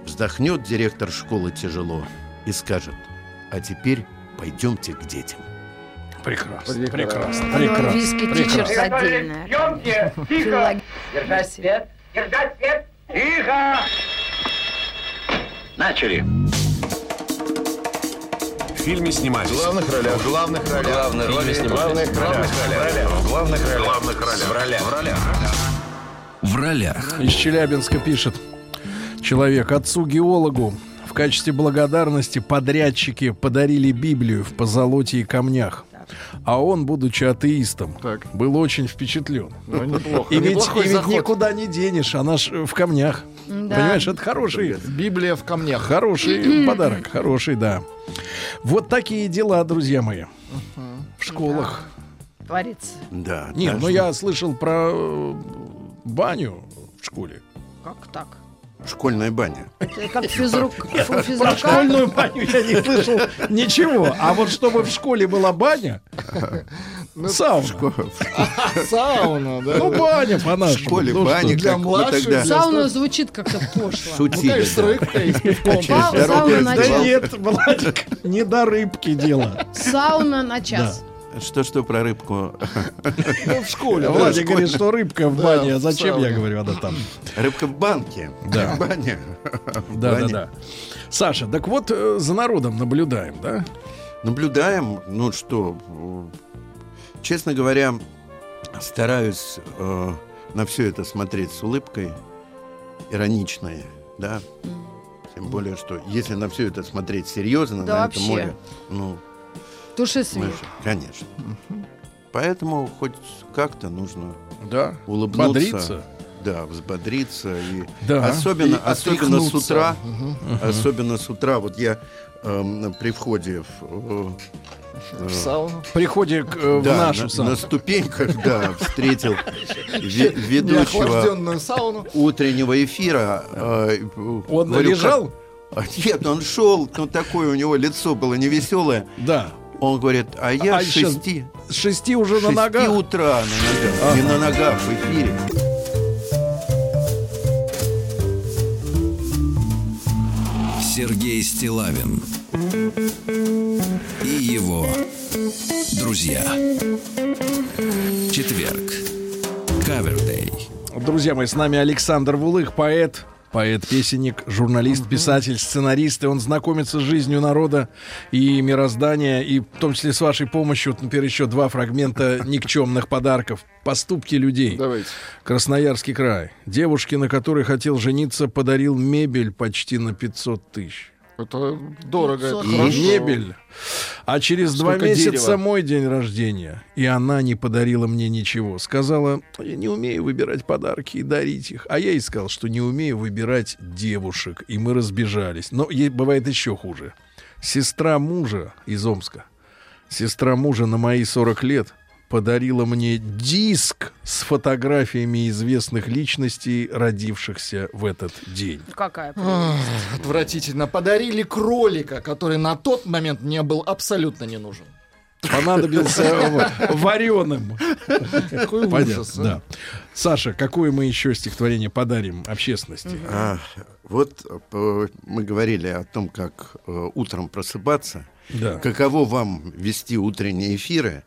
вздохнет директор школы тяжело и скажет, а теперь пойдемте к детям. Прекрасно, Прекрасно. прекрасно, прекрасно. виски тичерс отдельное. Съемки! Филология. Держать свет! Держать свет! Тихо! Начали! В фильме снимались. В главных ролях. В главных ролях. Главные роли В снимались. главных ролях. В главных ролях. В главных ролях. В ролях. В ролях. В ролях. Из Челябинска пишет человек отцу-геологу в качестве благодарности подрядчики подарили Библию в позолоте и камнях. А он, будучи атеистом, был очень впечатлен. Ну, неплохо. И ведь, и ведь никуда не денешь, она ж в камнях. Да. Понимаешь, это хороший. Библия в камнях. Хороший подарок, хороший, да. Вот такие дела, друзья мои. В школах. Творится. Да. Не, так ну я слышал про э, баню в школе. Как так? Школьная баня. Как физрук, Про школьную баню я не слышал ничего. А вот чтобы в школе была баня, сауна. Сауна, да? Ну, баня В по-нашему. школе Ну, баня, что? для как мы младших, тогда Сауна звучит как-то пошло. шутили. Ну, конечно, да. и с пивком. Сауна на Да нет, Владик, не до рыбки дело. Сауна на час. Что-что про рыбку? Ну, в школе. да, Владик говорит, что рыбка в Да, бане. А зачем, я говорю, она там? Рыбка в банке. Да. В Да, да, бане. да. Саша, так вот э, за народом наблюдаем, да? Наблюдаем, ну что, честно говоря, стараюсь э, на все это смотреть с улыбкой, ироничной, да. Тем более, что если на все это смотреть серьезно, Да на вообще. это море, ну, Туши свет. конечно. Поэтому хоть как-то нужно Да. улыбнуться. Бодриться. Да, взбодриться. И Да. Особенно, И особенно с утра. Мгм. Особенно с утра. Вот я эм, при входе в, э, В сауну. При входе к, э, в да, нашу на, сауну. на ступеньках, да, встретил ве- ведущего сауну. утреннего эфира. э, Он говорю, лежал? как- А, Нет, он шел, ну такое у него лицо было невеселое. Да. Он говорит, а я А с шести, С шести уже на шести ногах. утра на ногах, не на ногах в эфире. Сергей Стилавин и его друзья. Четверг. Кавердей. Друзья мои, с нами Александр Вулых, поэт, поэт-песенник, журналист, писатель, сценарист. И он знакомится с жизнью народа и мироздания, и в том числе с вашей помощью. Например, еще два фрагмента никчемных подарков. Поступки людей. Давайте. Красноярский край. Девушке, на которой хотел жениться, подарил мебель почти на 500 тысяч. Это дорого, это И мебель. А через два Сколько месяца дерева. мой день рождения. И она не подарила мне ничего. Сказала, я не умею выбирать подарки и дарить их. А я ей сказал, что не умею выбирать девушек. И мы разбежались. Но ей бывает еще хуже. Сестра мужа из Омска. Сестра мужа на мои 40 лет подарила мне диск с фотографиями известных личностей, родившихся в этот день. Какая Ах, Отвратительно. Подарили кролика, который на тот момент мне был абсолютно не нужен. понадобился вареным. Какой Понятно, ужас, а. да. Саша, какое мы еще стихотворение подарим общественности? А, вот э, мы говорили о том, как э, утром просыпаться. Да. Каково вам вести утренние эфиры?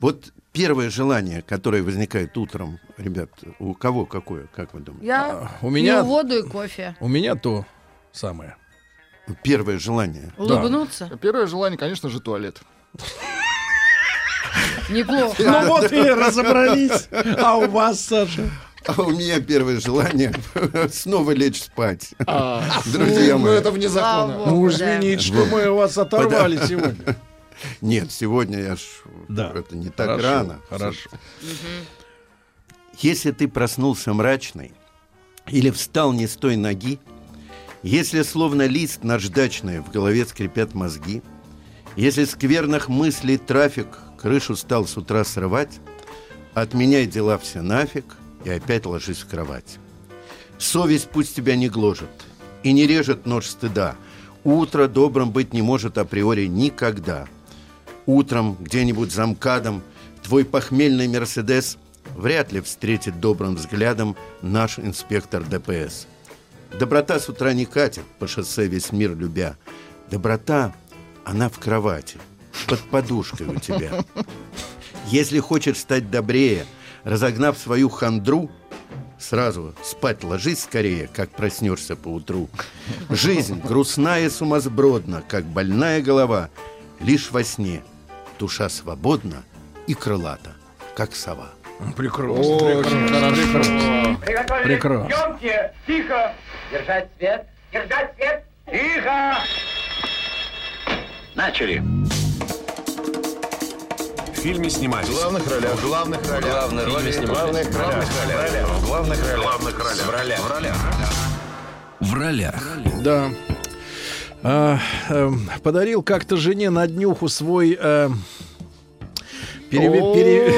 Вот первое желание, которое возникает утром, ребят, у кого какое, как вы думаете? Я у меня- пью воду и кофе. У меня то самое. Первое желание. Улыбнуться. Первое желание, конечно же, туалет. Неплохо. Ну вот и разобрались. А у вас, Саша? А у меня первое желание снова лечь спать. А, Друзья ну, мои. это вне закона. Ну, извините, что мы вас оторвали сегодня. Нет, сегодня я ж... Да. Это не так Хорошо, рано. Хорошо. Если ты проснулся мрачный или встал не с той ноги, если словно лист наждачный в голове скрипят мозги, если скверных мыслей трафик крышу стал с утра срывать, отменяй дела все нафиг и опять ложись в кровать. Совесть пусть тебя не гложет и не режет нож стыда. Утро добрым быть не может априори никогда. Утром где-нибудь за МКАДом твой похмельный Мерседес вряд ли встретит добрым взглядом наш инспектор ДПС. Доброта с утра не катит по шоссе весь мир любя. Доброта, она в кровати, под подушкой у тебя. Если хочешь стать добрее, разогнав свою хандру, сразу спать ложись скорее, как проснешься по утру. Жизнь грустная и сумасбродна, как больная голова. Лишь во сне душа свободна и крылата, как сова. Прекрасно. Очень прекрасно, хорошо. прекрасно. Прекрасно. Тихо! Держать свет! Держать свет! Тихо! Начали. В фильме снимались. В главных ролях. В главных ролях. Главные роли В главных ролях. В главных ролях. В главных ролях. В ролях. В ролях. В ролях. Да. Эм, подарил как-то жене на днюху свой... э, переве- пере-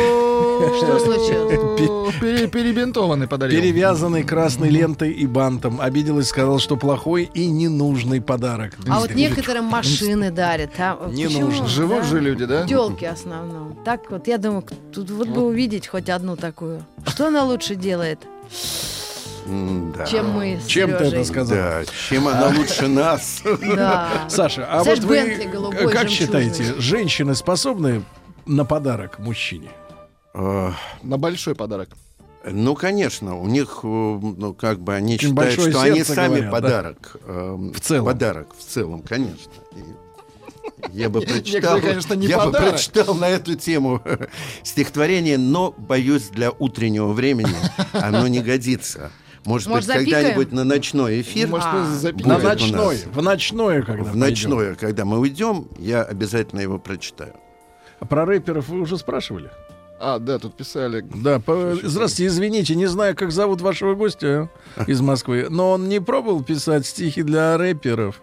Что случилось? Пе- Пере- Перебинтованный подарил. Перевязанный красной лентой и бантом. Обиделась, сказал, что плохой и ненужный подарок. А вот некоторым машины дарят. А Не почему? нужно. Живут же люди, да? Телки в основном. Так вот, я думаю, тут вот бы увидеть хоть одну такую. Что она лучше делает, М-да. чем мы с Чем ты Сережей? это сказал? Да, чем она лучше нас. Да. Саша, а Знаешь, вот вы голубой, как жемчужный. считаете, женщины способны на подарок мужчине? Э, На большой подарок. Ну, конечно, у них, э, ну, как бы они Очень считают, большое что они сердце, сами говорят, да? подарок. эм, В целом. Подарок, в целом, конечно. И Я бы Некоторые, прочитал, конечно, не я бы подарок. прочитал на эту тему стихотворение, но боюсь для утреннего времени оно не годится. Может, Может, быть, запикаем? когда-нибудь на ночной эфир. Может, А. запикаем. На ночной, в ночное, когда В пойдем. ночное, когда мы уйдем, я обязательно его прочитаю. А Про рэперов вы уже спрашивали? А, да, тут писали. Да, по- здравствуйте, извините, не знаю, как зовут вашего гостя из Москвы, но он не пробовал писать стихи для рэперов.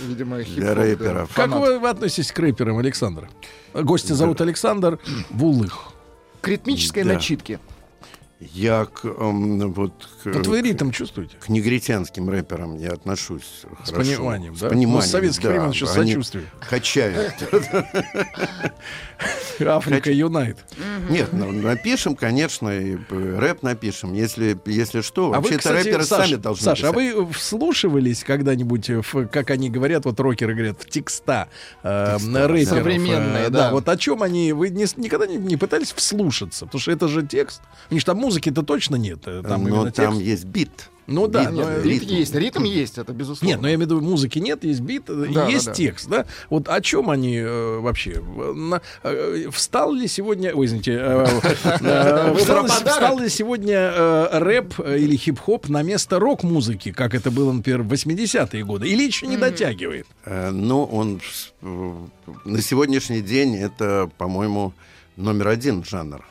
Видимо, хип Для рэперов. Как Фанат. вы, вы относитесь к рэперам, Александр? Гостя зовут Александр Вулых. К ритмической Да. начитке. Я к, эм, вот, к, Вот вы ритм чувствуете? к негритянским рэперам я отношусь С хорошо. пониманием, С да? пониманием, Ну, с советских да. времен еще Они сочувствие. Качают. Africa Unite. Нет, ну, напишем, конечно, и э, рэп напишем. Если, если что, А вообще-то рэперы сами должны Саша, а вы вслушивались когда-нибудь, в, как они говорят, вот рокеры говорят, в текста, э, рэперов? Современные, э, да. Вот о чем они, вы никогда не, не пытались вслушаться? Потому что это же текст. У них же там музыки-то точно нет. э, Там Но там текст. есть бит. Ну да, Бит, но, нет, э, Ритм ритм. есть, ритм есть, это безусловно. Нет, но я имею в виду, музыки нет, есть бит, э, Да, есть да, текст, да? Вот о чем они э, вообще? На- э, встал ли сегодня, ой, извините, э, встал, встал ли сегодня рэп или хип-хоп на место рок-музыки, как это было, например, в 80-е годы? Или еще не дотягивает? Ну, он на сегодняшний день это, по-моему, номер один жанр.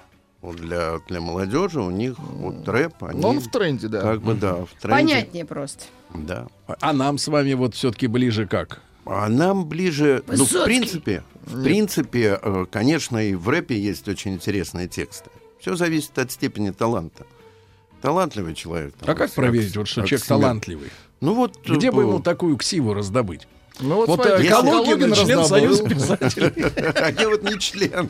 Вот для, для молодежи у них вот рэп, они Но он в тренде, да. как бы, да, в тренде. Понятнее просто. Да. А нам с вами вот все-таки ближе как? А нам ближе, ну, в Высоцкий. принципе, в принципе, э, конечно, и в рэпе есть очень интересные тексты. Все зависит от степени таланта. Талантливый человек. там, А как проверить, вот что человек себя. талантливый? Ну вот Где бы э, ему такую ксиву раздобыть? Ну вот, Вот э, если Калугин, член. Союза писателей. А я вот не член.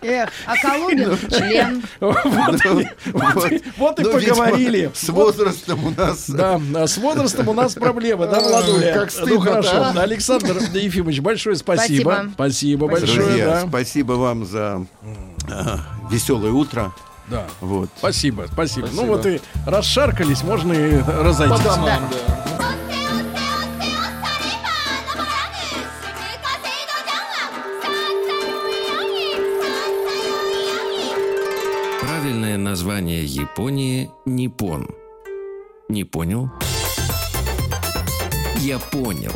Эх, а Калугин член. Вот и- вот и- вот и Ну, поговорили. С возрастом у нас... Да, а с возрастом у нас проблемы, да, Владуля? как ну стыдно-то, хорошо. Александр Ефимович, большое спасибо. Спасибо. Большое, спасибо вам за веселое утро. Да. Вот. Спасибо, спасибо. Спасибо. Ну вот и расшаркались, можно и разойтись. По домам, да. Название Японии – Ниппон. Не понял? Я понял.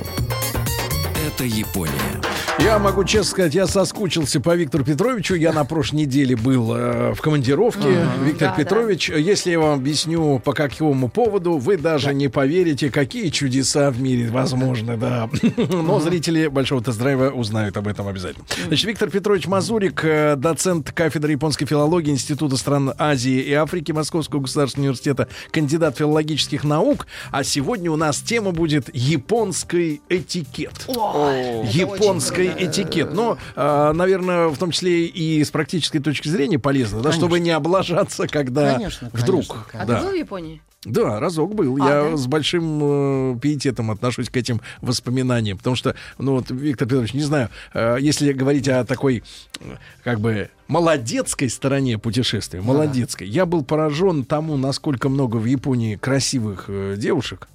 Это Япония. Я могу честно сказать, я соскучился по Виктору Петровичу. Я на прошлой неделе был э, в командировке. Виктор Да, Петрович, если я вам объясню по какому поводу, вы даже не поверите, какие чудеса в мире возможны, да. Но зрители большого тест-драйва узнают об этом обязательно. Значит, Виктор Петрович Мазурик, э, доцент кафедры японской филологии Института стран Азии и Африки Московского государственного университета, кандидат филологических наук. А сегодня у нас тема будет японский этикет. Японский этикет. Но, а, наверное, в том числе и с практической точки зрения полезно, да, чтобы не облажаться, когда Конечно, вдруг. конечно, А ты да. был в Японии? Да, разок был. А, Я да? с большим э, пиететом отношусь к этим воспоминаниям. Потому что, ну вот, Виктор Петрович, не знаю, э, если говорить о такой, э, как бы, молодецкой стороне путешествия, молодецкой, я был поражен тому, насколько много в Японии красивых э, девушек.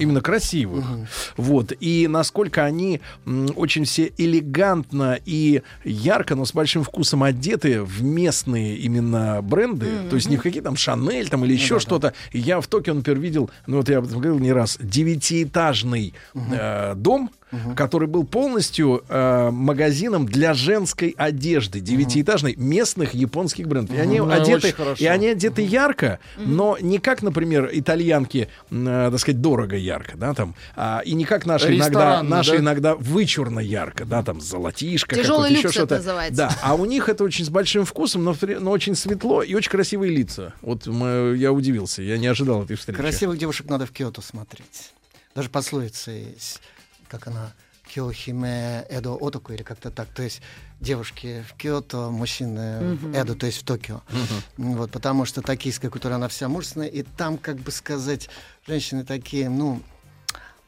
Именно красивых. Вот. И насколько они м, очень все элегантно и ярко, но с большим вкусом одеты в местные именно бренды. То есть не в какие там Шанель там или еще что-то. Я в Токио, например, видел, ну вот я об этом говорил не раз, девятиэтажный э, дом, который был полностью э, магазином для женской одежды, девятиэтажный, местных японских брендов. И они. Ну, одеты, и они одеты ярко, но не как, например, итальянки, э, так сказать, дорого ярко, да, там, а, и не как наши иногда, наши да? иногда вычурно ярко, да, там, золотишко, Тяжелый еще люкс это что-то. называется. Да, а у них это очень с большим вкусом, но, но очень светло и очень красивые лица. Вот мы- я удивился, я не ожидал этой встречи. Красивых девушек надо в Киото смотреть. Даже пословица есть, как она, Киохиме Эдо Отоку или как-то так. То есть девушки в Киото, мужчины в Мгм. Эдо, то есть в Токио. Вот, потому что токийская культура, она вся мужественная, и там, как бы сказать, женщины такие, ну,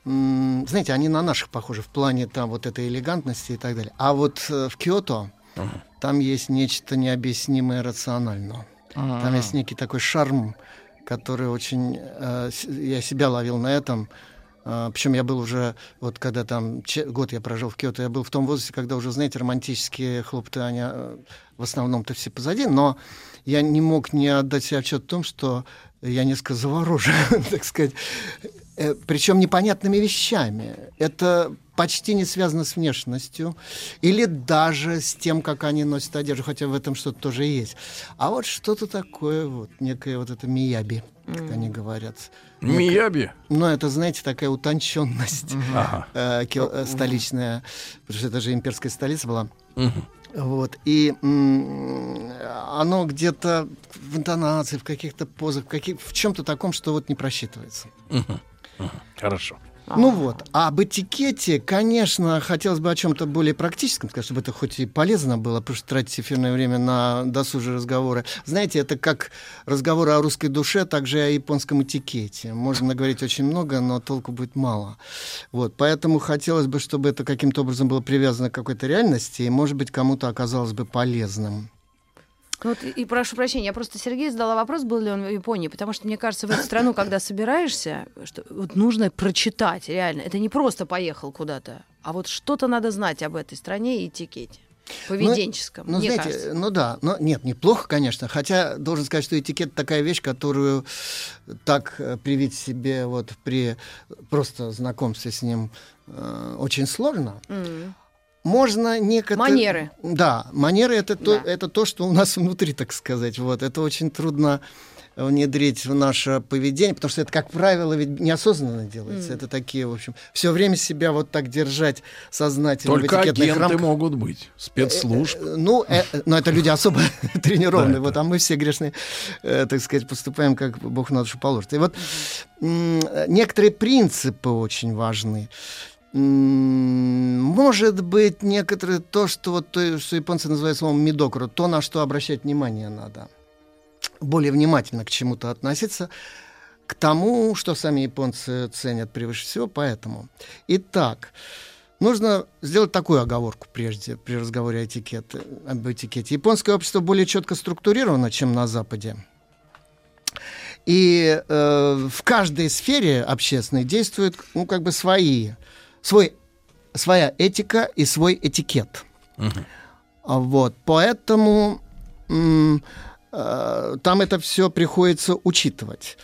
знаете, они на наших похожи в плане там вот этой элегантности и так далее. А вот э, в Киото там есть нечто необъяснимое рационально. Там Ага. есть некий такой шарм, который очень... э, я себя ловил на этом. Причем я был уже, вот когда там год я прожил в Киото, я был в том возрасте, когда уже, знаете, романтические хлопоты, они э, в основном-то все позади, но я не мог не отдать себе отчет в том, что я несколько заворожен, так сказать, причем непонятными вещами. Это почти не связано с внешностью или даже с тем, как они носят одежду, хотя в этом что-то тоже есть. А вот что-то такое, вот, некое вот это мияби, как они говорят. Мияби? Ну, это, знаете, такая утонченность Ага. э, э, столичная, потому что это же имперская столица была. Вот. И оно где-то в интонации, в каких-то позах, в, каких, в чем-то таком, что вот не просчитывается. Хорошо. Ну вот. А об этикете, конечно, хотелось бы о чем-то более практическом сказать, чтобы это хоть и полезно было, потому что тратить эфирное время на досужие разговоры. Знаете, это как разговоры о русской душе, так же и о японском этикете. Можно наговорить очень много, но толку будет мало. Вот. Поэтому хотелось бы, чтобы это каким-то образом было привязано к какой-то реальности, и, может быть, кому-то оказалось бы полезным. Ну Вот, и, прошу прощения, я просто Сергею задала вопрос, был ли он в Японии, потому что мне кажется, в эту страну, когда собираешься, что вот нужно прочитать, реально. Это не просто поехал куда-то, а вот что-то надо знать об этой стране и этикете поведенческом. Ну, мне знаете, кажется. ну да, но нет, неплохо, конечно. Хотя должен сказать, что этикет такая вещь, которую так э, привить себе вот при просто знакомстве с ним э, очень сложно. М. Можно некоторые... Манеры. Да, манеры это, то, это то, что у нас внутри, так сказать. Вот. Это очень трудно внедрить в наше поведение, потому что это, как правило, ведь неосознанно делается. Мгм. Это такие, в общем, все время себя вот так держать сознательно Только в агенты рамках. могут быть, спецслужб. Ну, э, э, но это люди особо тренированные, вот, а мы все грешные, э, так сказать, поступаем, как Бог на душу положит. И вот некоторые принципы очень важны. Может быть, некоторые то, что вот то, что японцы называют словом мидокру, то, на что обращать внимание надо. Более внимательно к чему-то относиться, к тому, что сами японцы ценят превыше всего, поэтому. Итак, Нужно сделать такую оговорку прежде, при разговоре о этикете, об этикете. Японское общество более четко структурировано, чем на Западе. И э, в каждой сфере общественной действуют, ну, как бы свои, свой, своя этика и свой этикет. А Вот, поэтому м, э, там это все приходится учитывать.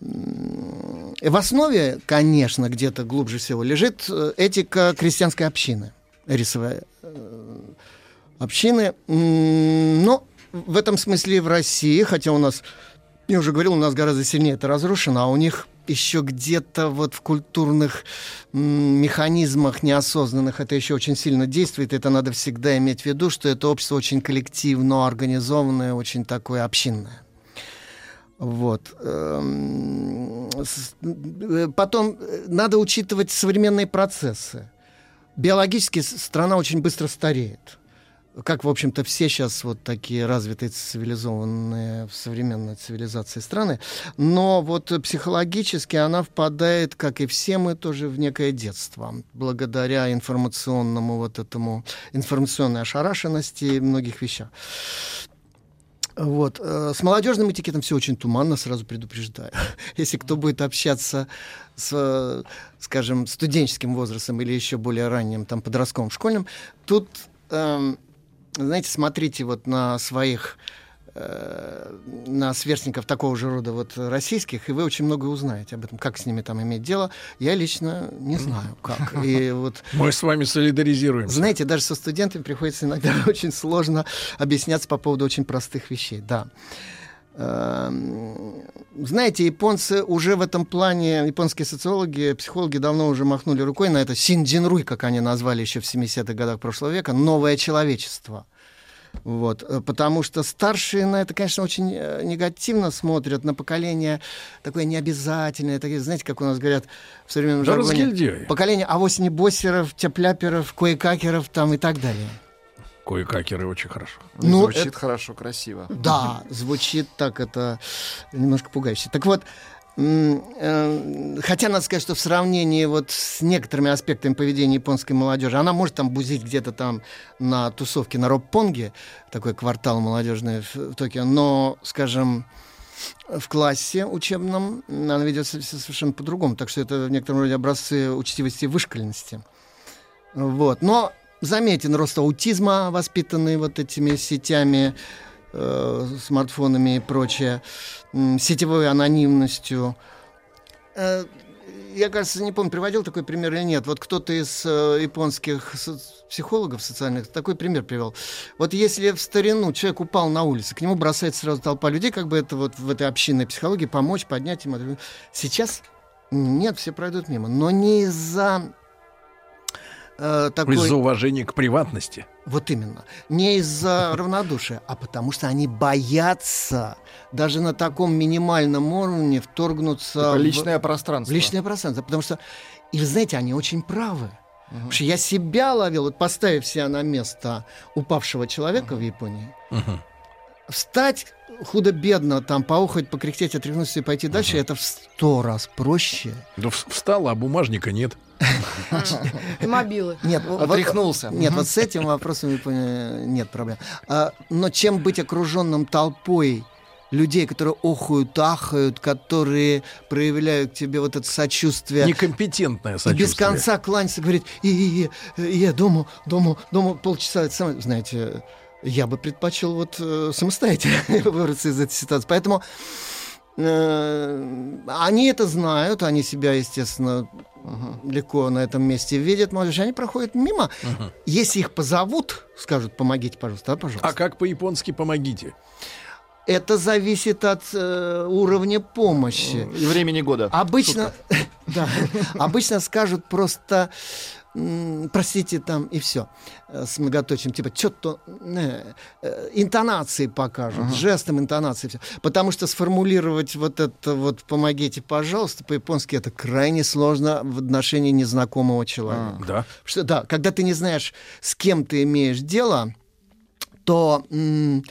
И В основе, конечно, где-то глубже всего лежит э, этика крестьянской общины, рисовая э, общины. Но в этом смысле в России, хотя у нас, я уже говорил, у нас гораздо сильнее это разрушено, а у них еще где-то вот в культурных механизмах неосознанных это еще очень сильно действует. Это надо всегда иметь в виду, что это общество очень коллективно организованное, очень такое общинное. Вот. Эм, э, Потом э, надо учитывать современные процессы. Биологически страна очень быстро стареет. Как, в общем-то, все сейчас вот такие развитые, цивилизованные в современной цивилизации страны. Но вот психологически она впадает, как и все мы, тоже в некое детство. Благодаря информационному вот этому, информационной ошарашенности и многих вещах. Вот. э, С молодежным этикетом все очень туманно, сразу предупреждаю. Если кто будет общаться с, скажем, студенческим возрастом или еще более ранним, там, подростковым, школьным, тут, эм, знаете, смотрите вот на своих э, на сверстников такого же рода вот российских, и вы очень много узнаете об этом, как с ними там иметь дело. Я лично не знаю, как. И вот Мы с вами солидаризируемся. знаете, даже со студентами приходится иногда очень сложно объясняться по поводу очень простых вещей, да. Эм, Знаете, японцы уже в этом плане, японские социологи, психологи давно уже махнули рукой на это синдзинруй, как они назвали еще в 70-х годах прошлого века, новое человечество. Вот, э, потому что старшие на это, конечно, очень э, негативно смотрят на поколение такое необязательное, такие, знаете, как у нас говорят в современном Да жаргоне, поколение авось не боссеров, тепляперов, кое-какеров там и так далее. Кое-какеры очень хорошо. Ну, Звучит это- хорошо, красиво. Да, звучит так, это немножко пугающе. Так вот, э, хотя надо сказать, что в сравнении вот с некоторыми аспектами поведения японской молодежи, она может там бузить где-то там на тусовке на Роппонге, такой квартал молодежный в, в Токио, но, скажем, в классе учебном она ведет себя совершенно по-другому. Так что это в некотором роде образцы учтивости и вышкаленности. Вот. Но заметен рост аутизма, воспитанный вот этими сетями, э, смартфонами и прочее, м, сетевой анонимностью. Э, я, кажется, не помню, приводил такой пример или нет. Вот кто-то из э, японских со- психологов социальных такой пример привел. Вот если в старину человек упал на улице, к нему бросается сразу толпа людей, как бы это вот в этой общинной психологии помочь, поднять ему. Сейчас нет, все пройдут мимо. Но не из-за э, такой... Из-за уважения к приватности. Вот именно. Не из-за равнодушия, а потому что они боятся даже на таком минимальном уровне вторгнуться в- личное пространство. в личное пространство. Потому что, и вы знаете, они очень правы. Потому что я себя ловил, вот поставив себя на место упавшего человека в Японии, встать худо-бедно, там, поухать, покряхтеть, отряхнуться и пойти дальше, это в сто раз проще. Да встала, а бумажника нет. И мобилы. Нет, Отряхнулся. Нет, вот с этим вопросом нет проблем. А, но чем быть окруженным толпой людей, которые охают, ахают, которые проявляют к тебе вот это сочувствие. Некомпетентное И сочувствие. без конца кланяться, говорит, и, и, и, я дома, дома, дома полчаса. Знаете, я бы предпочел вот э, самостоятельно выбраться из этой ситуации. Поэтому э, они это знают, они себя, естественно, легко на этом месте видят, молодежь, они проходят мимо. Если их позовут, скажут, помогите, пожалуйста, а, пожалуйста. А как по-японски помогите? Это зависит от э, уровня помощи. И времени года. Обычно, да, обычно скажут просто простите там и все с многоточием типа что-то э, э, интонации покажут жестом интонации всё. потому что сформулировать вот это вот помогите пожалуйста по-японски это крайне сложно в отношении незнакомого человека Да. что да когда ты не знаешь с кем ты имеешь дело то м,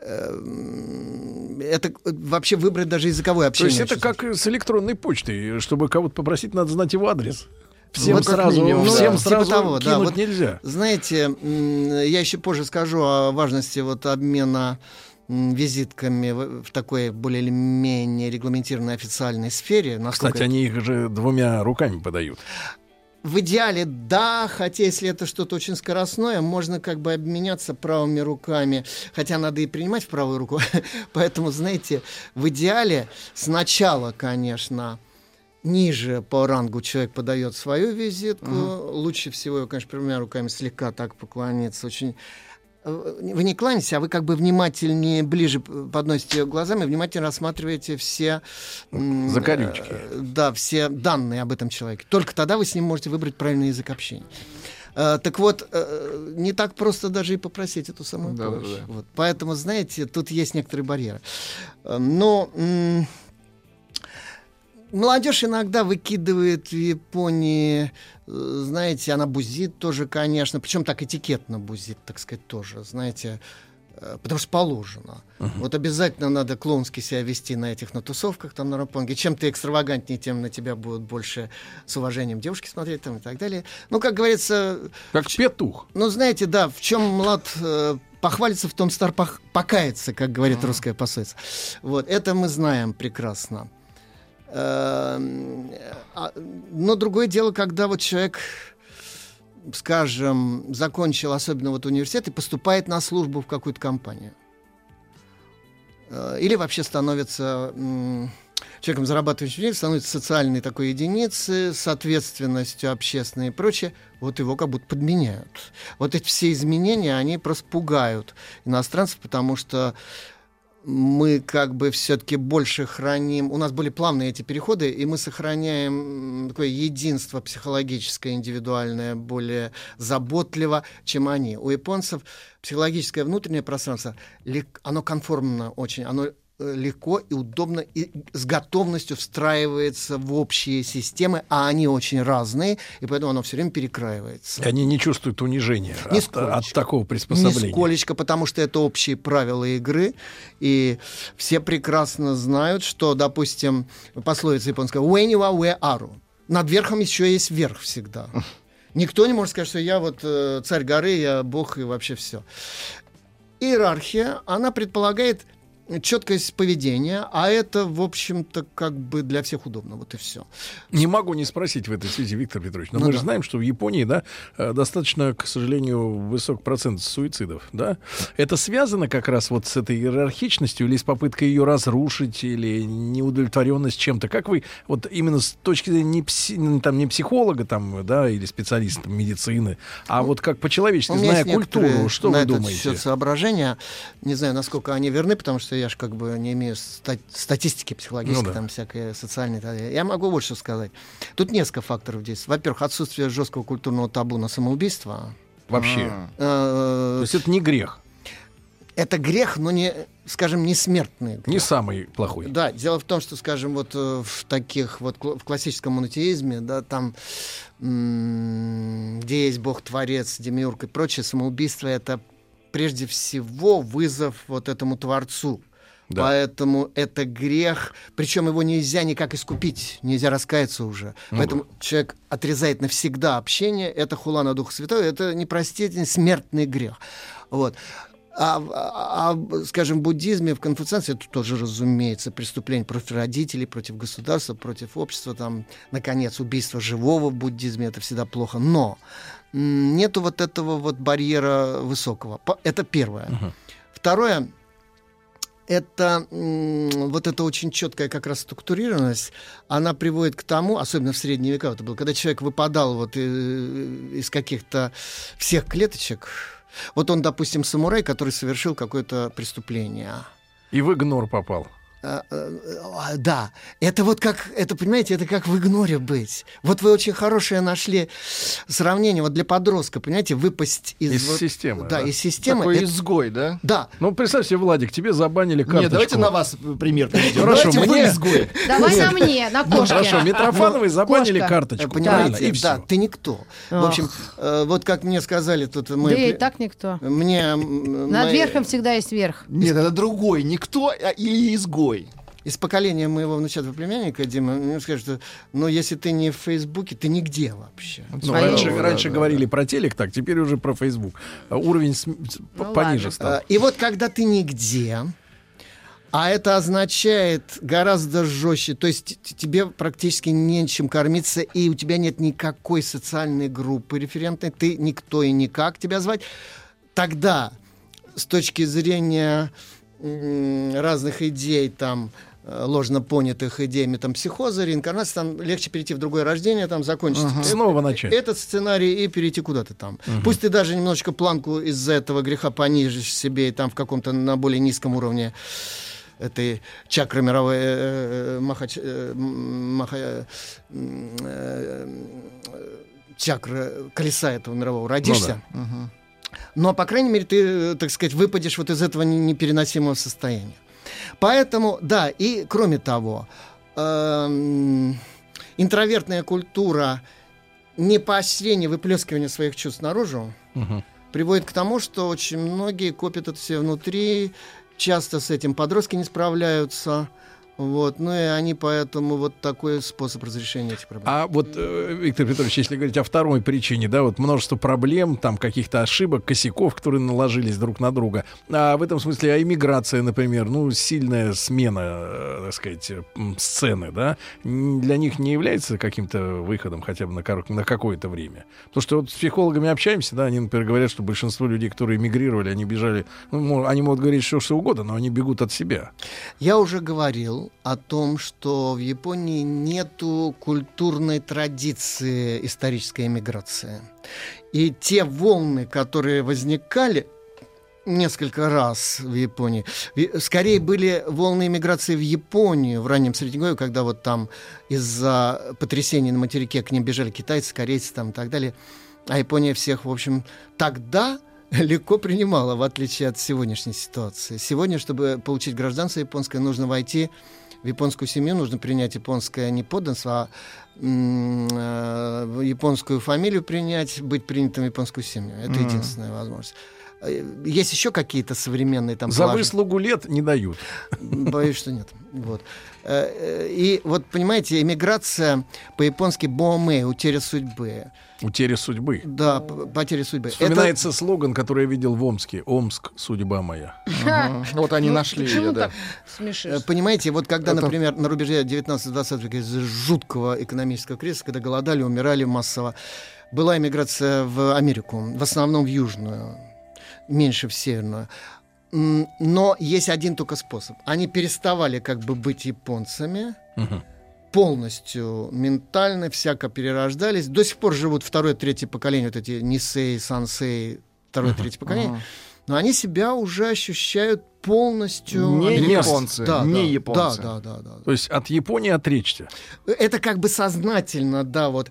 э, это вообще выбрать даже языковое То общение. есть это как с электронной почтой. Чтобы кого-то попросить, надо знать его адрес. Всем Вот сразу, минимум, всем да. сразу Типа того, да, вот, нельзя. Знаете, я еще позже скажу о важности вот обмена визитками в, в такой более или менее регламентированной официальной сфере. насколько Кстати, они их же двумя руками подают. В идеале, да, хотя если это что-то очень скоростное, можно как бы обменяться правыми руками, хотя надо и принимать в правую руку. Поэтому, знаете, в идеале сначала, конечно, ниже по рангу человек подает свою визитку, лучше всего, конечно, двумя руками слегка так поклониться, очень э, вы не кланяетесь, а вы как бы внимательнее, ближе подносите ее глазами, внимательно рассматриваете все... м, Закорючки. э, Да, все данные об этом человеке. Только тогда вы с ним можете выбрать правильный язык общения. Э, так вот, э, не так просто даже и попросить эту самую Да, да, помощь. да. Вот. Поэтому, знаете, тут есть некоторые барьеры. Э, Но молодежь иногда выкидывает в Японии, э, знаете, она бузит тоже, конечно, причем так этикетно бузит, так сказать, тоже, знаете, э, потому что положено. Вот обязательно надо клоунски себя вести на этих на тусовках там на Рапонге. Чем ты экстравагантнее, тем на тебя будут больше с уважением девушки смотреть там и так далее. Ну, как говорится... Как петух. Ну, знаете, да, в чем млад э, похвалится, в том стар пох- покаяться, как говорит русская пословица. Вот, это мы знаем прекрасно. Эм, а, Но другое дело, когда вот человек, скажем, закончил особенно вот университет и поступает на службу в какую-то компанию. Э, Или вообще становится человеком, зарабатывающим деньги, становится социальной такой единицей, с ответственностью общественной и прочее, вот его как будто подменяют. Вот эти все изменения, они просто пугают иностранцев, потому что мы как бы все-таки больше храним, у нас более плавные эти переходы, и мы сохраняем такое единство психологическое, индивидуальное, более заботливо, чем они. У японцев психологическое внутреннее пространство, оно конформно очень, оно легко и удобно и с готовностью встраивается в общие системы, а они очень разные, и поэтому оно все время перекраивается. И Они не чувствуют унижения от, от такого приспособления. Нисколечко, потому что это общие правила игры, и все прекрасно знают, что, допустим, пословица японская «when you are, where are you?» Над верхом еще есть верх всегда. Никто не может сказать, что я вот э, царь горы, я бог и вообще все. Иерархия, она предполагает четкость поведения, а это, в общем-то, как бы для всех удобно. Вот и все. Не могу не спросить в этой связи, Виктор Петрович, но Ну мы да. же знаем, что в Японии, да, э, достаточно, к сожалению, высок процент суицидов, да. Это связано как раз вот с этой иерархичностью или с попыткой ее разрушить, или неудовлетворенность чем-то? Как вы, вот именно с точки зрения не, пси- ну, там, не психолога, там, да, или специалиста медицины, а вот как по-человечески, зная культуру, что на вы думаете? соображения. Не знаю, насколько они верны, потому что я же как бы не имею ста- статистики психологической, Ну да. там всякой социальной. Я могу вот что сказать. Тут несколько факторов здесь. Во-первых, отсутствие жесткого культурного табу на самоубийство. Вообще. Э, То есть это не грех, Это грех, но не, скажем, не смертный грех. не самый плохой. Да, дело в том, что, скажем, вот э, в таких вот в классическом монотеизме, да, там, м, где есть Бог-творец, Демиург и прочее, самоубийство это прежде всего вызов вот этому Творцу. Да. Поэтому это грех, причем его нельзя никак искупить, нельзя раскаяться уже. Ну Поэтому человек отрезает навсегда общение, это хула на Духа Святого, это непростительный смертный грех. Вот. А, а- а, скажем, в буддизме, в конфуцианстве, это тоже, разумеется, преступление против родителей, против государства, против общества, там, наконец, убийство живого в буддизме, это всегда плохо. Но нету вот этого вот барьера высокого. Это первое. Второе, это вот эта очень четкая как раз структурированность, она приводит к тому, особенно в средние века это было, когда человек выпадал вот э, из каких-то всех клеточек, вот он, допустим, самурай, который совершил какое-то преступление. И в игнор попал. А, э, а, Да, это вот как, это, понимаете, это как в игноре быть. Вот вы очень хорошее нашли сравнение вот для подростка, понимаете, выпасть из... Из вот- системы, Да, да. из системы. Такой Это- изгой, да? Да. Ну, представь себе, Владик, тебе забанили карточку. Нет, давайте на вас пример приведем. Хорошо, Давайте мне- изгой. Давай на мне, на Ну, кошке. хорошо, Митрофановой забанили Кошка. карточку. Э, Понимаете, и да, ты никто. В общем, э, вот как мне сказали тут... Мы, Да и так никто. Мне... Над мои- верхом всегда есть верх. Нет, это другой. Никто а, или изгой. Из поколения моего внучатого племянника, Дима, мне скажут, что ну, если ты не в Фейсбуке, ты нигде вообще. Ну, Свои. раньше, Да, раньше да, говорили про телек, так теперь уже про Facebook. А Уровень с- Ну, пониже ладно. стал. А, И вот когда ты нигде, а это означает гораздо жестче, то есть тебе практически нечем кормиться, и у тебя нет никакой социальной группы референтной, ты никто и никак тебя звать, тогда с точки зрения разных идей, там, э, ложно понятых идей метампсихоза, реинкарнации, там легче перейти в другое рождение, там закончить. Ага. э- Снова начать. Этот сценарий и перейти куда-то там. Мгм. Пусть ты даже немножечко планку из-за этого греха понижишь себе и там в каком-то на более низком уровне этой чакры мировой э, э, маха, э, м, маха, э, э, э, чакры колеса этого мирового родишься. Мгм. Но, по крайней мере, ты, э, так сказать, выпадешь вот из этого не- непереносимого состояния. Поэтому, да, и кроме того, эм, интровертная культура не поощрение выплескивания своих чувств наружу приводит к тому, что очень многие копят это все внутри, часто с этим подростки не справляются. Вот, ну и они поэтому вот такой способ разрешения этих проблем. А вот, э, Виктор Петрович, если говорить о второй причине, да, вот множество проблем, там каких-то ошибок, косяков, которые наложились друг на друга. А в этом смысле, а иммиграция, например, ну, сильная смена, э, так сказать, сцены, да, для них не является каким-то выходом хотя бы на, на какое-то время. Потому что вот с психологами общаемся, да, они, например, говорят, что большинство людей, которые эмигрировали, они бежали, ну, они могут говорить что, что угодно, но они бегут от себя. Я уже говорил о том, что в Японии нету культурной традиции исторической эмиграции. И те волны, которые возникали несколько раз в Японии, скорее были волны эмиграции в Японию в раннем Средневековье, когда вот там из-за потрясений на материке к ним бежали китайцы, корейцы там и так далее. А Япония всех, в общем, тогда легко принимала, в отличие от сегодняшней ситуации. Сегодня, чтобы получить гражданство японское, нужно войти в японскую семью, нужно принять японское не подданство, а э, японскую фамилию принять, быть принятым в японскую семью. Это Мгм. единственная возможность. Э, Есть еще какие-то современные там За положения? выслугу лет не дают. Боюсь, что нет. Вот. Э, э, И вот, понимаете, эмиграция по-японски «боме» — «утеря судьбы». Утеря судьбы. Да, потеря судьбы. Вспоминается слоган, который я видел в Омске. Омск, судьба моя. Вот они Ну, нашли почему ее, да. Понимаете, вот когда, Это- например, на рубеже 19-20 века из-за жуткого экономического кризиса, когда голодали, умирали массово, была эмиграция в Америку, в основном в Южную, меньше в Северную. Но есть один только способ. Они переставали как бы быть японцами, Мгм. полностью ментально, всяко перерождались. До сих пор живут второе, третье поколение, вот эти Нисей, Сансей, второе, третье поколение. Ага. Но они себя уже ощущают полностью Не японцы, Да, не да, японцы. Да, да, да, да. То есть от Японии отречься. Это как бы сознательно, да, вот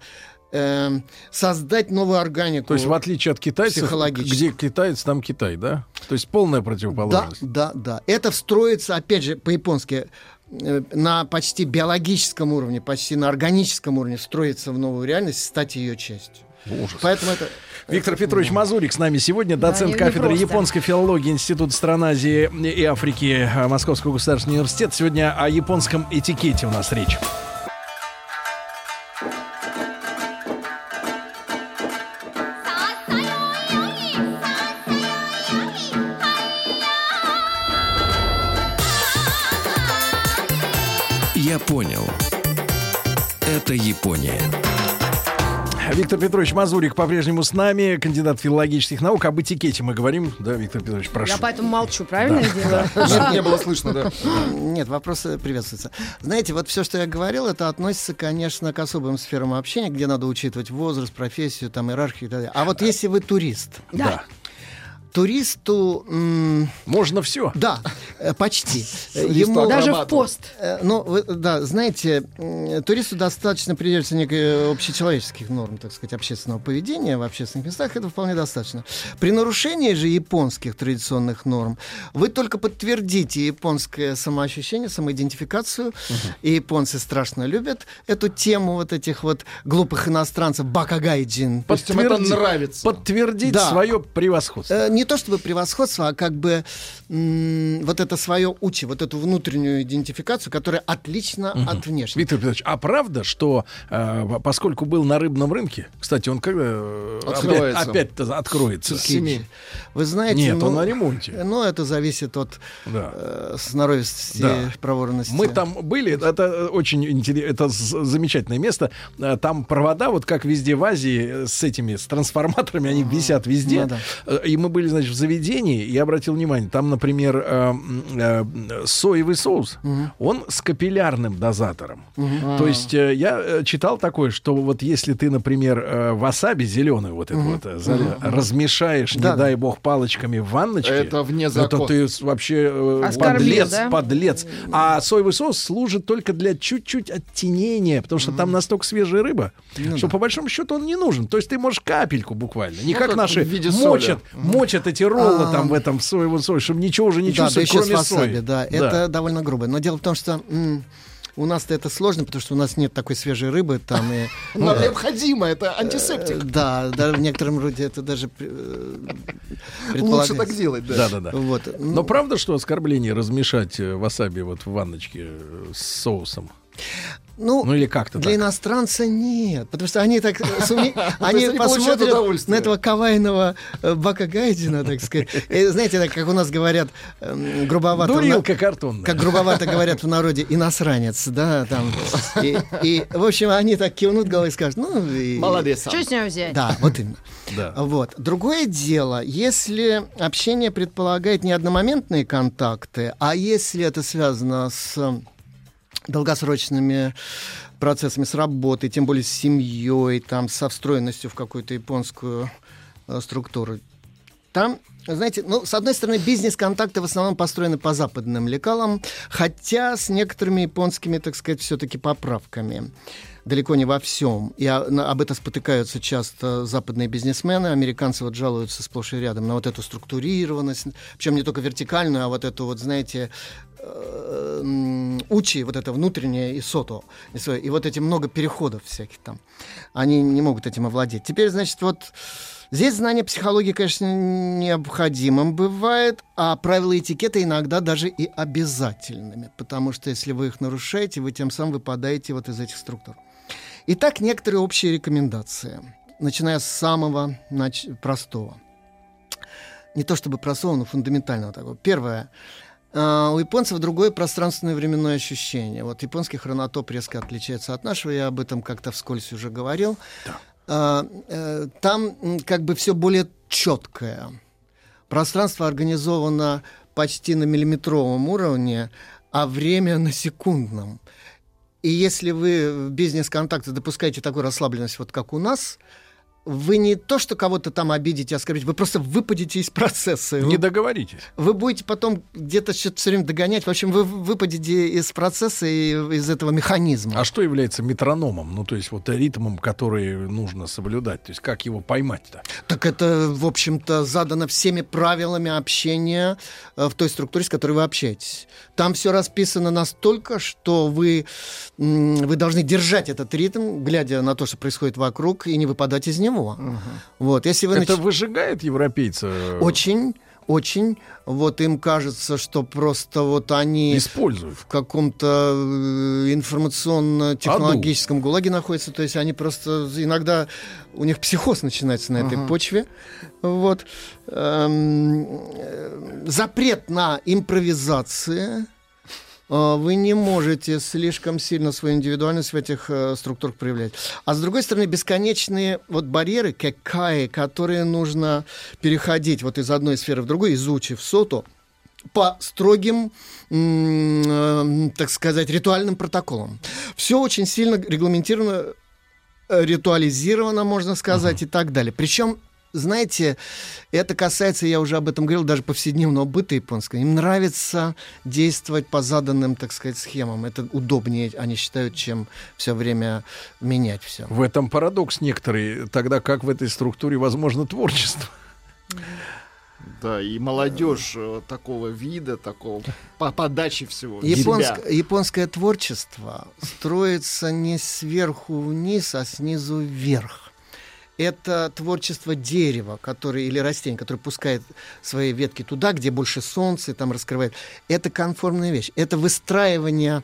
эм, создать новую органику. То есть в отличие от китайцев, где китаец, там Китай, да? То есть полная Да, противоположность. да, да. Это встроится, опять же, по-японски, э, на почти биологическом уровне, почти на органическом уровне встроиться в новую реальность, стать ее частью. Ужас. Поэтому это... Виктор Петрович Мазурик с нами сегодня, доцент не кафедры просто. японской филологии Института стран Азии и Африки э, Московского государственного университета. Сегодня о японском этикете у нас речь. Это Япония. Виктор Петрович Мазурик по-прежнему с нами, кандидат филологических наук. Об этикете мы говорим. Да, Виктор Петрович, прошу. Я поэтому молчу, правильно я делаю? Чтобы не было слышно, да. Нет, вопросы приветствуются. Знаете, вот все, что я говорил, это относится, конечно, к особым сферам общения, где надо учитывать возраст, профессию, там, иерархию и так далее. А вот если вы турист, Да. Туристу... м, Можно все. Да, э, почти. Э, Туристу Даже в пост. Э, Ну, вы- да, знаете, туристу достаточно придерживаться неких э, общечеловеческих норм, так сказать, общественного поведения в общественных местах, это вполне достаточно. При нарушении же японских традиционных норм вы только подтвердите японское самоощущение, самоидентификацию, и японцы страшно любят эту тему вот этих вот глупых иностранцев, бакагайджин. То есть им это Подтверди- нравится. Подтвердить Да. свое превосходство. Э, Не то чтобы превосходство, а как бы м, вот это свое учи, вот эту внутреннюю идентификацию, которая отлична от внешней. Виктор Петрович, а правда, что э, поскольку был на рыбном рынке, кстати, он когда э, Открывается. опять, опять откроется? Семи. Вы знаете, Нет, ну, он на ремонте. Ну, это зависит от Да. э, сноровисти, Да. проворности. Мы там были, это э, очень интересно, это замечательное место. Э, Там провода, вот как везде в Азии, э, с этими, с трансформаторами, они висят везде. Ну да. Э, И мы были, значит, в заведении, я обратил внимание, там, например, э, э, соевый соус, он с капиллярным дозатором. То есть э, я э, читал такое, что вот если ты, например, э, васаби зеленый вот это вот э, за- размешаешь, не Да, да. дай бог, палочками в ванночке, Это вне это закона. ты с- вообще э, Оскорбил, подлец, да? подлец. А соевый соус служит только для чуть-чуть оттенения, потому что там настолько свежая рыба, Ну что по большому счету он не нужен. То есть ты можешь капельку буквально, не Ну, как наши в виде мочат, соли. мочат эти роллы А. там в этом соевом соусе, чтобы ничего уже не да, да чувствовать, еще с кроме васаби, сои. да, это довольно грубо. Но дело в том, что м, У нас-то это сложно, потому что у нас нет такой свежей рыбы там. И, Нам э, необходимо, это э, антисептик. Да, да, в некотором роде это даже э, Лучше так делать, да. Да-да-да. Вот. ну, Но правда, что оскорбление размешать васаби вот в ванночке с соусом? Ну, Ну или как-то Для так. иностранца нет, потому что они так суме- То они посмотрят на этого кавайного э, Бака Гайдина, так сказать. И знаете, так как у нас говорят эм, грубовато, Дурилка картонная. как грубовато говорят в народе, иностранец, да, там. И, и, в общем, они так кивнут головой и скажут, ну, и- Молодец. Что с него взять? Да, вот именно. Да. Вот. Другое дело, если общение предполагает не одномоментные контакты, а если это связано с долгосрочными процессами, с работой, тем более с семьей, там, со встроенностью в какую-то японскую э, структуру, там, знаете, ну, с одной стороны, бизнес-контакты в основном построены по западным лекалам, хотя с некоторыми японскими, так сказать, все-таки поправками. Далеко не во всем. И на- об этом спотыкаются часто западные бизнесмены. Американцы вот жалуются сплошь и рядом на вот эту структурированность. Причем не только вертикальную, а вот эту вот, знаете, учи, вот это внутреннее и сото. И вот эти много переходов всяких там. Они не могут этим овладеть. Теперь, значит, вот Здесь знание психологии, конечно, необходимым бывает, а правила этикета иногда даже и обязательными, потому что если вы их нарушаете, вы тем самым выпадаете вот из этих структур. Итак, некоторые общие рекомендации, начиная с самого нач- простого. Не то чтобы простого, но фундаментального такого. Первое. А, У японцев другое пространственное временное ощущение. Вот японский хронотоп резко отличается от нашего, я об этом как-то вскользь уже говорил. А, э, Там как бы все более четкое. Пространство организовано почти на миллиметровом уровне, а время на секундном. И если вы в бизнес-контакте допускаете такую расслабленность, вот как у нас, вы не то, что кого-то там обидите, оскорбите, вы просто выпадете из процесса. Не Вы- договоритесь. вы будете потом где-то что-то все время догонять. В общем, вы выпадете из процесса и из этого механизма. А что является метрономом? Ну, то есть вот ритмом, который нужно соблюдать. То есть как его поймать-то? Так это, в общем-то, задано всеми правилами общения э, в той структуре, с которой вы общаетесь. Там все расписано настолько, что вы, вы должны держать этот ритм, глядя на то, что происходит вокруг, и не выпадать из него. Вот, если вы Это нач- выжигает европейца? Очень, очень. Вот им кажется, что просто вот они Используют. в каком-то э, информационно-технологическом гулаге находятся. То есть они просто иногда у них психоз начинается на этой Ага. почве. Вот. Эм, э, запрет на импровизации. Э, Вы не можете слишком сильно свою индивидуальность в этих э, структурах проявлять. А с другой стороны, бесконечные вот барьеры, какая, которые нужно переходить вот из одной сферы в другую, из учи в соту, по строгим, э, так сказать, ритуальным протоколам. Все очень сильно регламентировано, э, ритуализировано, можно сказать, и так далее. Причем знаете, это касается, я уже об этом говорил, даже повседневного быта японского. Им нравится действовать по заданным, так сказать, схемам. Это удобнее, они считают, чем все время менять все. В этом парадокс некоторый, тогда как в этой структуре возможно творчество. Да, и молодежь э, такого вида, такого по подаче всего. Японск- японское творчество строится не сверху вниз, а снизу вверх. Это творчество дерева, которое, или растения, которое пускает свои ветки туда, где больше солнца, и там раскрывает. Это конформная вещь. Это выстраивание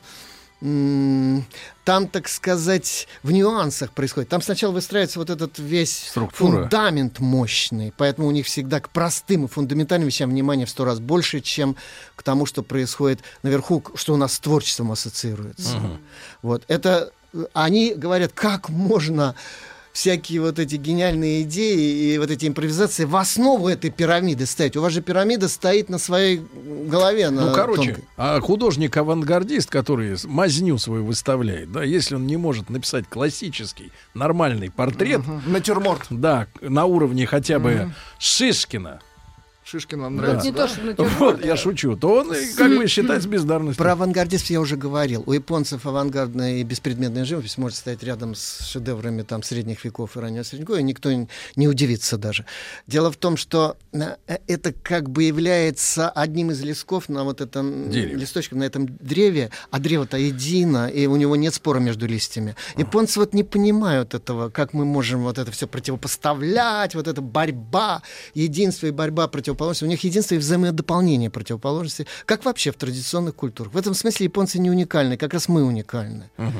там, так сказать, в нюансах происходит. Там сначала выстраивается вот этот весь Структура. фундамент мощный, поэтому у них всегда к простым и фундаментальным вещам внимание в сто раз больше, чем к тому, что происходит наверху, что у нас с творчеством ассоциируется. Мгм. Вот это э, они говорят, как можно всякие вот эти гениальные идеи и вот эти импровизации в основу этой пирамиды ставить. У вас же пирамида стоит на своей голове. Ну, на короче, тонкой. а художник-авангардист, который мазню свою выставляет, да, если он не может написать классический, нормальный портрет, Натюрморт. да, на уровне хотя бы Мгм. Шишкина, Шишкин вам нравится, это не да? то, что Вот, да. я шучу. То он как бы считается бездарностью. Про авангардистов я уже говорил. У японцев авангардная и беспредметная живопись может стоять рядом с шедеврами там, средних веков и раннего средневековья, и никто не удивится даже. Дело в том, что э, это как бы является одним из лесков на вот этом Дереве. листочком, на этом древе, а древо-то едино, и у него нет спора между листьями. Японцы вот не понимают этого, как мы можем вот это все противопоставлять, вот эта борьба, единство и борьба противоположности. У них единство и взаимодополнение противоположности, как вообще в традиционных культурах. В этом смысле японцы не уникальны, как раз мы уникальны. Э,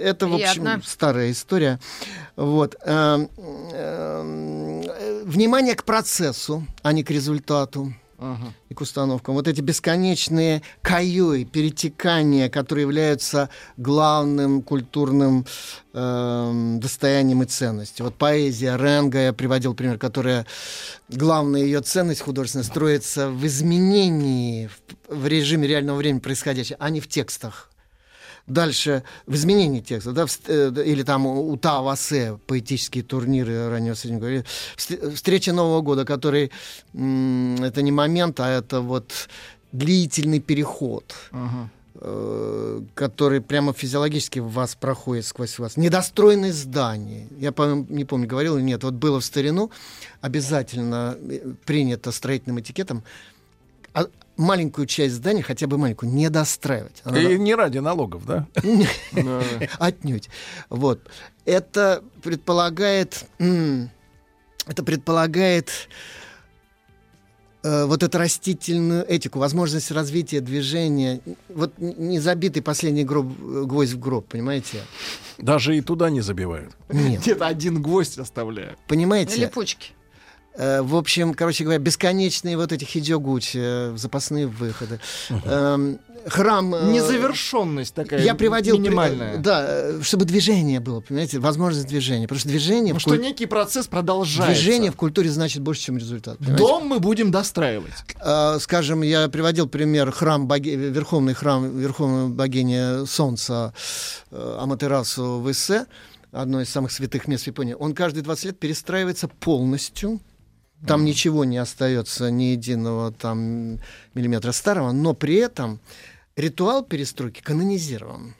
Это, в общем, Приятно. старая история. Вот. Э, Внимание к процессу, а не к результату и к установкам. Вот эти бесконечные каюи, перетекания, которые являются главным культурным эм, достоянием и ценностью. Вот поэзия Ренга, я приводил пример, которая главная ее ценность художественная строится в изменении в, в режиме реального времени происходящего, а не в текстах. Дальше в изменении текста, да, в э, или там у у Тао Асе поэтические турниры раннего среднего, вст- встреча Нового года, который это не момент, а это вот длительный переход, э, который прямо физиологически в вас проходит сквозь вас. Недостроенные здания. Я по- не помню, говорил или нет. Вот было в старину обязательно э, принято строительным этикетом а- маленькую часть здания, хотя бы маленькую, не достраивать. Она И не ради налогов, да? Отнюдь. Вот. Это предполагает... Это предполагает э, вот эту растительную этику, возможность развития движения. Вот не забитый последний гроб, гвоздь в гроб, понимаете? Даже и туда не забивают. Нет. Где-то один гвоздь оставляю. Понимаете? Липучки. Э, В общем, короче говоря, бесконечные вот эти хидёгучи, э, запасные выходы. Эм, Храм... э, Незавершенность такая Я приводил... при- минимальная. Да, э, чтобы движение было, понимаете, возможность движения. Потому что движение... Ну, что куль- некий процесс продолжается. Движение в культуре значит больше, чем результат. понимаете? Дом мы будем достраивать. Э, Скажем, я приводил пример храм, боги- верховный храм верховной богини Солнца э, Аматерасу в Иссе, одно из самых святых мест в Японии. Он каждые 20 лет перестраивается полностью. Там ничего не остается, ни единого там миллиметра старого, но при этом ритуал перестройки канонизирован.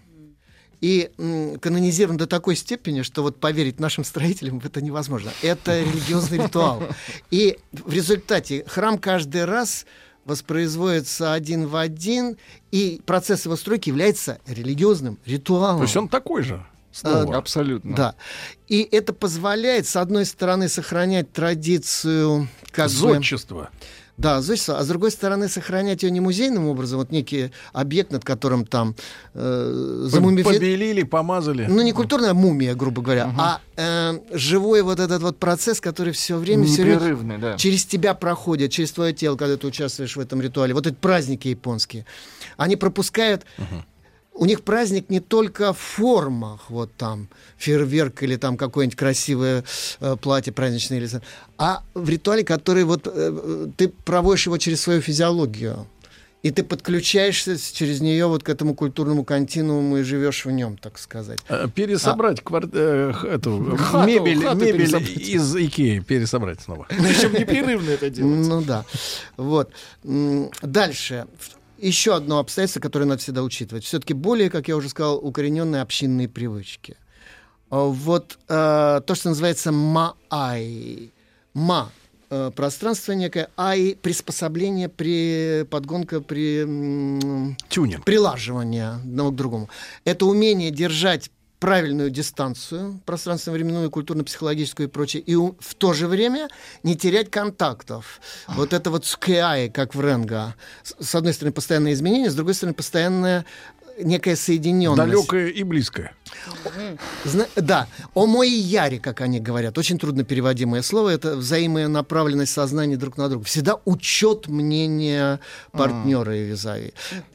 И м, канонизирован до такой степени, что вот поверить нашим строителям в это невозможно. Это религиозный ритуал. И в результате храм каждый раз воспроизводится один в один, и процесс его стройки является религиозным ритуалом. То есть он такой же. Снова. А, Абсолютно. Да. И это позволяет, с одной стороны, сохранять традицию как бы- Зодчество. да, зодчество, а с другой стороны, сохранять ее не музейным образом, вот некий объект, над которым там э, замумифи- Побелили, помазали. Ну, не культурная мумия, грубо говоря, а э, живой вот этот вот процесс, который все время, всё время Непрерывный, да. через тебя проходит, через твое тело, когда ты участвуешь в этом ритуале. Вот эти праздники японские, они пропускают... У них праздник не только в формах, вот там фейерверк или там какое-нибудь красивое э, платье праздничное, или, а в ритуале, который вот э, э, ты проводишь его через свою физиологию. И ты подключаешься через нее вот к этому культурному континууму и живешь в нем, так сказать. Э, Пересобрать квар- э, эту Хату- мебель, хату мебель пересобрать. из Икеи пересобрать снова. Причем непрерывно это делать. Ну да. Вот. Дальше. Еще одно обстоятельство, которое надо всегда учитывать. Все-таки более, как я уже сказал, укорененные общинные привычки. А Вот э, то, что называется ма-ай. Ма э, пространство некое, ай приспособление при подгонка при Тюнинг. прилаживание одного к другому. Это умение держать правильную дистанцию, пространственно-временную, культурно-психологическую и прочее, и в то же время не терять контактов. Вот это вот скеай, как в Ренга. С, одной стороны, постоянное изменение, с другой стороны, постоянная некая соединенность. Далекое и близкое. Зна- да, омои яри, как они говорят, очень трудно переводимое слово, это взаимная направленность сознания друг на друга. Всегда учет мнения партнера и визави.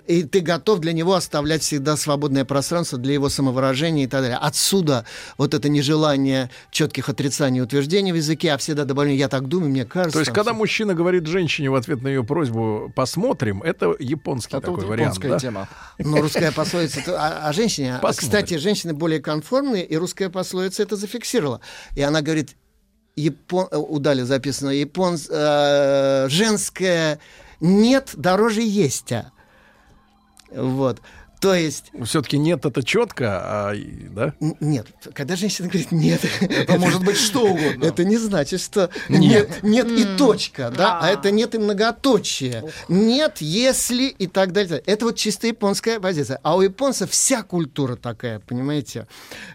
И ты готов для него оставлять всегда свободное пространство для его самовыражения и так далее. Отсюда вот это нежелание четких отрицаний и утверждений в языке, а всегда добавление «я так думаю, мне кажется». То есть, когда всё. мужчина говорит женщине в ответ на ее просьбу «посмотрим», это японский Это такой вот вариант, японская да? тема. Ну, русская пословица это о, о женщине. А, Посмотрим. Кстати, женщины более конформные, и русская пословица это зафиксировала. И она говорит, япон... э, у Дали записано япон... э, женское нет дороже естя. Вот. То есть... Все-таки нет, это четко, а, да? Нет, когда женщина говорит нет, Это может быть что угодно. это не значит, что Нет. нет, нет и точка, да, а это нет и многоточие. Нет, если и так далее. Это вот чисто японская позиция. А у японцев вся культура такая, понимаете?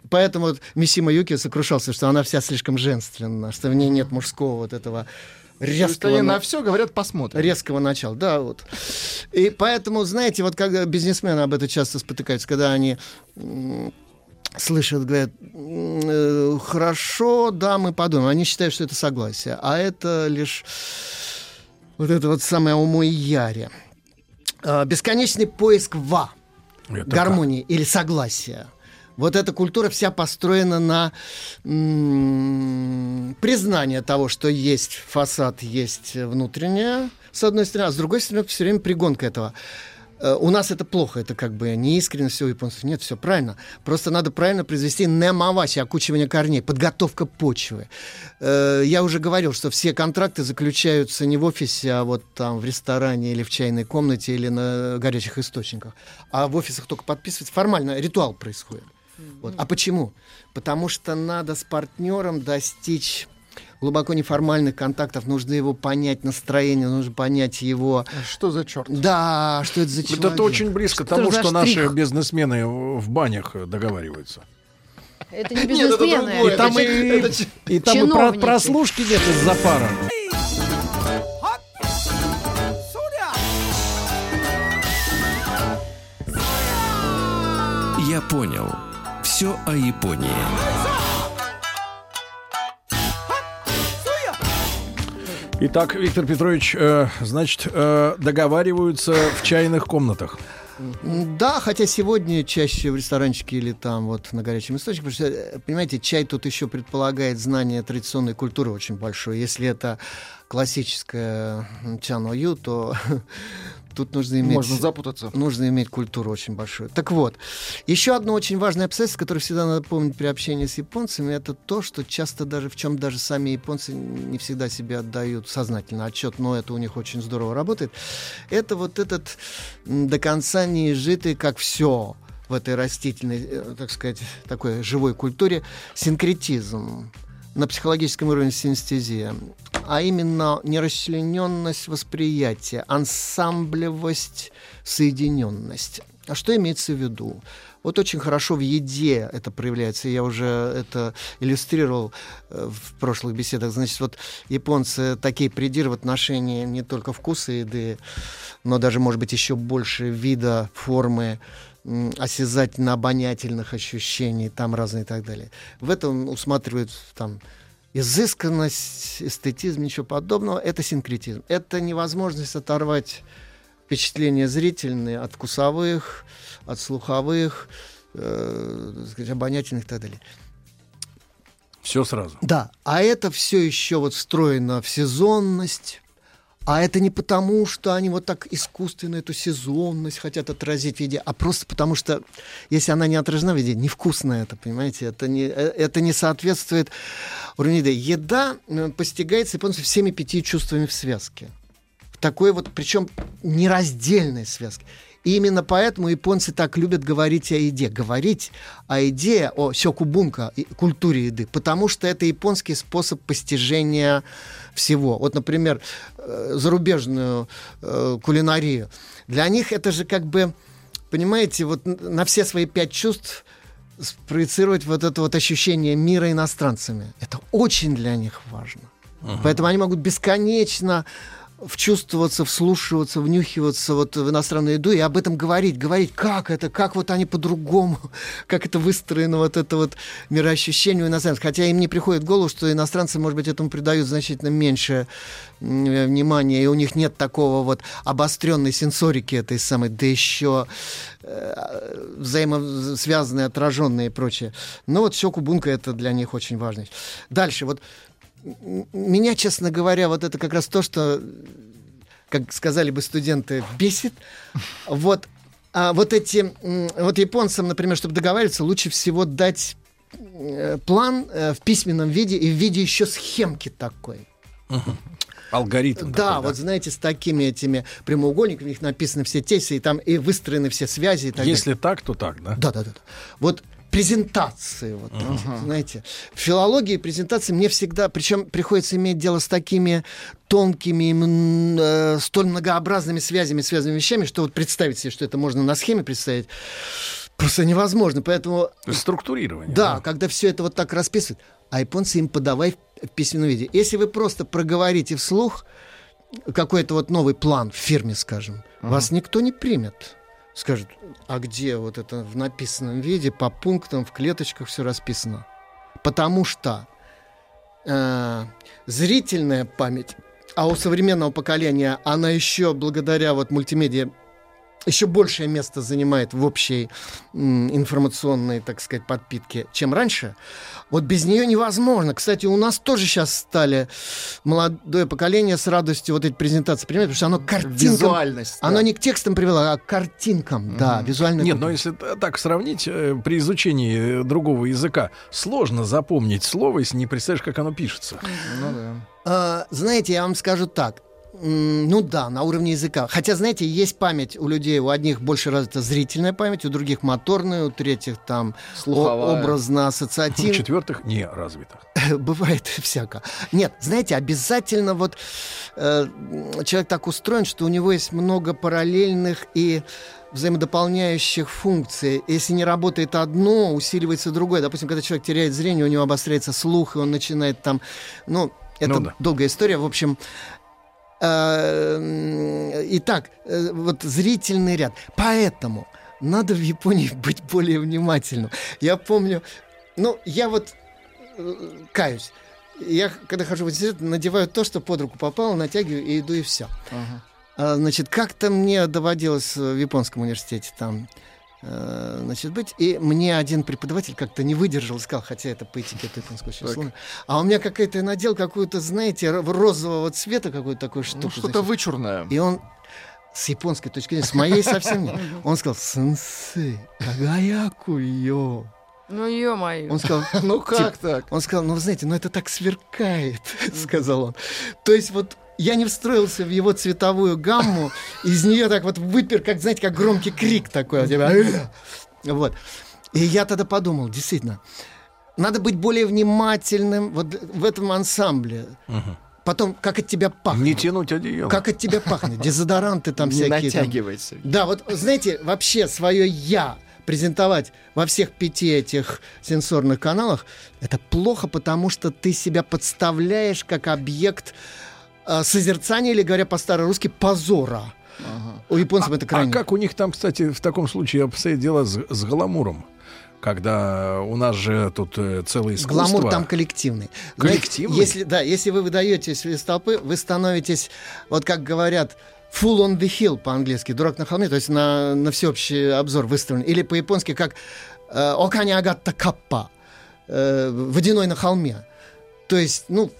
Поэтому вот Мисима Юки сокрушался, что она вся слишком женственна, что в ней нет мужского вот этого Резкого... они на- все говорят, посмотрим. резкого начала, да, вот. И поэтому, знаете, вот когда бизнесмены об этом часто спотыкаются, когда они слышат, говорят, э, хорошо, да, мы подумаем. Они считают, что это согласие, а это лишь вот это вот самое уму и яре. А, Бесконечный поиск ва, Это гармонии или согласия. Вот эта культура вся построена на признание того, что есть фасад, есть внутреннее, с одной стороны, а с другой стороны, все время пригонка этого. Э, У нас это плохо, это как бы неискренность у японцев. Нет, все правильно. Просто надо правильно произвести немаваси, окучивание корней, подготовка почвы. Э, Я уже говорил, что все контракты заключаются не в офисе, а вот там в ресторане или в чайной комнате или на горячих источниках. А в офисах только подписывается. Формально ритуал происходит. Вот. А почему? Потому что надо с партнером достичь глубоко неформальных контактов, нужно его понять, настроение, нужно понять его... Что за черт? Да, что это за Вот человек? это очень близко к Что тому, за что наши бизнесмены в банях договариваются. Это не Нет, это бизнесмены. И там, это и, это и там и про- Чиновники. прослушки нет из-за пара. Я понял. Все о Японии. Итак, Виктор Петрович, э, значит, э, договариваются в чайных комнатах. Да, хотя сегодня чаще в ресторанчике или там вот на горячем источнике, потому что, э, понимаете, чай тут еще предполагает знание традиционной культуры очень большое. Если это классическая м, чаною, то тут нужно иметь... Можно запутаться. Нужно иметь культуру очень большую. Так вот, еще одно очень важное обстоятельство, которое всегда надо помнить при общении с японцами, это то, что часто даже в чем даже сами японцы не всегда себе отдают сознательно отчет, но это у них очень здорово работает. Это вот этот до конца не изжитый, как все в этой растительной, э, так сказать, такой живой культуре, синкретизм на психологическом уровне синестезия, а именно нерасчлененность восприятия, ансамблевость, соединенность. А что имеется в виду? Вот очень хорошо в еде это проявляется. Я уже это иллюстрировал э, в прошлых беседах. Значит, вот японцы такие придиры в отношении не только вкуса еды, но даже, может быть, еще больше вида, формы, осязательно-обонятельных ощущений, там разные и так далее. В этом усматривают там изысканность, эстетизм, ничего подобного. Это синкретизм. Это невозможность оторвать впечатления зрительные от вкусовых, от слуховых, э, сказать, обонятельных и так далее. Все сразу. Да, а это все еще вот встроено в сезонность. А это не потому, что они вот так искусственно эту сезонность хотят отразить в еде, а просто потому, что если она не отражена в еде, невкусно это, понимаете? Это не, э, это не соответствует уровню. Еда э, постигается японцами всеми пяти чувствами в связке. В такой вот, причем нераздельной связке. И именно поэтому японцы так любят говорить о еде. Говорить о еде, о сёкубунка, культуре еды, потому что это японский способ постижения всего. Вот, например, э, зарубежную э, кулинарию. Для них это же как бы, понимаете, вот на все свои пять чувств спроецировать вот это вот ощущение мира иностранцами. Это очень для них важно. Поэтому они могут бесконечно вчувствоваться, вслушиваться, внюхиваться вот в иностранную еду и об этом говорить, говорить, как это, как вот они по-другому, как это выстроено, вот это вот мироощущение у иностранцев. Хотя им не приходит в голову, что иностранцы, может быть, этому придают значительно меньше внимания, и у них нет такого вот обостренной сенсорики этой самой, да еще э, взаимосвязанные, отраженные и прочее. Но вот Сёкубунка это для них очень важно. Дальше, вот меня, честно говоря, вот это как раз то, что, как сказали бы студенты, бесит. Вот, а вот эти, вот японцам, например, чтобы договариваться, лучше всего дать э, план э, в письменном виде и в виде еще схемки такой. Алгоритм. Да, такой, вот знаете, с такими этими прямоугольниками, у них написаны все тесты, и там и выстроены все связи. И так Если так, то так, да? Да, да, да. да. Вот презентации, вот, знаете. В филологии презентации мне всегда, причем приходится иметь дело с такими тонкими, э, столь многообразными связями, связанными вещами, что вот представить себе, что это можно на схеме представить, просто невозможно. Поэтому Структурирование. да, когда все это вот так расписывают, а японцы им подавай в, в письменном виде. Если вы просто проговорите вслух какой-то вот новый план в фирме, скажем, вас никто не примет. Скажет, а где вот это в написанном виде, по пунктам, в клеточках все расписано? Потому что э, зрительная память, а у современного поколения она еще благодаря вот мультимедиа еще большее место занимает в общей информационной, так сказать, подпитке, чем раньше. Вот без нее невозможно. Кстати, у нас тоже сейчас стали молодое поколение с радостью вот эти презентации принимать, потому что оно картинкам... Визуальность, да. Оно не к текстам привело, а к картинкам. Да, визуально. Нет, но если так сравнить, э, при изучении э, другого языка сложно запомнить слово, если не представляешь, как оно пишется. Ну да. А, знаете, я вам скажу так. Ну да, на уровне языка. Хотя, знаете, есть память у людей. У одних больше развита зрительная память, у других моторная, у третьих там Слуховая. образно У четвертых не развитых. Бывает всяко. Нет, знаете, обязательно вот э, человек так устроен, что у него есть много параллельных и взаимодополняющих функций. Если не работает одно, усиливается другое. Допустим, когда человек теряет зрение, у него обостряется слух, и он начинает там... Ну, это Ну да. долгая история. В общем, итак, э, вот зрительный ряд. Поэтому надо в Японии быть более внимательным. Я помню, ну, я вот э, каюсь. Я, когда хожу в университет, надеваю то, что под руку попало, натягиваю и иду, и все. А, значит, как-то мне доводилось в японском университете там э, значит, быть. И мне один преподаватель как-то не выдержал и сказал, хотя это по этикету японского сложно, а у меня какая-то надел какую-то, знаете, розового цвета какую-то такую штуку. Ну, что-то вычурное. И он с японской точки зрения, с моей совсем нет. Он сказал, сенсей, кагаякуё. Ну, ё-моё. Он сказал, Ну как так? Он сказал, ну, вы знаете, ну это так сверкает, сказал он. То есть вот я не встроился в его цветовую гамму, из нее так вот выпер, как, знаете, как громкий крик такой. вот, типа, «Э!» Вот. И я тогда подумал, действительно, надо быть более внимательным вот в этом ансамбле. Потом, как от тебя пахнет. Не тянуть одеяло. Как от тебя пахнет. Дезодоранты там Не всякие. там. натягивайся. Да, вот знаете, вообще свое я презентовать во всех пяти этих сенсорных каналах, это плохо, потому что ты себя подставляешь как объект созерцания или, говоря по-старорусски, позора. У японцев это А крайне. как у них там, кстати, в таком случае обстоит дело с, с гламуром? Когда у нас же тут э, целое искусство. Гламур там коллективный. Коллективный? Знаете, Если, да, если вы выдаетесь из толпы, вы становитесь, вот как говорят, full on the hill по-английски, дурак на холме, то есть на, на всеобщий обзор выставлен. Или по-японски как э, окани агатта каппа, э, водяной на холме. То есть, ну,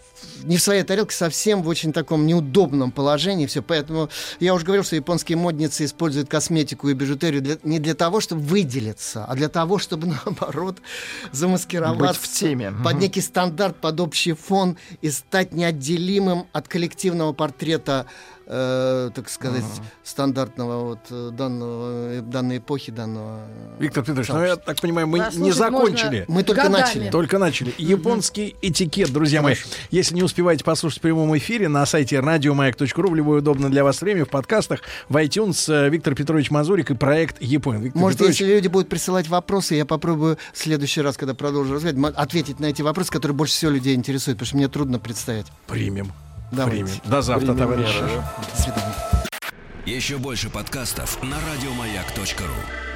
не в своей тарелке, совсем в очень таком неудобном положении все. Поэтому я уже говорил, что японские модницы используют косметику и бижутерию для- не для того, чтобы выделиться, а для того, чтобы, наоборот, замаскироваться Быть в теме. под некий стандарт, под общий фон и стать неотделимым от коллективного портрета, э, так сказать, стандартного вот э, данного, э, данной эпохи, данного... Виктор Петрович, ну я так понимаю, мы Да, не закончили. можно Мы только годами. начали. Только начали. Японский этикет, друзья мои. Если не успеваете послушать в прямом эфире на сайте радиомаяк.ру в любое удобное для вас время, в подкастах, в iTunes э, Виктор Петрович Мазурик и проект Япония. Виктор Может, Петрович, если люди будут присылать вопросы, я попробую в следующий раз, когда продолжу разговаривать, ответить на эти вопросы, которые больше всего людей интересуют, потому что мне трудно представить. примем. Давайте. Примем. До завтра, товарищи. До свидания. Еще больше подкастов на радиомаяк.ру.